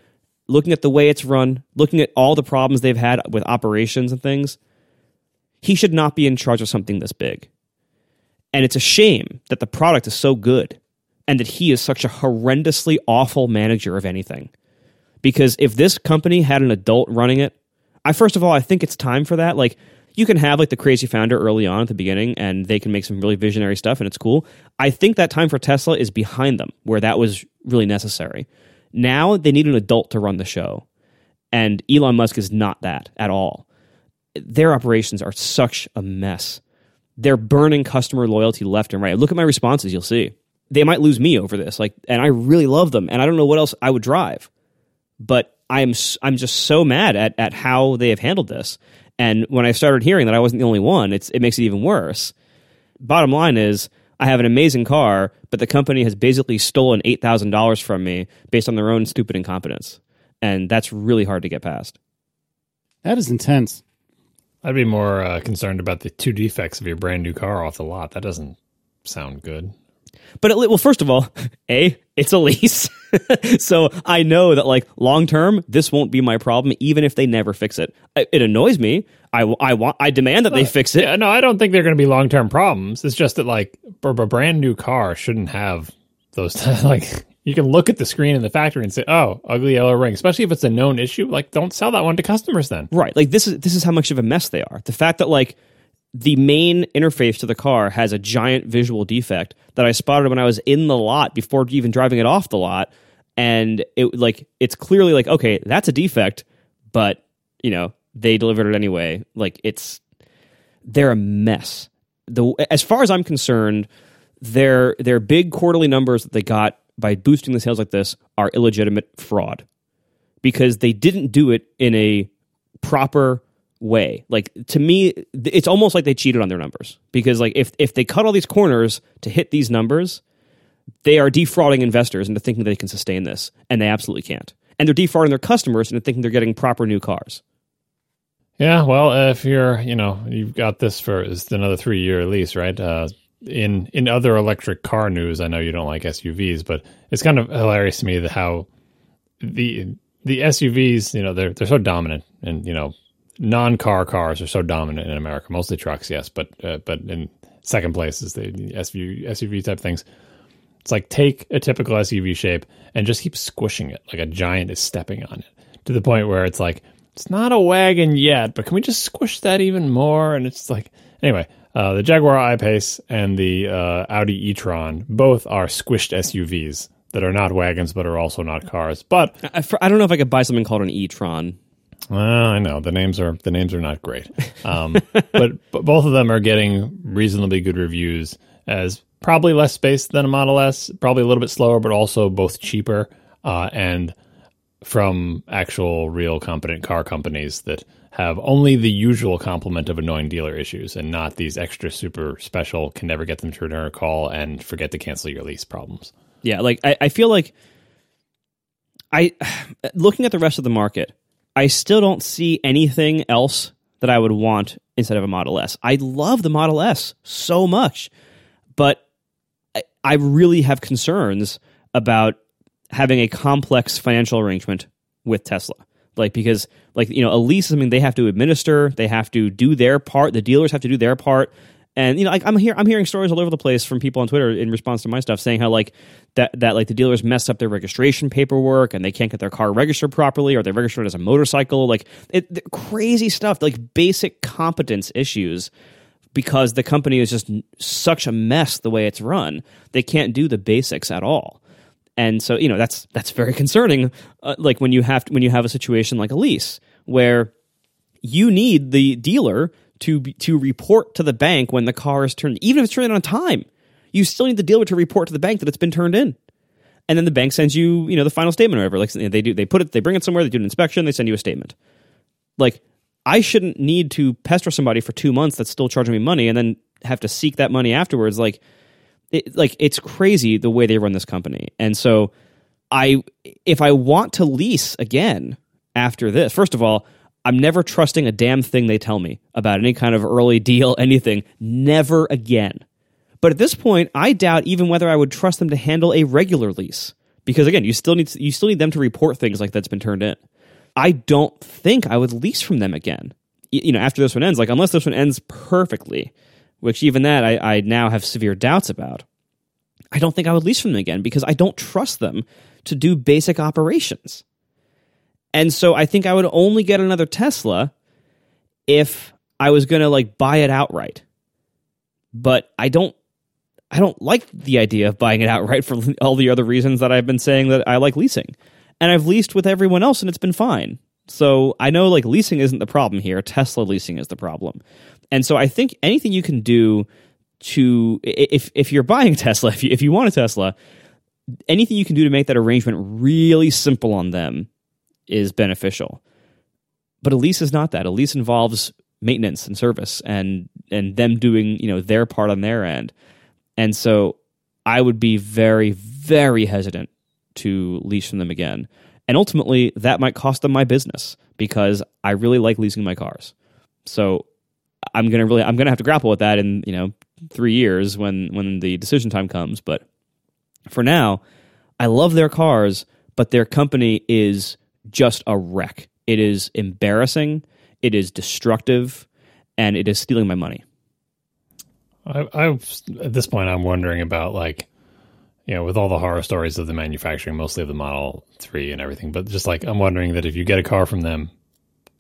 looking at the way it's run, looking at all the problems they've had with operations and things, he should not be in charge of something this big. And it's a shame that the product is so good and that he is such a horrendously awful manager of anything. Because if this company had an adult running it, I first of all, I think it's time for that. Like, you can have like the crazy founder early on at the beginning and they can make some really visionary stuff and it's cool. I think that time for Tesla is behind them where that was really necessary. Now they need an adult to run the show. And Elon Musk is not that at all. Their operations are such a mess. They're burning customer loyalty left and right. Look at my responses, you'll see. They might lose me over this. Like and I really love them and I don't know what else I would drive. But I'm I'm just so mad at at how they have handled this. And when I started hearing that I wasn't the only one, it's it makes it even worse. Bottom line is I have an amazing car, but the company has basically stolen eight thousand dollars from me based on their own stupid incompetence, and that's really hard to get past. That is intense. I'd be more uh, concerned about the two defects of your brand new car off the lot. That doesn't sound good. But it, well, first of all, a it's a lease, so I know that like long term, this won't be my problem, even if they never fix it. It, annoys me. I, I want I demand that they fix it. Yeah, no, I don't think they're going to be long term problems. It's just that like a a brand new car shouldn't have those like you can look at the screen in the factory and say, "Oh, ugly yellow ring," especially if it's a known issue. Like, don't sell that one to customers then. Right. Like this is this is how much of a mess they are. The fact that like the main interface to the car has a giant visual defect that I spotted when I was in the lot before even driving it off the lot and it like it's clearly like okay, that's a defect, but you know, they delivered it anyway. Like it's they're a mess. The as far as I'm concerned, their their big quarterly numbers that they got by boosting the sales like this are illegitimate fraud because they didn't do it in a proper way. Like to me, it's almost like they cheated on their numbers because like if if they cut all these corners to hit these numbers, they are defrauding investors into thinking they can sustain this, and they absolutely can't. And they're defrauding their customers into thinking they're getting proper new cars. Yeah, well, if you're, you know, you've got this for another three year lease, right? Uh, in in other electric car news, I know you don't like SUVs, but it's kind of hilarious to me that how the the SUVs, you know, they're they're so dominant, and you know, non car cars are so dominant in America. Mostly trucks, yes, but uh, but in second place is the SUV SUV type things. It's like take a typical SUV shape and just keep squishing it like a giant is stepping on it to the point where it's like it's not a wagon yet, but can we just squish that even more? And it's like anyway, uh, the Jaguar I-Pace and the uh, Audi e-tron both are squished SUVs that are not wagons but are also not cars. But I, I don't know if I could buy something called an e-tron. I know the names are the names are not great, um, but, but both of them are getting reasonably good reviews as probably less space than a Model S, probably a little bit slower, but also both cheaper uh, and from actual real competent car companies that have only the usual complement of annoying dealer issues and not these extra super special can never get them to return a call and forget to cancel your lease problems. Yeah, like I, I feel like I looking at the rest of the market, I still don't see anything else that I would want instead of a Model S. I love the Model S so much, but I, I really have concerns about having a complex financial arrangement with Tesla. Like because like you know a lease is something they have to administer, they have to do their part, the dealers have to do their part. And you know, like I'm here, I'm hearing stories all over the place from people on Twitter in response to my stuff, saying how like that that like the dealers messed up their registration paperwork and they can't get their car registered properly, or they registered as a motorcycle. Like it, crazy stuff, like basic competence issues, because the company is just such a mess the way it's run. They can't do the basics at all and so you know that's that's very concerning uh, like when you have to, when you have a situation like a lease where you need the dealer to be, to report to the bank when the car is turned even if it's turned in on time you still need the dealer to report to the bank that it's been turned in and then the bank sends you you know the final statement or whatever. Like they do, they put it, they bring it somewhere, they do an inspection, they send you a statement. Like I shouldn't need to pester somebody for two months that's still charging me money and then have to seek that money afterwards. Like, it, like it's crazy the way they run this company. And so, I if I want to lease again after this, first of all, I'm never trusting a damn thing they tell me about any kind of early deal, anything. Never again. But at this point, I doubt even whether I would trust them to handle a regular lease because again, you still need you still need them to report things like that's been turned in. I don't think I would lease from them again. You know, after this one ends, like unless this one ends perfectly, which even that I, I now have severe doubts about. I don't think I would lease from them again because I don't trust them to do basic operations. And so I think I would only get another Tesla if I was going to like buy it outright. But I don't I don't like the idea of buying it outright for all the other reasons that I've been saying that I like leasing and I've leased with everyone else and it's been fine. So I know like leasing isn't the problem here. Tesla leasing is the problem. And so I think anything you can do to if if you're buying Tesla, if you, if you want a Tesla, anything you can do to make that arrangement really simple on them is beneficial. But a lease is not that. A lease involves maintenance and service and and them doing, you know, their part on their end. And so I would be very very hesitant to lease from them again. And ultimately, that might cost them my business because I really like leasing my cars. So I'm gonna really I'm gonna have to grapple with that in you know three years when when the decision time comes. But for now, I love their cars, but their company is just a wreck. It is embarrassing. It is destructive, and it is stealing my money. I, I at this point, I'm wondering about like you know, with all the horror stories of the manufacturing, mostly of the Model 3 and everything. But just like, I'm wondering that if you get a car from them,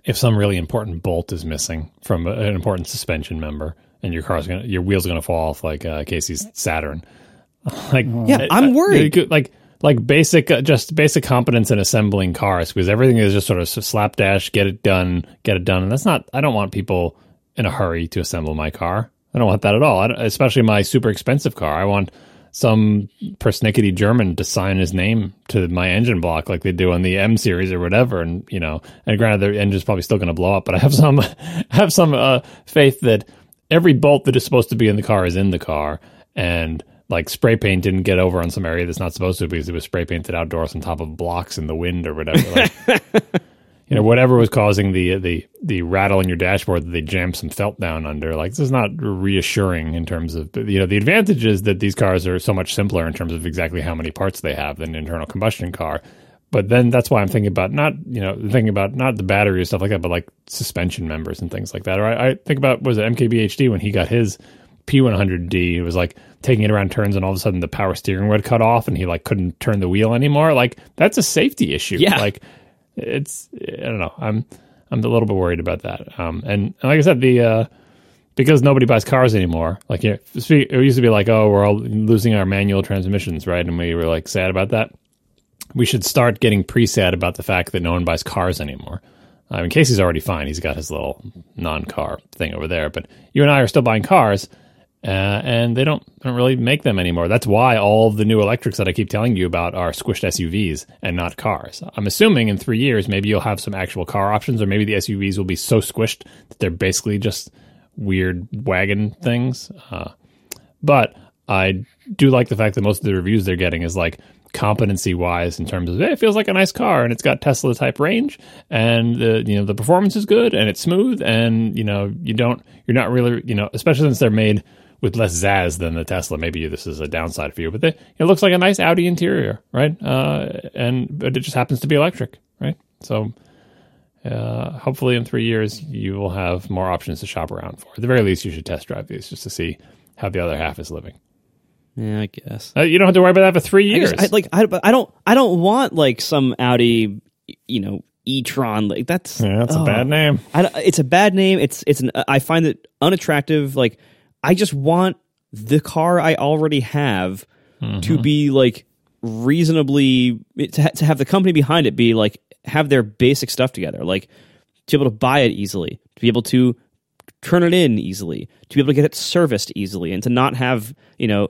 if some really important bolt is missing from a, an important suspension member and your car's going to, your wheel's going to fall off like uh, Casey's Saturn. like, yeah, I'm worried. Could, like, like basic, uh, just basic competence in assembling cars because everything is just sort of slapdash, get it done, get it done. And that's not, I don't want people in a hurry to assemble my car. I don't want that at all, especially my super expensive car. I want, some persnickety German to sign his name to my engine block like they do on the M series or whatever. And, you know, and granted, their engine's probably still going to blow up, but I have some, have some uh, faith that every bolt that is supposed to be in the car is in the car. And like spray paint didn't get over on some area that's not supposed to because it was spray painted outdoors on top of blocks in the wind or whatever. Like, you know whatever was causing the the the rattle in your dashboard that they jammed some felt down under like this is not reassuring in terms of you know the advantage is that these cars are so much simpler in terms of exactly how many parts they have than an internal combustion car but then that's why i'm thinking about not you know thinking about not the battery or stuff like that but like suspension members and things like that or i, I think about was it mkbhd when he got his p100d it was like taking it around turns and all of a sudden the power steering would cut off and he like couldn't turn the wheel anymore like that's a safety issue yeah like it's I don't know. I'm I'm a little bit worried about that. Um, and, and like I said, the uh, because nobody buys cars anymore. Like it, used to be like, oh, we're all losing our manual transmissions, right? And we were like sad about that. We should start getting pre-sad about the fact that no one buys cars anymore. I mean, Casey's already fine; he's got his little non-car thing over there. But you and I are still buying cars, uh, and they don't don't really make them anymore. That's why all the new electrics that I keep telling you about are squished SUVs and not cars. I'm assuming in three years maybe you'll have some actual car options, or maybe the SUVs will be so squished that they're basically just weird wagon things. Uh, but I do like the fact that most of the reviews they're getting is like competency wise in terms of hey, it feels like a nice car and it's got Tesla type range and the you know the performance is good and it's smooth and you know you don't you're not really you know especially since they're made with less zazz than the Tesla. Maybe this is a downside for you, but they, it looks like a nice Audi interior, right? Uh, and but it just happens to be electric, right? So uh, hopefully in three years you will have more options to shop around for. At the very least, you should test drive these just to see how the other half is living. Yeah, I guess uh, you don't have to worry about that for three years. I, I like I, I don't I don't want like some Audi, you know, e-tron like that's yeah, that's oh, a bad name. I, it's a bad name. It's it's an I find it unattractive. Like I just want the car I already have mm-hmm. to be like reasonably to, ha- to have the company behind it be like have their basic stuff together, like to be able to buy it easily, to be able to turn it in easily, to be able to get it serviced easily, and to not have you know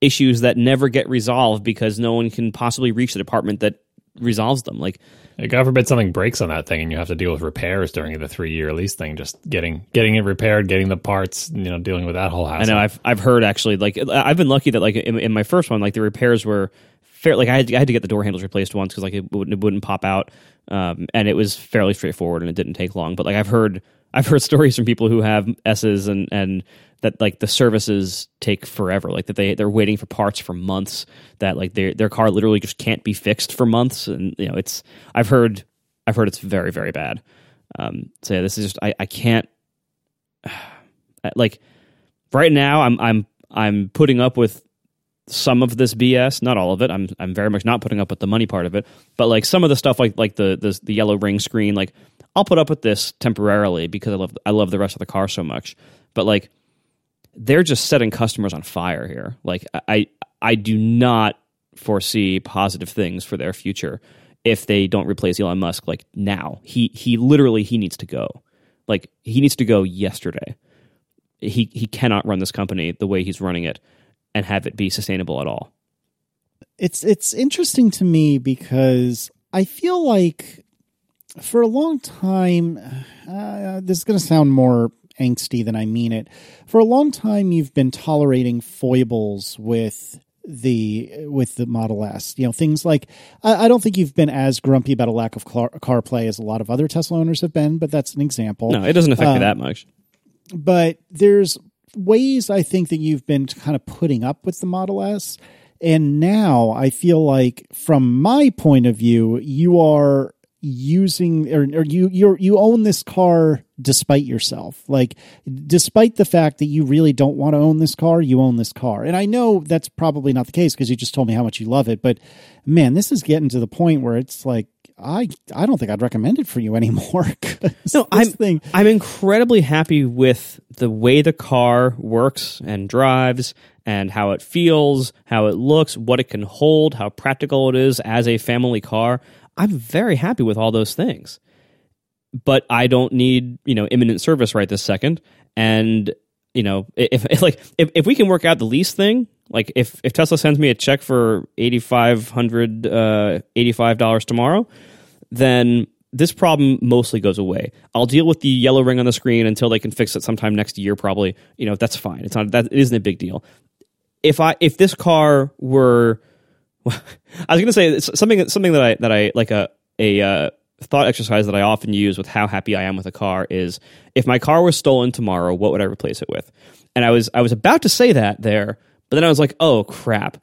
issues that never get resolved because no one can possibly reach the department that resolves them. Like God forbid something breaks on that thing and you have to deal with repairs during the three year lease thing. Just getting getting it repaired, getting the parts, you know, dealing with that whole I know. I've I've heard actually like I've been lucky that like in, in my first one like the repairs were fair. Like I had to, I had to get the door handles replaced once because like it wouldn't, it wouldn't pop out, um, and it was fairly straightforward and it didn't take long. But like I've heard I've heard stories from people who have S's and and that like the services take forever. Like that they they're waiting for parts for months. That like their their car literally just can't be fixed for months. And you know it's I've heard I've heard it's very very bad. Um, so yeah, this is just I I can't like right now I'm I'm I'm putting up with some of this BS, not all of it. I'm I'm very much not putting up with the money part of it, but like some of the stuff like like the the, the yellow ring screen, like I'll put up with this temporarily because I love I love the rest of the car so much. But like they're just setting customers on fire here. Like I I do not foresee positive things for their future if they don't replace Elon Musk like now. He he literally he needs to go. Like he needs to go yesterday. He he cannot run this company the way he's running it and have it be sustainable at all. It's it's interesting to me because I feel like for a long time, uh, this is going to sound more angsty than I mean it. For a long time, you've been tolerating foibles with the with the Model S. You know things like I, I don't think you've been as grumpy about a lack of car, CarPlay as a lot of other Tesla owners have been, but that's an example No, it doesn't affect me that much. but there's ways I think that you've been kind of putting up with the Model S. And now I feel like, from my point of view, you are using or, or you you you own this car despite yourself like despite the fact that you really don't want to own this car you own this car and i know that's probably not the case because you just told me how much you love it but man this is getting to the point where it's like i i don't think i'd recommend it for you anymore No, I'm thing I'm incredibly happy with the way the car works and drives and how it feels, how it looks, what it can hold, how practical it is as a family car. I'm very happy with all those things. But I don't need, you know, imminent service right this second. And, you know, if, if like if, if we can work out the lease thing, like if, if Tesla sends me a check for eighty five hundred uh eighty five dollars tomorrow, then this problem mostly goes away. I'll deal with the yellow ring on the screen until they can fix it sometime next year. Probably, you know, that's fine. It's not that it isn't a big deal. If I if this car were, I was going to say it's something something that I that I like a a uh, thought exercise that I often use with how happy I am with a car is if my car was stolen tomorrow, what would I replace it with? And I was I was about to say that there, but then I was like, oh crap.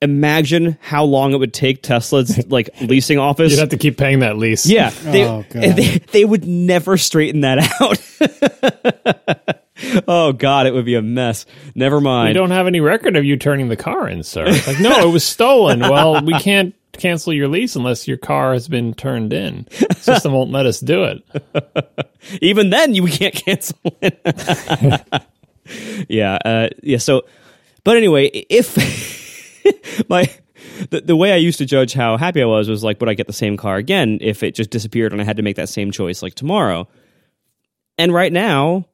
Imagine how long it would take Tesla's like leasing office You'd have to keep paying that lease. yeah, they, Oh, God. they they would never straighten that out. Oh God, it would be a mess. Never mind. We don't have any record of you turning the car in, sir. It's like, no, it was stolen. Well, we can't cancel your lease unless your car has been turned in. The System won't let us do it. Even then, you can't cancel it. yeah, uh, yeah. So, but anyway, if my the, the way I used to judge how happy I was was like, would I get the same car again if it just disappeared and I had to make that same choice like tomorrow? And right now,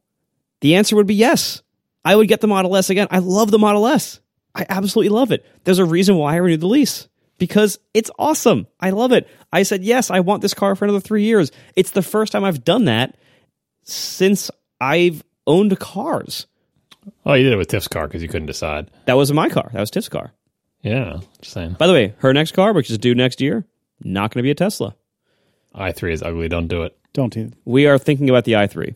the answer would be yes. I would get the Model S again. I love the Model S. I absolutely love it. There's a reason why I renewed the lease because it's awesome. I love it. I said, yes, I want this car for another three years. It's the first time I've done that since I've owned cars. Oh, you did it with Tiff's car because you couldn't decide. That wasn't my car. That was Tiff's car. Yeah, just saying. By the way, her next car, which is due next year, not going to be a Tesla. i3 is ugly. Don't do it. don't do it. We are thinking about the i3.